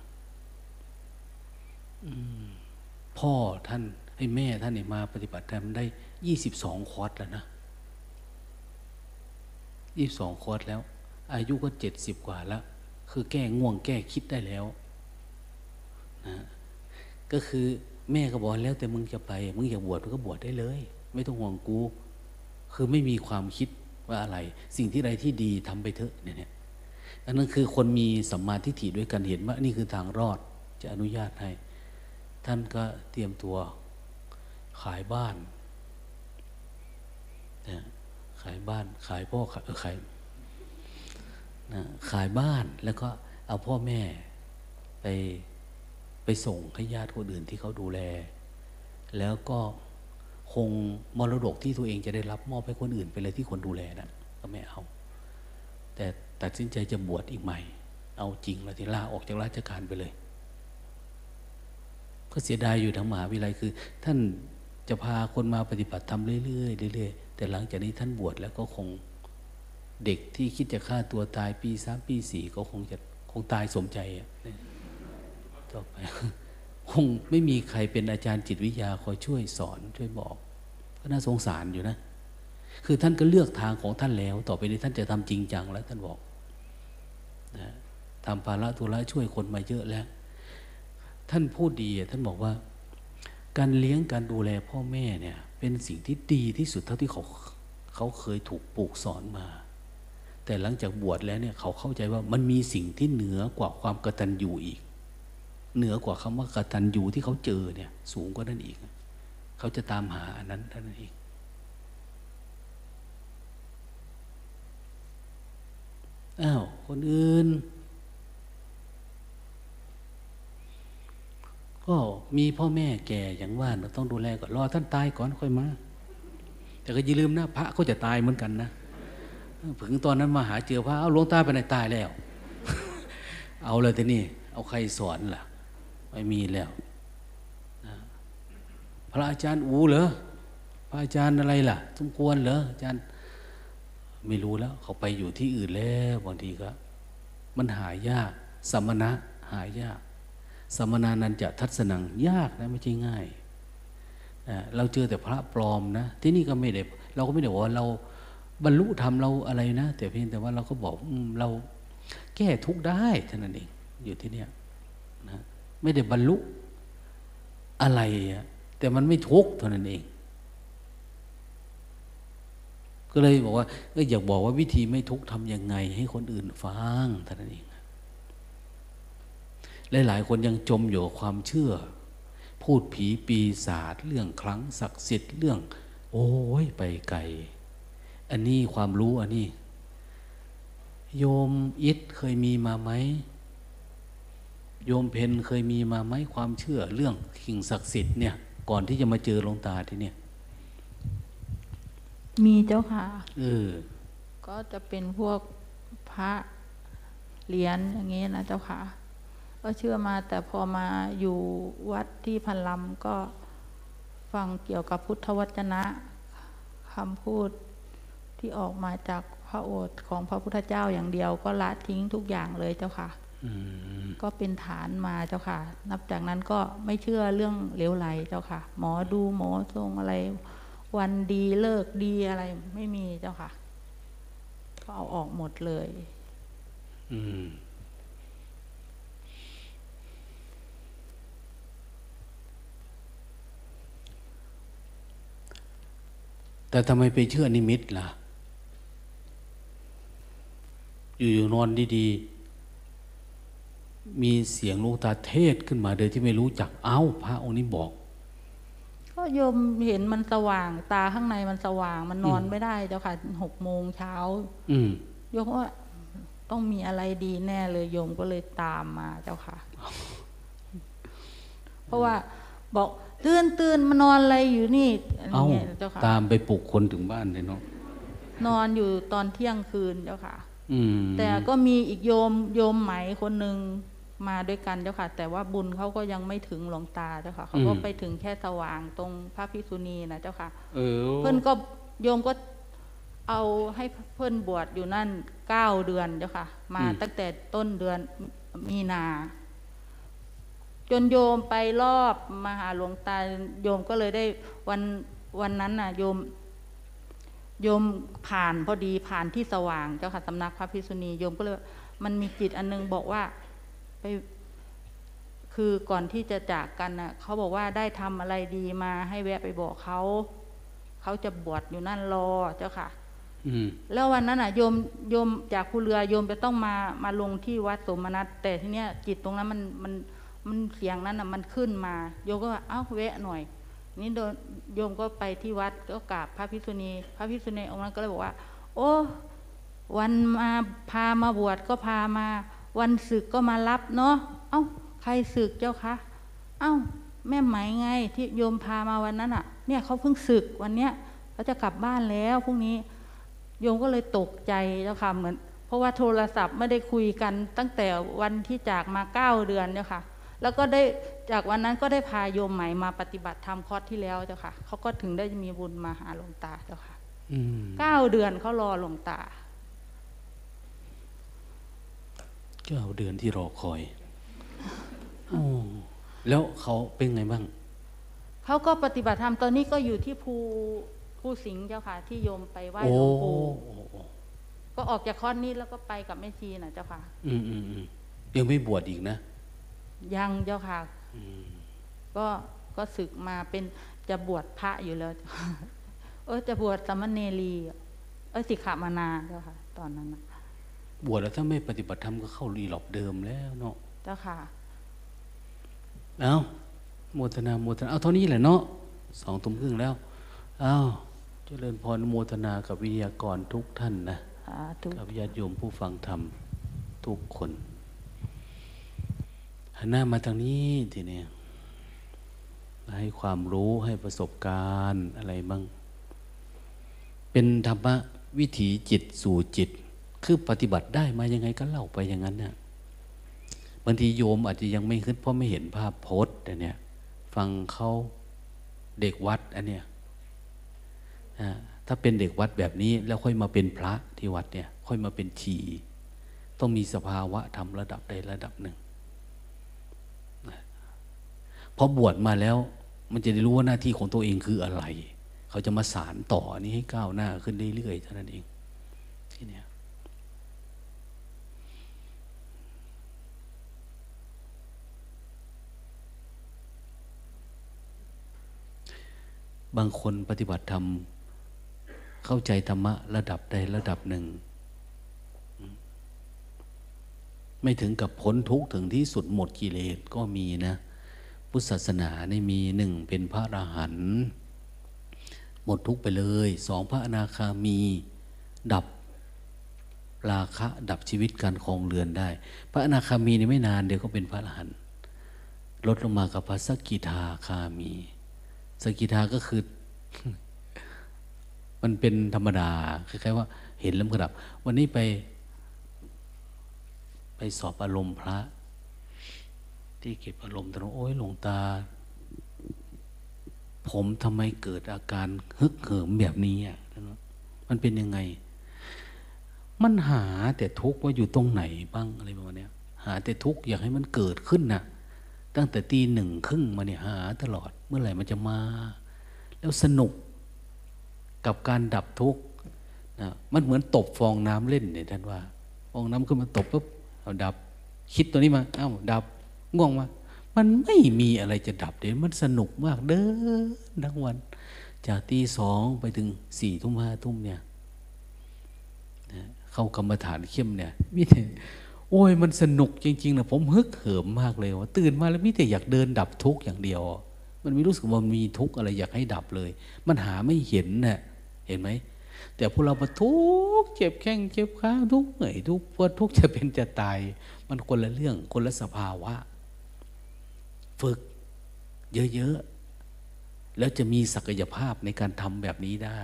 พ่อท่านให้แม่ท่านเนี่ยมาปฏิบัติธรรมได้ยี่สิบสองคอร์สแล้วนะยี่สิบสองคอร์สแล้ว อายุก็เจ็ดสิบกว่าแล้ว คือแก้ง่วงแก้คิดได้แล้ว นะ ก็คือแม่ก็บอกแล้วแต่มึงจะไป มึงอยากบวชมึงก็บวชได้เลย ไม่ต้องห่วงกู คือไม่มีความคิดว่าอะไร สิ่งที่ใดที่ดีทำไปเถอะเนี่ยนี่ยอันนั้นคือคนมีสัมมาทิฏฐิด้วยกันเห็นว่านี่คือทางรอดจะอนุญาตให้ ท่านก็เตรียมตัวขายบ้านนะขายบ้านขายพ่อขายขายนะขายบ้านแล้วก็เอาพ่อแม่ไป ไปส่งให้ญาติคนอื่นที่เขาดูแล แล้วก็คงมรดกที่ตัวเองจะได้รับมอบให้คนอื่นไปเลยที่คนดูแลนะก็ไม่เอา แต่ตัดสินใจจะบวชอีกใหม่ เอาจริงแล้วที่ลาออกจากราชการไปเลย ก็เสียดายอยู่ทางมหาวิทยาลัยคือ ท่านจะพาคนมาปฏิบัติธรรมเรื่อยๆเรื่อยๆแต่หลังจากนี้ท่านบวชแล้วก็คงเด็กที่คิดจะฆ่าตัวตายปีสามปีสี่ก็คงจะคงตายสมใจอะ ต่อไป คงไม่มีใครเป็นอาจารย์จิตวิทยาคอยช่วยสอนช่วยบอก ก็น่าสงสารอยู่นะ คือท่านก็เลือกทางของท่านแล้ว ต่อไปนี้ท่านจะทำจริงจังแล้วท่านบอกนะทำภาระธุระช่วยคนมาเยอะแล้ว ท่านพูดดีท่านบอกว่า การเลี้ยงการดูแลพ่อแม่เนี่ย เป็นสิ่งที่ดีที่สุดเท่าที่เขาเขาเคยถูกปลูกสอนมา แต่หลังจากบวชแล้วเนี่ยเขาเข้าใจว่ามันมีสิ่งที่เหนือกว่าความกตัญญูอีก เหนือกว่าคำว่ากตัญญูที่เขาเจอเนี่ย สูงกว่านั้นอีก เขาจะตามหาอันนั้นท่านั้นเองอ้าวคนอื่น ก็มีพ่อแม่แก่อย่างว่าเราต้องดูแลก่อนรอท่านตายก่อนค่อยมาแต่ก็อย่าลืมนะพระก็จะตายเหมือนกันนะถึงตอนนั้นมาหาเจอพระเอาหลวงตาไปไหนตายแล้ว เอาเลยทีนี่เอาใครสอนล่ะ ไม่มีแล้วนะพระอาจารย์อูเหรอพระอาจารย์อะไรล่ะ สมควรเหรออาจารย์ไม่รู้แล้ว เขาไปอยู่ที่อื่นแล้วบางทีก็ มันหายากสมณะหายาก สมณานันจะทัศนังยากนะไม่ใช่ง่ายเราเจอแต่พระปลอมนะ ที่นี่ก็ไม่ได้เราก็ไม่ได้บอกว่าเราบรรลุธรรมเราอะไรนะ แต่เพียงแต่ว่าเราก็บอกอเราแก้ทุกได้เท่านั้นเองอยู่ที่เนี่ย ไม่ได้บรรลุอะไรอะแต่มันไม่ทุกข์เท่านั้นเอง ก็เลยบอกว่าก็อยากบอกว่าวิธีไม่ทุกข์ทำยังไง ให้คนอื่นฟังเท่านั้นเองหลายๆคนยังจมอยู่กับความเชื่อ พูดผีปีศาจเรื่องครั้งศักดิ์สิทธิ์เรื่อง โอ้ยไปไกลอันนี้ความรู้อันนี้ โยมอิทเคยมีมาไหม โยมเพนเคยมีมาไหมความเชื่อเรื่องขิงศักดิ์สิทธิ์เนี่ย ก่อนที่จะมาเจอหลวงตาที่เนี่ย มีเจ้าค่ะเออก็จะเป็นพวกพระเหรียญอย่างนี้นะเจ้าค่ะ ก็เชื่อมาแต่พอมาอยู่วัดที่พันลำก็ฟังเกี่ยวกับพุทธวจนะคำพูดที่ออกมาจากพระโอษฐ์ของพระพุทธเจ้าอย่างเดียวก็ละทิ้งทุกอย่างเลยเจ้าค่ะอืม ก็เป็นฐานมาเจ้าค่ะ นับจากนั้นก็ไม่เชื่อเรื่องเหลวไหลเจ้าค่ะ หมอดูหมอทรงอะไร วันดีเลิกดีอะไรไม่มีเจ้าค่ะ ก็เอาออกหมดเลย อืมแต่ทำไมไปเชื่อนิมิตล่ะ อยู่ๆนอนดีๆ มีเสียงหลูกตาเทศขึ้นมาโดยที่ไม่รู้จักเอ้า พระองค์นี้บอก ก็โยมเห็นมันสว่าง ตาข้างในมันสว่าง มันนอนไม่ได้เจ้าค่ะหกโมงเช้าอืมโยมว่าต้องมีอะไรดีแน่เลยโยมก็เลยตามมาเจ้าค่ะ เพราะว่าบอกตื่นตื่นมานอนอะไรอยู่นี่อะไรเอ้าเงี้ยเจ้าค่ะตามไปปลุกคนถึงบ้านเลยเนาะนอนอยู่ตอนเที่ยงคืนเจ้าค่ะอืมแต่ก็มีอีกโยมโยมไหมคนหนึ่ง มาด้วยกันเจ้าค่ะ แต่ว่าบุญเขาก็ยังไม่ถึงหลวงตาเจ้าค่ะเขาก็ไปถึงแค่สว่างตรงพระภิกษุณีนะเจ้าค่ะเออเพื่อนก็โยมก็เอาให้เพื่อนบวชอยู่นั่นเก้าเดือนเจ้าค่ะ มาตั้งแต่ต้นเดือนมีนา จนโยมไปรอบมาหาหลวงตาโยมก็เลยได้วันวันนั้นน่ะ โยม โยมผ่านพอดีผ่านที่สว่างเจ้าค่ะสำนักพระภิกษุณีโยมก็เลย มันมีจิตอันนึงบอกว่า ไปคือก่อนที่จะจากกันน่ะเขาบอกว่าได้ทำอะไรดีมาให้แวะไปบอกเขา เขาจะบวชอยู่นั่นรอเจ้าค่ะอืมแล้ววันนั้นน่ะโยมโยมจากภูเรือโยมจะต้องมามาลงที่วัดสมนัตแต่ทีเนี้ยจิตตรงนั้นมันมันมันเสียงนั้นน่ะมันขึ้นมา โยมก็ว่าเอ้าแวะหน่อย นี่โดนโยมก็ไปที่วัดก็กราบพระภิกษุณี พระภิกษุณีองค์นั้นก็เลยบอกว่า โอ้วันมาพามาบวชก็พามา วันศึกก็มารับเนาะ เอ้า ใครศึกเจ้าคะ เอ้า แม่ไหมไงที่โยมพามาวันนั้นอะ เนี่ยเขาเพิ่งศึกวันเนี้ยเขาจะกลับบ้านแล้วพรุ่งนี้ โยมก็เลยตกใจเจ้าค่ะเหมือน เพราะว่าโทรศัพท์ไม่ได้คุยกันตั้งแต่วันที่จากมาเก้าเดือนเจ้าค่ะ แล้วก็ได้จากวันนั้นก็ได้พาโยมใหม่มาปฏิบัติธรรมคอร์สที่แล้วเจ้าค่ะเขาก็ถึงได้มีบุญมาหาหลวงตาเจ้าค่ะอืมเก้าเดือนเขารอหลวงตา เก้าเดือนที่รอคอยโอ้แล้วเขาเป็นไงบ้าง เขาก็ปฏิบัติธรรมตอนนี้ก็อยู่ที่ภูภูสิงห์เจ้าค่ะ ที่โยมไปไหว้โอ้หลวงปู่โอ้โอ้ก็ออกจากคอร์สนี้แล้วก็ไปกับแม่ชีนะเจ้าค่ะ อืมอืมอืมยังไม่บวชอีกนะ ยังเจ้าค่ะอืมก็ก็ศึกมาเป็นจะบวชพระอยู่แล้ว เออจะบวชสามเณรี เออสิกขามานาเจ้าค่ะ ตอนนั้นนะ บวชแล้วถ้าไม่ปฏิบัติธรรมก็เข้ารีหลอบเดิมแล้วเนาะเจ้าค่ะ เอาโมทนาโมทนา เอาเท่านี้แหละเนาะสองทุ่มครึ่งแล้วเอาเจริญพรโมทนากับวิทยากรทุกท่านนะสาธุกับญาติโยมผู้ฟังธรรมทุกคนหันหน้ามาทางนี้ทีนี้ให้ความรู้ให้ประสบการณ์อะไรบ้าง เป็นธรรมะวิถีจิตสู่จิต คือปฏิบัติได้มายังไงก็เล่าไปอย่างนั้นเนี่ยบางทีโยมอาจจะยังไม่ขึ้นเพราะไม่เห็นภาพโพสต์แต่เนี่ย ฟังเขาเด็กวัดอันเนี้ยถ้าเป็นเด็กวัดแบบนี้แล้วค่อยมาเป็นพระที่วัดเนี่ย ค่อยมาเป็นชีต้องมีสภาวะทำระดับใดระดับหนึ่งพอบวชมาแล้ว มันจะได้รู้ว่าหน้าที่ของตัวเองคืออะไร เขาจะมาสารต่อนี้ให้ก้าวหน้าขึ้นเรื่อยๆเท่านั้นเองที่เนี้ย บางคนปฏิบัติธรรม เข้าใจธรรมะระดับใดระดับหนึ่ง ไม่ถึงกับพ้นทุกข์ถึงที่สุดหมดกิเลสก็มีนะพุทธศาสนาในมีหนึ่งเป็นพระอรหันต์หมดทุกข์ไปเลยสองพระอนาคามีดับราคะดับชีวิตการคองเรือนได้ พระอนาคามีนี่ไม่นานเดี๋ยวก็เป็นพระอรหันต์ลดลงมากับพระสกกิทาคามี สกิทาก็คือ มันเป็นธรรมดาคล้ายๆว่า เห็นแล้วมันก็ดับ วันนี้ไป ไปสอบอารมณ์พระ ที่เก็บอารมณ์แต่ว่าโอ้ยหลวงตา ผมทำไมเกิดอาการฮึกเหิมแบบนี้อะมันเป็นยังไง มันหาแต่ทุกข์ว่าอยู่ตรงไหนบ้างอะไรประมาณนี้หาแต่ทุกข์อยากให้มันเกิดขึ้นน่ะตั้งแต่ตีหนึ่งครึ่งมาเนี่ยหาตลอด มื่อไหร่มันจะมา แล้วสนุกกับการดับทุกข์นะมันเหมือนตบฟองน้ำเล่นเนี่ยท่านว่าฟองน้ำขึ้นมาตบปุ๊บเอาดับ คิดตัวนี้มาเอ้าดับง่วงมามันไม่มีอะไรจะดับเดี๋ยวมันสนุกมากเดินทั้งวัน จากตีสองไปถึงสี่ทุ่มห้าทุ่มเนี่ยนะเข้ากรรมฐานเข้มเนี่ยมิแต่โอ้ยมันสนุกจริงๆนะผมฮึกเหิมมากเลยว่าตื่นมาแล้วมิแต่อยากเดินดับทุกข์อย่างเดียว มันไม่รู้สึกว่ามีทุกข์อะไรอยากให้ดับเลย มันหาไม่เห็นน่ะเห็นไหมแต่พวกเรามาทุกข์เจ็บแข้งเจ็บขาทุกข์เหนื่อยทุกข์ปวดทุกข์จะเป็นจะตาย มันคนละเรื่องคนละสภาวะ ฝึกเยอะๆ แล้วจะมีศักยภาพในการทำแบบนี้ได้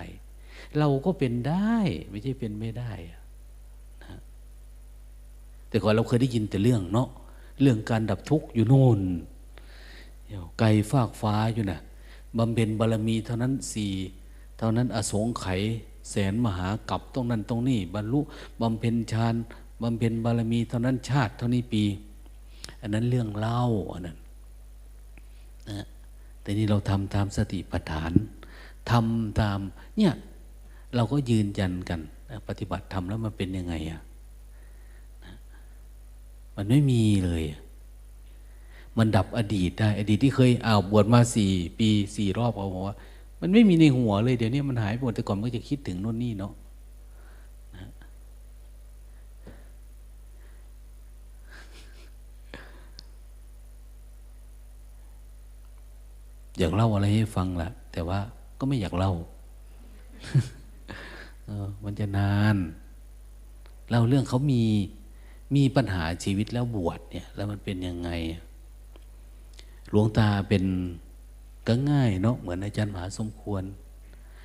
เราก็เป็นได้ไม่ใช่เป็นไม่ได้นะแต่ก่อนเราเคยได้ยินแต่เรื่องเนาะเรื่องการดับทุกข์อยู่โน่น ไกลฟากฟ้าอยู่นะบำเพ็ญบารมีเท่านั้นสี่เท่านั้นอสงไขยแสนมหากับตรงนั้นตรงนี้ บรรลุบำเพ็ญฌานบำเพ็ญบารมีเท่านั้นชาติเท่านี้ปี อันนั้นเรื่องเล่าอันนั้นนะแต่นี่เราทำตามสติปัฏฐานทำตามเนี่ยเราก็ยืนยันกัน ปฏิบัติทำแล้วมันเป็นยังไงอะมันไม่มีเลย มันดับอดีตได้อดีตที่เคยอ้าวบวชมาสี่ปีสี่รอบเขาบอกว่า มันไม่มีในหัวเลยเดี๋ยวนี้มันหายไปหมดแต่ก่อนมันก็จะคิดถึงโน่นนี่เนาะอยากเล่าอะไรให้ฟังแหละแต่ว่าก็ไม่อยากเล่าเออมันจะนานเล่าเรื่องเขามีมีปัญหาชีวิตแล้วบวชเนี่ย แล้วมันเป็นยังไง หลวงตาเป็นก็ง่ายเนาะเหมือนอาจารย์มหาสมควร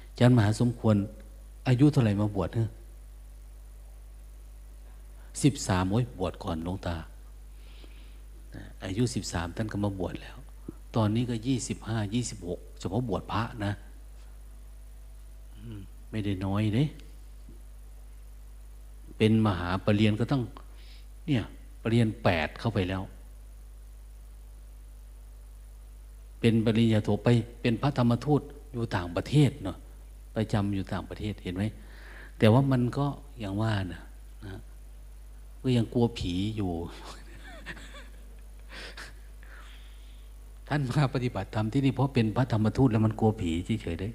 อาจารย์มหาสมควร อายุเท่าไหร่มาบวชเนอะสิบสามโอ้ยบวชก่อนหลวงตา อายุสิบสามท่านก็มาบวชแล้ว ตอนนี้ก็ยี่สิบห้ายี่สิบหกเฉพาะบวชพระนะไม่ได้น้อยเด้เป็นมหาปรริญญาก็ต้อง เนี่ยปรริญญาแปดเข้าไปแล้ว เป็นปริญญาโทไปเป็นพระธรรมทูตอยู่ต่างประเทศเนาะไปจำอยู่ต่างประเทศเห็นไหมแต่ว่ามันก็อย่างว่านะนะก็ยังกลัวผีอยู่ ท่านมาปฏิบัติธรรมที่นี่เพราะเป็นพระธรรมทูตแล้วมันกลัวผีเฉยๆได้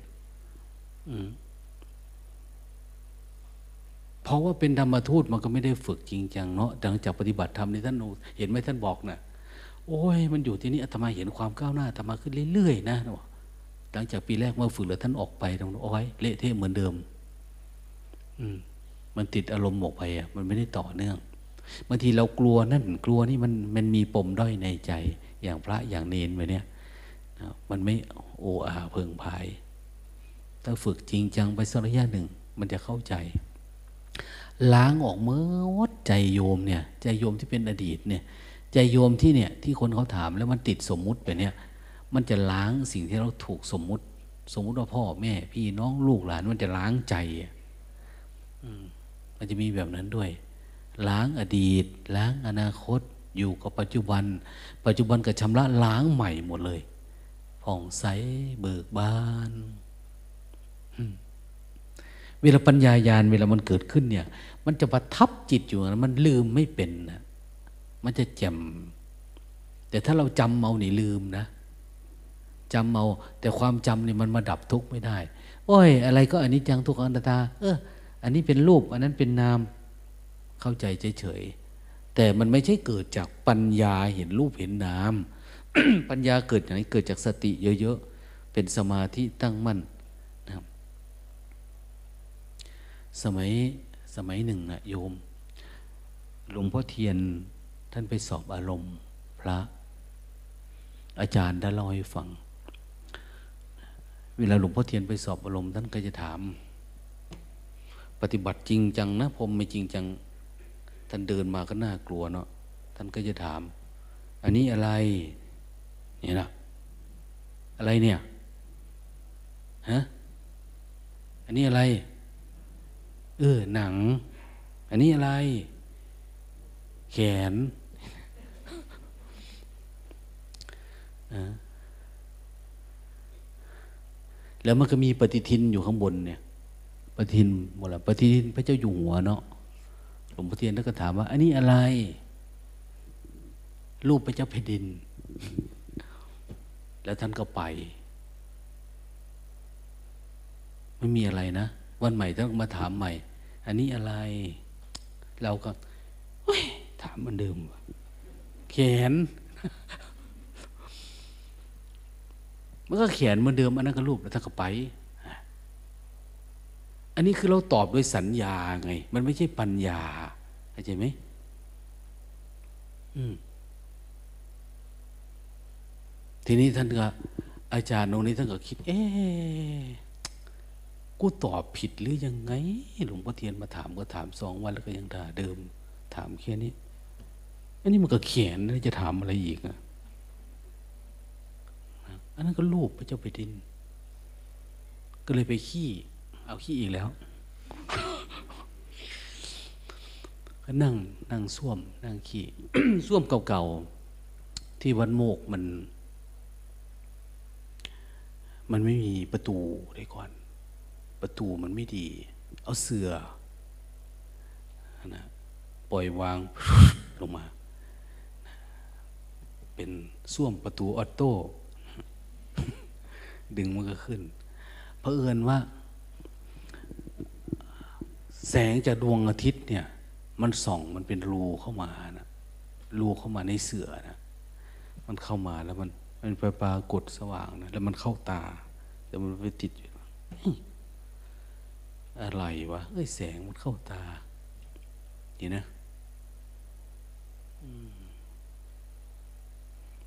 เพราะว่าเป็นธรรมทูตมันก็ไม่ได้ฝึกจริงจังเนาะหลังจากปฏิบัติธรรมนี่ท่านเห็นไหมท่านบอกนะ่ะ โอ้ยมันอยู่ที่นี่อาตมาเห็นความก้าวหน้าอาตมาขึ้นเรื่อยๆนะหลังจากปีแรกเมื่อฝึกแล้วท่านออกไปตรงอ้ยเละเทะเหมือนเดิม อืม มันติดอารมณ์หมกไปอะมันไม่ได้ต่อเนื่องบางทีเรากลัวนั่นกลัวนี่มันมันมีปมด้อยในใจ อย่างพระอย่างเนนไปเนี่ยมันไม่โออาเพิงพาย ถ้าฝึกจริงจังไปสักระยะหนึ่ง มันจะเข้าใจ ล้างออกเมื่อใจโยมเนี่ย ใจโยมที่เป็นอดีตเนี่ย ใจโยมที่เนี่ยที่คนเขาถามแล้วมันติดสมมุติไปเนี่ย มันจะล้างสิ่งที่เราถูกสมมุติ สมมุติว่าพ่อแม่ พี่น้องลูกหลานมันจะล้างใจมันจะมีแบบนั้นด้วย ล้างอดีต ล้างอนาคต อยู่กับปัจจุบัน ปัจจุบันก็ชำระล้างใหม่หมดเลยผ่องใสเบิกบานเวลาปัญญายาณเวลามันเกิดขึ้นเนี่ย มันจะประทับจิตอยู่นะมันลืมไม่เป็นนะ มันจะจำแต่ถ้าเราจำเมาหนีลืมนะจำเมา แต่ความจำนี่มันมาดับทุกข์ไม่ได้ โอ้ย อะไรก็อันนี้จังทุกขันตา เออ อันนี้เป็นรูป อันนั้นเป็นนาม เข้าใจเฉยๆ แต่มันไม่ใช่เกิดจากปัญญาเห็นรูปเห็นนาม ปัญญาเกิดอย่างนี้เกิดจากสติเยอะๆ เป็นสมาธิตั้งมั่นนะครับ สมัยสมัยหนึ่งนะโยม หลวงพ่อเทียน ท่านไปสอบอารมณ์พระ อาจารย์ได้เล่าให้ฟัง เวลาหลวงพ่อเทียนไปสอบอารมณ์ท่านก็จะถาม ปฏิบัติจริงจังนะผมไม่จริงจัง ท่านเดินมาก็น่ากลัวเนาะท่านก็จะถาม อันนี้อะไรเนี่ยนะอะไรเนี่ยฮะอันนี้อะไร เออหนัง อันนี้อะไร แขนแล้วมันก็มีปฏิทินอยู่ข้างบนเนี่ยปฏิทินหมดละปฏิทินพระเจ้าอยู่หัวเนาะหลวงพ่อเทียนท่านก็ถามว่า อันนี้อะไร รูปพระเจ้าแผ่นดิน แล้วท่านก็ไป ไม่มีอะไรนะ วันใหม่ท่านมาถามใหม่ อันนี้อะไร เราก็ ถามเหมือนเดิมแขนมันก็แขนเหมือนเดิมอันนั้นก็รูปแล้วท่านก็ไป อันนี้คือเราตอบด้วยสัญญาไง มันไม่ใช่ปัญญาเข้าใจไหมอืมทีนี้ท่านก็อาจารย์ตรงนี้ท่านก็คิด เอ๊ะกูตอบผิดหรือยังไง หลวงพ่อเทียนมาถามก็ถามสองวันแล้วก็ยังด่าเดิม ถามแค่นี้ นนี้มันก็เขียนจะถามอะไรอีกอะอันนั้นก็รูปพระเจ้าไปดิน ก็เลยไปขี้ เอาขี้อีกแล้ว ก็นั่งนั่งส้วม นั่งขี้ส้วมเก่าๆ ที่วัดโมกมัน มันไม่มีประตูเลยก่อน ประตูมันไม่ดี เอาเสือนะปล่อยวางลงมา เป็นส้วมประตูออโต้ ดึงมันก็ขึ้นเผอิญว่า แสงจากดวงอาทิตย์เนี่ย มันส่องมันเป็นรูเข้ามานะรูเข้ามาในเสือนะมันเข้ามาแล้วมันมันไปปรากฏสว่างนะแล้วมันเข้าตา แต่มันไปติดอยู่อะไรวะเอ้ยแสงมันเข้าตา นี่นะ อืม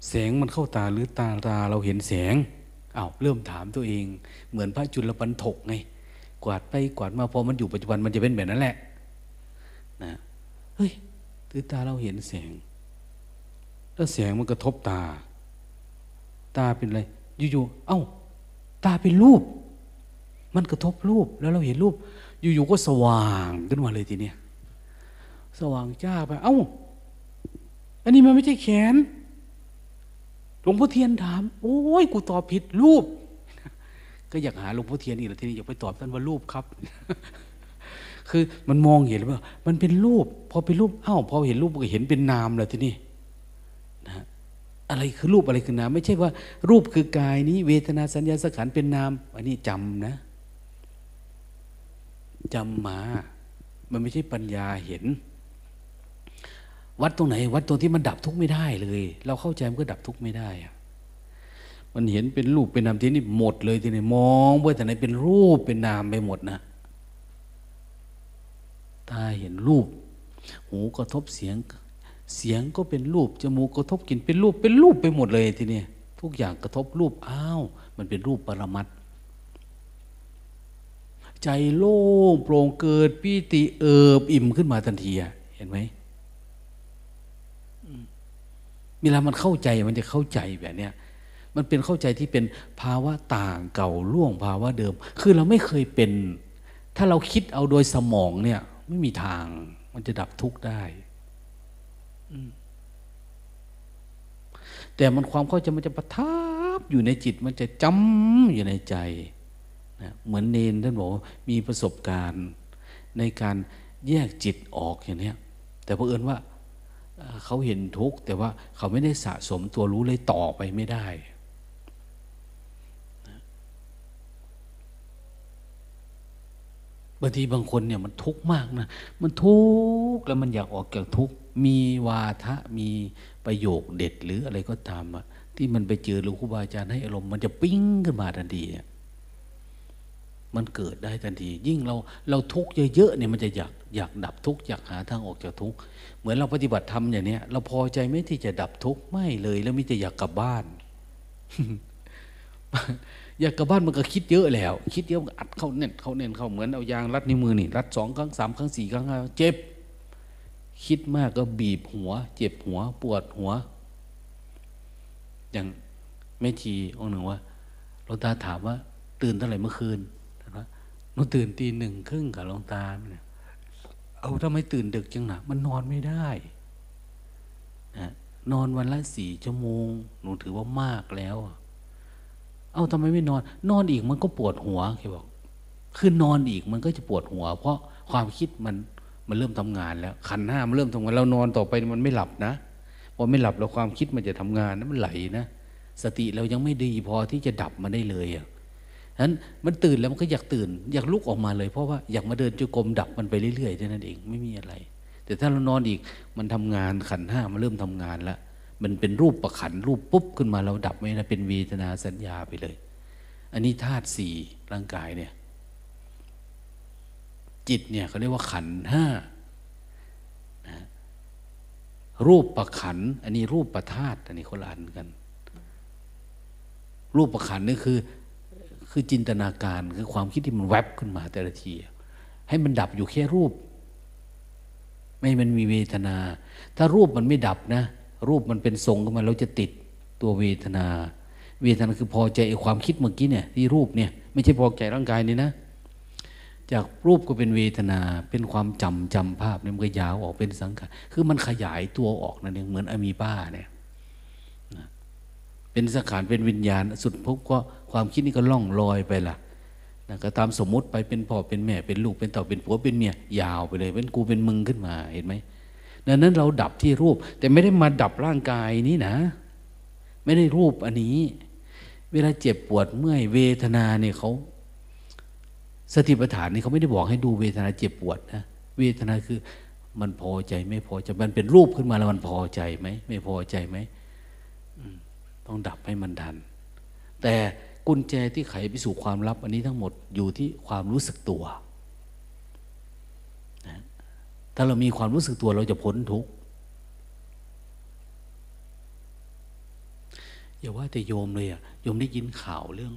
แสงมันเข้าตาหรือตาตาเราเห็นแสงอา้าวเริ่มถามตัวเอง เหมือนพระจุลปันถกไง กวาดไปกวาดมาพอมันอยู่ปัจจุบันมันจะเป็นแบบนั้นแหละนะเฮ้ยตือตาเราเห็นแสง แล้วแสงมันกระทบตา ตาเป็นอะไรอยู่ๆเอ้า ตาเป็นรูป มันกระทบรูปแล้วเราเห็นรูป อยู่ๆก็สว่างขึ้นมาเลยทีเนี้ยสว่างจ้าไปเอ้าอันนี้มันไม่ใช่แขน หลวงพ่อเทียนถาม โอ้ยกูตอบผิดรูป ก็อยากหาหลวงพ่อเทียนอีกแล้วทีนี้อยากไปตอบท่านว่ารูปครับ คือมันมองเห็นว่า มันเป็นรูป พอเป็นรูปเอ้าพอเห็นรูปก็เห็นเป็นนามแล้วทีนี้นะอะไรคือรูปอะไรคือนาม ไม่ใช่ว่า รูปคือกายนี้ เวทนาสัญญาสังขารเป็นนาม อันนี้จำนะจำมา มันไม่ใช่ปัญญาเห็น วัดตรงไหน วัดตรงที่มันดับทุกข์ไม่ได้เลย เราเข้าใจมันก็ดับทุกข์ไม่ได้อะมันเห็นเป็นรูปเป็นนามทีนี้หมดเลยทีนี้มองไปแต่ไหนเป็นรูปเป็นนามไปหมดนะตาเห็นรูป หูกระทบเสียง เสียงก็เป็นรูปจมูกกระทบกลิ่นเป็นรูปเป็นรูปไปหมดเลยทีนี้ทุกอย่างกระทบรูปอ้าวมันเป็นรูปปรมัตใจโล่งโปร่งเกิดปิติเอิบอิ่มขึ้นมาทันทีเห็นไหม เวลามันเข้าใจมันจะเข้าใจแบบเนี้ยมันเป็นเข้าใจที่เป็นภาวะต่างเก่าล่วงภาวะเดิม คือเราไม่เคยเป็น ถ้าเราคิดเอาโดยสมองเนี่ย ไม่มีทางมันจะดับทุกข์ได้แต่มันความเข้าใจมันจะประทับอยู่ในจิต มันจะจำอยู่ในใจนะเหมือนเนนท่านบอกมีประสบการณ์ในการแยกจิตออกอย่างนี้แต่เพอเอิญว่า เขาเห็นทุกข์แต่ว่าเขาไม่ได้สะสมตัวรู้เลยต่อไปไม่ได้บางทีบางคนเนี่ยมันทุกข์มากนะ มันทุกข์แล้วมันอยากออกจากทุกข์ มีวาทะมีประโยคเด็ดหรืออะไรก็ตามอะที่มันไปเจอหลวงครูบาอาจารย์ให้อารมณ์มันจะปิ้งขึ้นมาทันทีอะ มันเกิดได้ทันที ยิ่งเราเราทุกข์เยอะๆเนี่ยมันจะอยากอยากดับทุกข์อยากหาทางออกจากทุกข์เหมือนเราปฏิบัติธรรมอย่างเนี้ยเราพอใจไหมที่จะดับทุกข์ไม่เลยแล้วมิจะอยากกลับบ้าน อยากกลับบ้านมันก็คิดเยอะแล้ว คิดเยอะอัดเข้าเน่นเข้าเน่นเข้าเหมือนเอายางรัดนิ้วมือนี่รัดสองครั้งสามครั้งสี่ครั้งห้าเจ็บ คิดมากก็บีบหัว เจ็บหัว ปวดหัว อย่างแม่ชีองหนึ่งว่าหลวงตาถามว่า ตื่นเท่าไหร่เมื่อคืน หนูตื่นตีหนึ่งครึ่งกับหลวงตาเนี่ยเอาทำไมตื่นดึกจังหนะมันนอนไม่ได้นะนอนวันละสี่ชั่วโมง หนูถือว่ามากแล้ว เอาทำไมไม่นอน นอนอีกมันก็ปวดหัวแกบอก คือนอนอีกมันก็จะปวดหัว เพราะความคิดมันมันเริ่มทำงานแล้ว ขันห้ามันเริ่มทำงานเรานอนต่อไปมันไม่หลับนะพอไม่หลับแล้วความคิดมันจะทำงานนะมันไหลนะสติเรายังไม่ดีพอที่จะดับมันได้เลยอะ นั้นมันตื่นแล้วมันก็อยากตื่น อยากลุกออกมาเลย เพราะว่าอยากมาเดินจุกรมดับมันไปเรื่อยๆเท่านั้นเองไม่มีอะไร แต่ถ้าเรานอนอีกมันทำงานขันห้ามันเริ่มทำงานแล้วมันเป็นรูปประขันรูปปุ๊บขึ้นมาเราดับไม่ได้เป็นเวทนาสัญญาไปเลย อันนี้ธาตุสี่ร่างกายเนี่ย จิตเนี่ยเขาเรียกว่าขันห้ารูปประขัน อันนี้รูปประธาตุอันนี้คนละอันกัน รูปประขันนี่คือ คือจินตนาการคือความคิดที่มันแวบขึ้นมาแต่ละที ให้มันดับอยู่แค่รูป ไม่ให้มันมีเวทนา ถ้ารูปมันไม่ดับนะ รูปมันเป็นทรงขึ้นมาเราจะติดตัวเวทนา เวทนาคือพอใจความคิดเมื่อกี้เนี่ยที่รูปเนี่ยไม่ใช่พอใจร่างกายนี่นะ จากรูปก็เป็นเวทนาเป็นความจำจำภาพเนี่ยมันก็ยาวออกเป็นสังขารคือมันขยายตัวออกนั่นเองเหมือนอะมีบ้าเนี่ยเป็นสังขารเป็นวิญญาณสุดพบก็ ความคิดนี่ก็ล่องลอยไปล่ะนะก็ตามสมมุติไปเป็นพ่อเป็นแม่เป็นลูกเป็นเต่าเป็นผัวเป็นเมียยาวไปเลยเป็นกูเป็นมึงขึ้นมาเห็นไหมดังนั้นเราดับที่รูป แต่ไม่ได้มาดับร่างกายนี้นะ ไม่ได้รูปอันนี้ เวลาเจ็บปวดเมื่อยเวทนาเนี่ยเขาสติปัฏฐานนี่เขาไม่ได้บอกให้ดูเวทนาเจ็บปวดนะเวทนาคือมันพอใจไม่พอใจมันเป็นรูปขึ้นมาแล้วมันพอใจไหมไม่พอใจไหมอืมต้องดับให้มันทัน แต่ กุญแจที่ไขไปสู่ความลับ อันนี้ทั้งหมดอยู่ที่ความรู้สึกตัวนะถ้าเรามีความรู้สึกตัวเราจะพ้นทุกข์อย่าว่าแต่โยมเลยอะโยมได้ยินข่าวเรื่อง